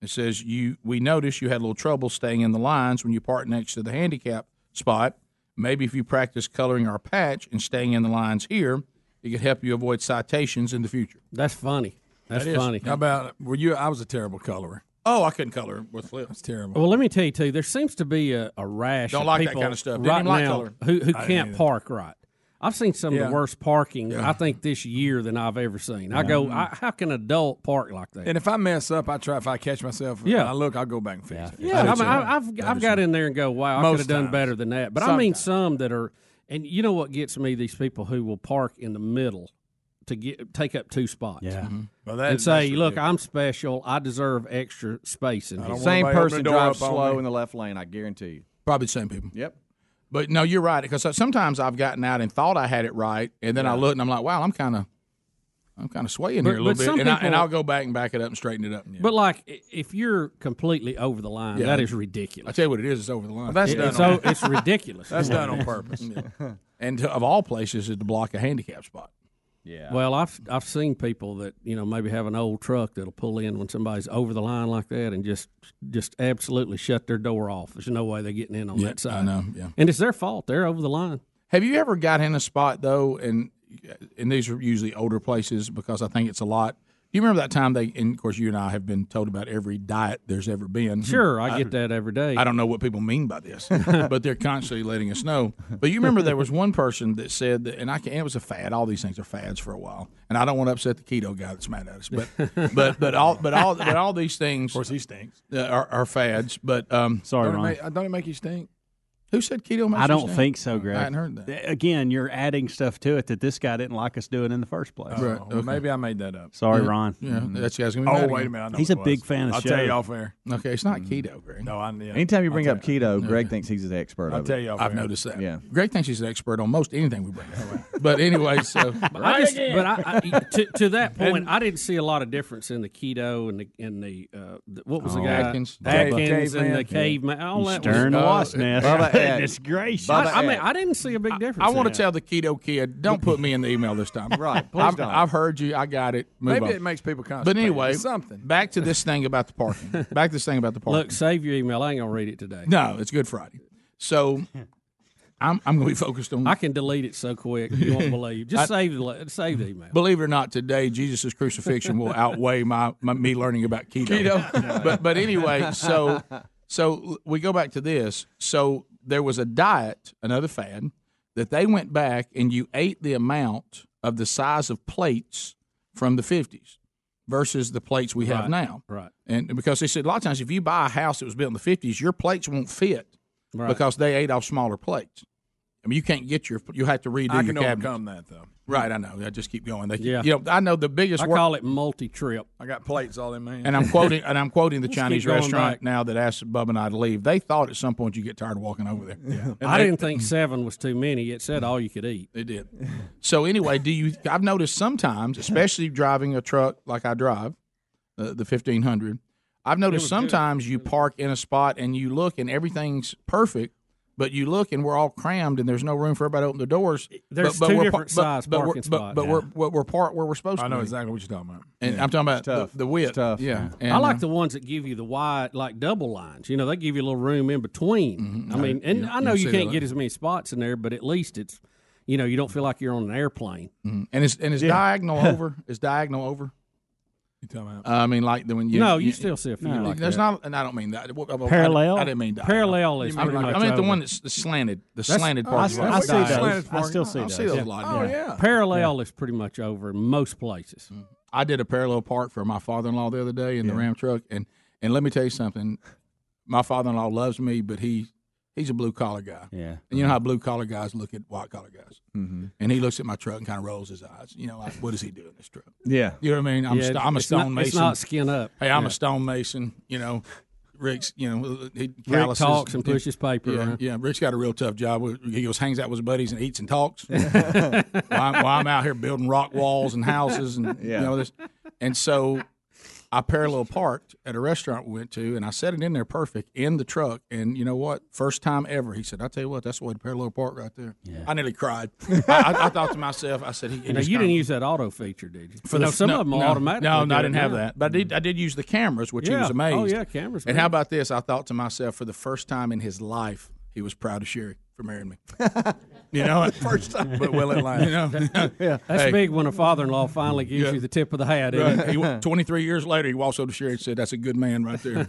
It says you we noticed you had a little trouble staying in the lines when you parked next to the handicap spot. Maybe if you practice coloring our patch and staying in the lines here, it could help you avoid citations in the future. That's funny. That's That is. funny. How about were you? I was a terrible colorer. Oh, I couldn't color with flip. That's terrible. Well, let me tell you too. There seems to be a, a rash. Don't of like that kind of stuff. Didn't right even like now color. who who I didn't can't either. park right. I've seen some of Yeah. the worst parking Yeah. I think this year than I've ever seen. I go, mm-hmm. I, how can an adult park like that? And if I mess up, I try. If I catch myself, Yeah. I look, I'll go back and fix it. Yeah, I mean, I, I've I've got in there and go, wow, I could have done times. better than that. But I mean, some that are, and you know what gets me? These people who will park in the middle to get take up two spots. Yeah. Mm-hmm. Well, that- and say, look, ridiculous. I'm special. I deserve extra space in here. Same person drives slow in the left lane. I guarantee you. Probably the same people. Yep. But no, you're right because sometimes I've gotten out and thought I had it right, and then I look and I'm like, wow, I'm kind of, I'm kind of swaying But- here a little bit, and, I, and people- I'll go back and back it up and straighten it up. But like, if you're completely over the line, Yeah. that is ridiculous. I tell you what, it is. It's over the line. Well, that's It- done it's, on- o- it's (laughs) ridiculous. That's done on (laughs) purpose. Yeah. and to, of all places, is to block a handicap spot. Yeah. Well, I've I've seen people that you know maybe have an old truck that'll pull in when somebody's over the line like that and just just absolutely shut their door off. There's no way they're getting in on Yeah, that side. I know, yeah. and it's their fault. They're over the line. Have you ever got in a spot though, and and these are usually older places because I think it's a lot. Do you remember that time they? And of course, you and I have been told about every diet there's ever been. Sure, I get that every day. I don't know what people mean by this, (laughs) but they're constantly letting us know. But you remember there was one person that said that, and I can, it was a fad. All these things are fads for a while, and I don't want to upset the keto guy that's mad at us. But (laughs) but but all but all but all these things, of course, he stinks. are, are fads. But um, Sorry, Don't it, Ron. make, don't it make you stink? Who said keto? Makes I don't stink? think so, Greg. I hadn't heard that. Again, you're adding stuff to it that this guy didn't like us doing in the first place. Oh, right, Oh, okay. Maybe I made that up. Sorry, Yeah. Ron. Yeah, mm-hmm. that's you guys gonna be Oh, mad wait a minute. I know He's a it big fan of I'll Show. tell you off air. Okay, it's not mm-hmm. keto, Greg. No, I. Yeah, Anytime you I'll bring tell up keto, Greg thinks he's an expert I'll of tell it. you off I've air. noticed that. Yeah. Greg thinks he's an expert on most anything we bring up. (laughs) but anyway, so (laughs) But I just, but I, I to, to that point, I didn't see a lot of difference in the keto and the and the, uh, the what was the Oh. guy Atkins. Atkins and the caveman. All that was, Stirring the uh, wasp nest. (laughs) Bubba, Goodness gracious. I, I mean, I didn't see a big difference. I want to tell the keto kid, don't put me in the email this time. (laughs) Right, please I've, don't. I've heard you. I got it. Move Maybe on. it makes people But anyway, something. back to this thing about the parking. (laughs) back to this thing about the parking. Look, save your email. I ain't gonna read it today. no, it's Good Friday. So I'm, I'm going to be focused on. I can delete it so quick you won't believe. Just I- save the save the email. Believe it or not, today Jesus' crucifixion will outweigh my, my me learning about keto. but but anyway, so so we go back to this. So there was a diet, another fad, that they went back and you ate the amount of the size of plates from the fifties versus the plates we have Right, now. right. And because they said a lot of times if you buy a house that was built in the fifties, your plates won't fit Right. because they ate off smaller plates. I mean, you can't get your. You have to redo I your can cabinets. overcome that though. Right, I know. I just keep going. They, Yeah. You know, I know the biggest. I work- call it multi-trip. I got plates all in my hand. and I'm quoting and I'm quoting the Chinese restaurant back. now that asked Bub and I to leave. They thought at some point you get tired of walking over there. Yeah. I didn't think seven was too many. It said all you could eat. They did. So anyway, do you? I've noticed sometimes, especially driving a truck like I drive, uh, the fifteen hundred. I've noticed was good. sometimes you park in a spot and you look and everything's perfect, but you look and we're all crammed and there's no room for everybody to open the doors. There's but, but two we're different but, size but we're- parking but, spots. But Yeah. we're we're, we're part where we're supposed to. I know be. exactly what you're talking about. And Yeah. I'm talking about tough. the, the width. It's tough. Yeah, I like uh, the ones that give you the wide, like double lines. You know, they give you a little room in between. I mean, and Yeah, I know you you can't get as many spots in there, but at least it's, you know, you don't feel like you're on an airplane. Mhm. And is and is (laughs) diagonal over? Is diagonal over? You talking about? Uh, I mean, like the when you No, you still see a few like There's that. not, and I don't mean that. Well, I- Parallel? I, didn't mean that. Parallel is I mean, pretty I much meant the one that's the slanted, the That's- slanted oh, I- part. I of see it. those. Slanted I still see that. I those. see those Yeah. a lot. Oh, yeah. Parallel is pretty much over in most places. Mm-hmm. I did a parallel park for my father-in-law the other day in the Ram truck, and and let me tell you something. My father-in-law loves me, but he he's a blue collar guy. Yeah, and you know how blue collar guys look at white collar guys. Mm-hmm. And he looks at my truck and kind of rolls his eyes. You know, like, what does he do in this truck? Yeah. you know what I mean. I'm, Yeah, st- I'm a it's not- stone it's not skin up. Hey, I'm Yeah. a stone mason. You know, Rick's. You know, he Rick talks and pushes paper Yeah, around. yeah. Rick's got a real tough job. He goes, hangs out with his buddies and eats and talks. (laughs) while, I'm, while I'm out here building rock walls and houses and Yeah. you know this. And so I parallel parked at a restaurant we went to, and I set it in there perfect in the truck. And you know what? First time ever, he said, "I tell you what, that's the way to parallel park right there." I nearly cried. (laughs) I, I, I thought to myself, I said, "He." he You, you didn't use that auto feature, did you? for no, the some no, of them will no, automatically. No, no, I didn't have now. that, but I did. I did use the cameras, which he was oh, amazed. Oh, yeah, cameras And great. how about this? I thought to myself, for the first time in his life, he was proud of Sherry for marrying me. (laughs) you know, (laughs) first time, But will it last? You know, (laughs) That's Hey, big when a father-in-law finally gives Yeah. you the tip of the hat. isn't Right. it? He, Twenty three years later, he walks over to Sherry and said, "That's a good man right there."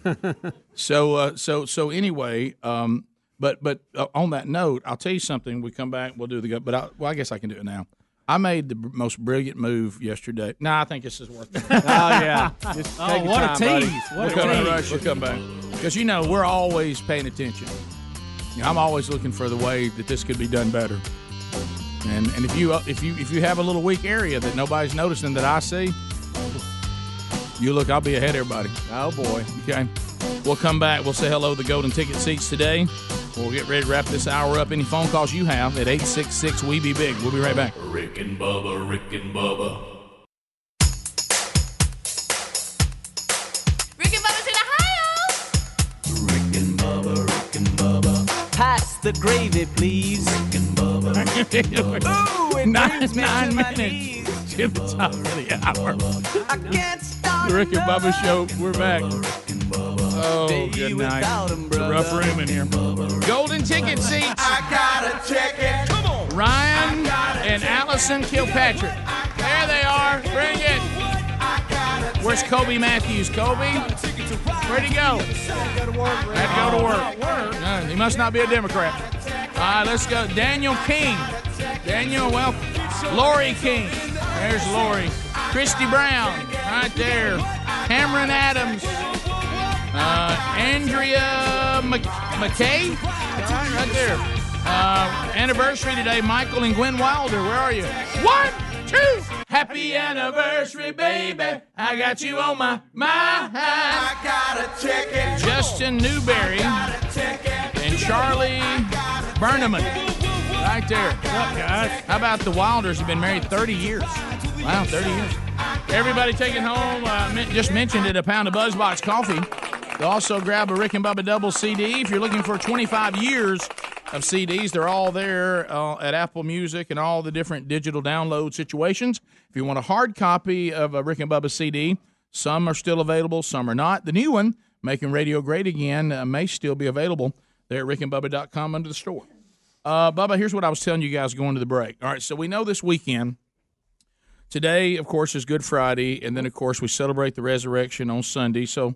so, uh, so, so anyway, um, but but uh, on that note, I'll tell you something. We come back, we'll do the. But I, well, I guess I can do it now. I made the br- most brilliant move yesterday. No, I think this is worth it. Oh, yeah. Just Oh, take your what a time, buddy. tease. What we'll a come tease. back. We'll come back because you know we're always paying attention. You know, I'm always looking for the way that this could be done better. And and if you uh, if you if you have a little weak area that nobody's noticing that I see, you look. I'll be ahead everybody. Oh boy. Okay. We'll come back. We'll say hello to the golden ticket seats today. We'll get ready to wrap this hour up. Any phone calls you have at 866 We Be Big. We'll be right back. Rick and Bubba, Rick and Bubba. The gravy, please. Rick and Bubba. Ooh, it nine, brings me nine to my minutes knees. to the top of the hour. I can't start The Rick and Bubba Show. We're back. Oh, good night. without 'em, It's a rough room in here. Golden ticket seats. I gotta check it. Come on. Ryan and Allison Kilpatrick. There they are. Bring it. Where's Kobe Matthews? Kobe? Where'd he go? Had to go to work. He must not be a Democrat. All right, let's go. Daniel King. Daniel, well, Lori King. There's Lori. Christy Brown, right there. Cameron Adams. Uh, Andrea Mc- McKay. Right, there. Uh, anniversary today, Michael and Gwen Wilder. Where are you? One, two. Happy anniversary, baby. I got you on my mind. I gotta check it. Justin Newberry and Charlie Burneman. Right there. What's up, guys? How about the Wilders have been married 30 years? Wow, 30 years. Everybody taking home, uh, just mentioned it, a pound of Buzzbox coffee. They'll also grab a Rick and Bubba Double CD. If you're looking for 25 years of CDs, they're all there uh, at Apple Music and all the different digital download situations. If you want a hard copy of a Rick and Bubba CD, some are still available, some are not. The new one, Making Radio Great Again, uh, may still be available there at rickandbubba.com under the store. Uh, Bubba, here's what I was telling you guys going to the break. All right, so we know this weekend, today, of course, is Good Friday, and then, of course, we celebrate the resurrection on Sunday. So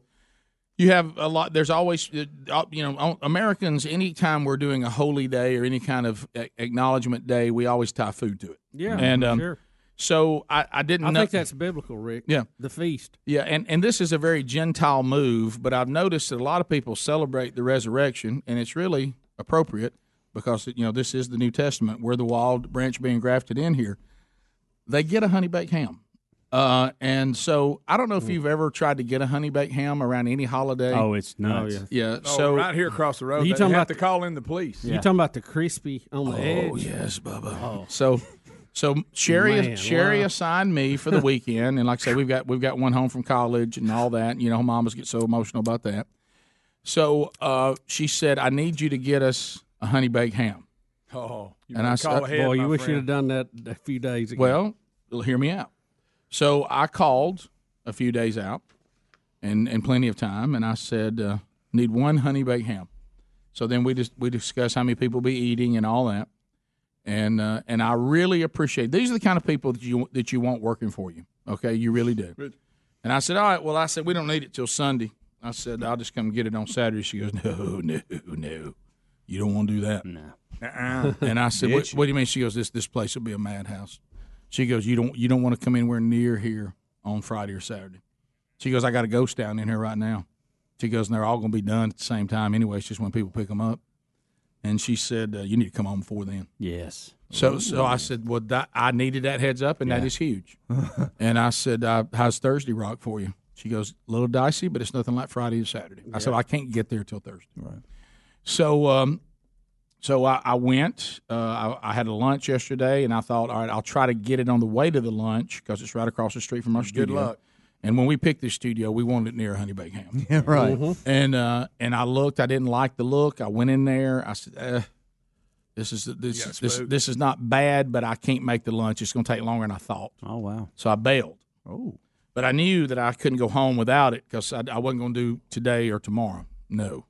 you have a lot, there's always, uh, you know, Americans, anytime we're doing a holy day or any kind of acknowledgement day, we always tie food to it. Yeah, and um, sure. so I, I didn't I know. think that's biblical, Rick. Yeah. The feast. Yeah, and, and this is a very Gentile move, but I've noticed that a lot of people celebrate the resurrection, and it's really appropriate because you know this is the New Testament. We're the wild branch being grafted in here. They get a honey baked ham, uh, and so I don't know if you've ever tried to get a honey baked ham around any holiday. Oh, it's nuts. yeah, yeah. Oh, so right here across the road, You they talking have about to call in the police. You talking about the crispy on the edge? Oh yes, Bubba. So, so Sherry Man, Sherry wow. assigned me for the (laughs) weekend, and like I say, we've got we've got one home from college and all that. You know, mamas get so emotional about that. So uh, she said, "I need you to get us a honey baked ham." Oh, you And I call said- Boy, you my wish you'd have done that a few days ago. Well, well, hear me out. So I called a few days out, and and plenty of time, and I said, uh, "Need one honey baked ham." So then we just we discuss how many people be eating and all that, and uh, and I really appreciate these are the kind of people that you that you want working for you. Okay, you really do. And I said, all right. Well, I said we don't need it till Sunday. I said I'll just come get it on Saturday. She goes, no, no, no, you don't want to do that. No. Uh-uh. And I said, what, what do you mean? She goes, this this place will be a madhouse. She goes, you don't you don't want to come anywhere near here on Friday or Saturday. She goes, I got a ghost down in here right now. She goes, and they're all going to be done at the same time anyway. It's just when people pick them up. And she said, uh, you need to come home before then. Yes. So so I said, well, that, I needed that heads up, and that is huge. (laughs) and I said, uh, how's Thursday rock for you? She goes, a little dicey, but it's nothing like Friday or Saturday. I said, Yeah. I can't get there till Thursday. Right. So um, so I, I went. Uh, I, I had a lunch yesterday, and I thought, all right, I'll try to get it on the way to the lunch because it's right across the street from our studio. luck. And when we picked this studio, we wanted it near Honey Baked Ham. (laughs) Yeah, right. Mhm. And uh, and I looked. I didn't like the look. I went in there. I said, eh, "This is this got this this is not bad, but I can't make the lunch. It's going to take longer than I thought." Oh wow! So I bailed. Oh. But I knew that I couldn't go home without it because I, I wasn't going to do today or tomorrow. No.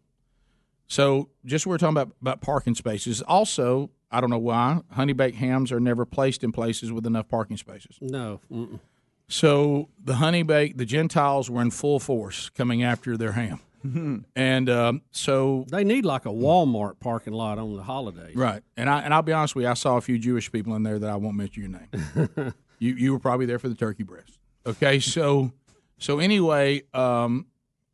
So just we we're talking about about parking spaces. Also, I don't know why honey baked hams are never placed in places with enough parking spaces. No. Mm-mm. So the honey bake, the Gentiles were in full force coming after their ham, (laughs) and um, so They need like a Walmart parking lot on the holidays. right. And I and I'll be honest with you, I saw a few Jewish people in there that I won't mention your name. (laughs) you you were probably there for the turkey breast. Okay, so so anyway, um,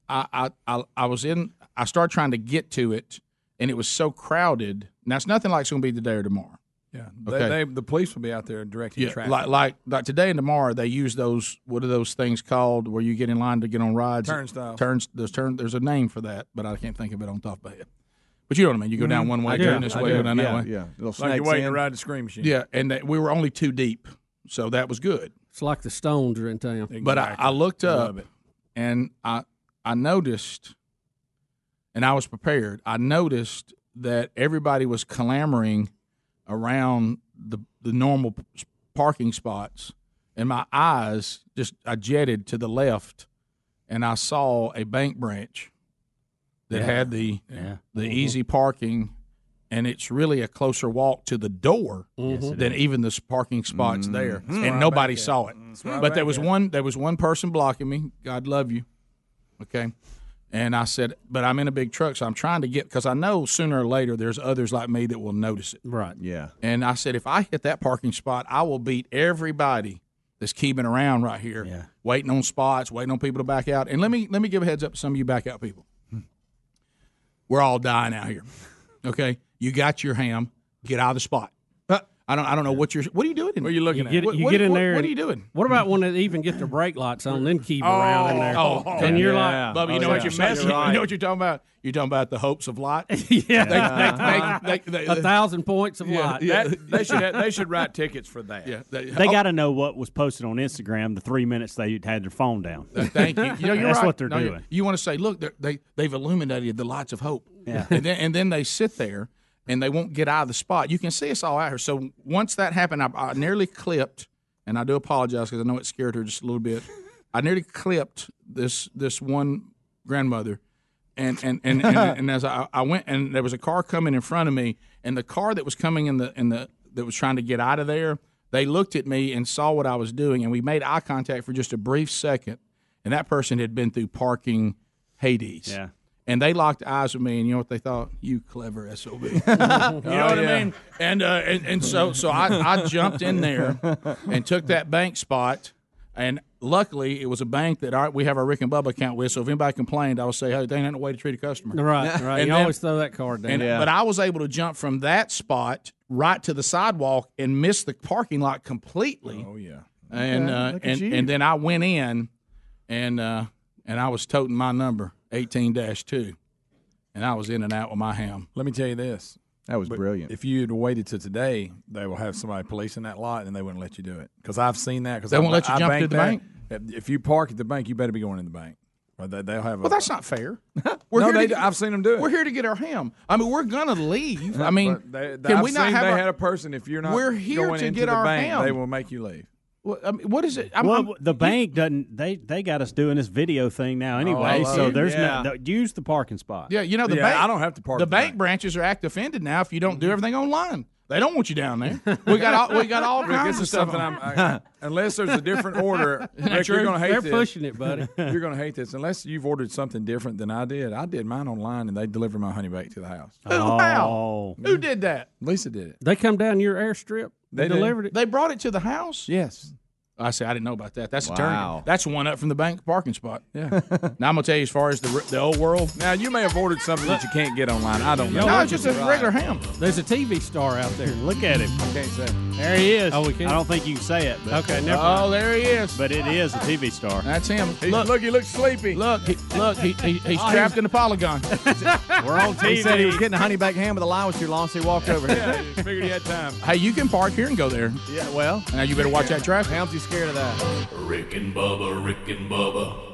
I, I I I was in. I started trying to get to it, and it was so crowded. Now it's nothing like it's going to be today or tomorrow. Yeah, Okay. they, they, the police will be out there directing Yeah, traffic. like like like today and tomorrow they use those. What are those things called where you get in line to get on rides? Turnstiles. Turns. There's turn. There's a name for that, but I can't think of it on top of my head. But you know what I mean. You go down Mhm. one way, I do. turn this I way, do. go down that Yeah, way. yeah. Like you're waiting to ride the scream machine. Yeah, and that, we were only two deep, so that was good. It's like the Stones are in town. But I, I looked Love up and I I noticed, and I was prepared. I noticed that everybody was clamoring around the the normal parking spots, and my eyes just I jetted to the left, and I saw a bank branch that Yeah. had the Yeah. the Mhm. easy parking. And it's really a closer walk to the door it than even the parking spots there, Mhm. and nobody saw it. But there was there. one. There was one person blocking me. God love you. Okay. And I said, but I'm in a big truck, so I'm trying to get because I know sooner or later there's others like me that will notice it. Right. Yeah. And I said, if I hit that parking spot, I will beat everybody that's keeping around right here, waiting on spots, waiting on people to back out. And let me let me give a heads up to some of you back out people. Hmm. We're all dying out here. Okay, you got your ham. Get out of the spot. I don't. I don't know what you're. What are you doing? What are you You get, What, you what- get in what- there. What are you doing? What about when they even get the brake lights on, then keep around in there? Oh, oh and you're yeah. like, Bubba, you oh, know what you're messing. You know what you're talking about? You're talking about the hopes of light. yeah, (laughs) They- they- they- they- a thousand points of Yeah, light. yeah. That- they should have, they should write tickets for that. Yeah, they, They oh. got to know what was posted on Instagram the three minutes they had their phone down. Uh, thank you. (laughs) You know, That's right. what they're No, doing. You want to say, look, they're- they they've illuminated the lights of hope. Yeah. and then and then they sit there and they won't get out of the spot. You can see us all out here. So once that happened, I, I nearly clipped, and I do apologize because I know it scared her just a little bit. I nearly clipped this this one grandmother. And and, and, and, (laughs) and as I, I went and there was a car coming in front of me, and the car that was coming in the in the that was trying to get out of there, they looked at me and saw what I was doing, and we made eye contact for just a brief second. And that person had been through parking Hades. Yeah. And they locked eyes with me, and you know what they thought? You clever sob. (laughs) (laughs) you know what I mean? And uh, and, and so so I, I jumped in there and took that bank spot, and luckily it was a bank that our, we have our Rick and Bubba account with. So if anybody complained, I would say, "Hey, they ain't no way to treat a customer." Right, right. And you then- always throw that card down. and, But I was able to jump from that spot right to the sidewalk and miss the parking lot completely. Oh yeah. And Okay, uh, and you. and then I went in, and uh, and I was toting my number eighteen two, and I was in and out with my ham. Let me tell you this. That was But brilliant. If you had waited till today, they will have somebody policing that lot, and they wouldn't let you do it. Because I've seen that. Because They won't let you jump to the bank? If you park at the bank, you better be going in the bank. Or they, they'll have. Well, a, that's not fair. (laughs) We're no, here to they, get- I've seen them do it. We're here to get our ham. I mean, we're gonna leave. (laughs) I mean, But they, can I've we not seen have they our, had a person. If you're not, We're here going to into get the our bank, ham. They will make you leave. What, I mean, what is it? I'm, well, I'm- the bank doesn't. They they got us doing this video thing now oh, anyway. love so it. there's Yeah. no, no use the parking spot. Yeah, you know the Yeah, bank. I don't have to park The the bank branches are act offended now if you don't do mm-hmm. everything online. They don't want you down there. We got all, we got all (laughs) Rick, kinds this of is stuff. something I'm. I, (laughs) unless there's a different order, (laughs) Isn't Rick, you're going to hate They're this. pushing it, buddy. you're going to hate this unless you've ordered something different than I did. I did mine online, and they delivered my honey bake to the house. Who, how? Oh. Who did that? Lisa did it. They come down your airstrip. They They delivered it. They brought it to the house. Yes. I see. I didn't know about that. That's a Wow. turn. That's one up from the bank parking spot. Yeah. (laughs) now I'm gonna tell you as far as the the old world. Now you may have ordered something that you can't get online. I don't know. No, it's just a regular ham. There's a TV star out there. Look at him. I can't say. There he is. Oh, we can? I don't think you can say it. But, Okay, never Oh, there he is. But it is a TV star. That's him. He's, look, look, he looks sleepy. look, he, look. He, he, he's Oh, trapped in the polygon. (laughs) We're on TV. He said he was getting a honey baked ham, with a line was too long, so he walked over here. (laughs) Yeah, he figured he had time. hey, you can park here and go there. Yeah, well, Now you better watch that traffic. Helmsy's scared of that. Rick and Bubba, Rick and Bubba.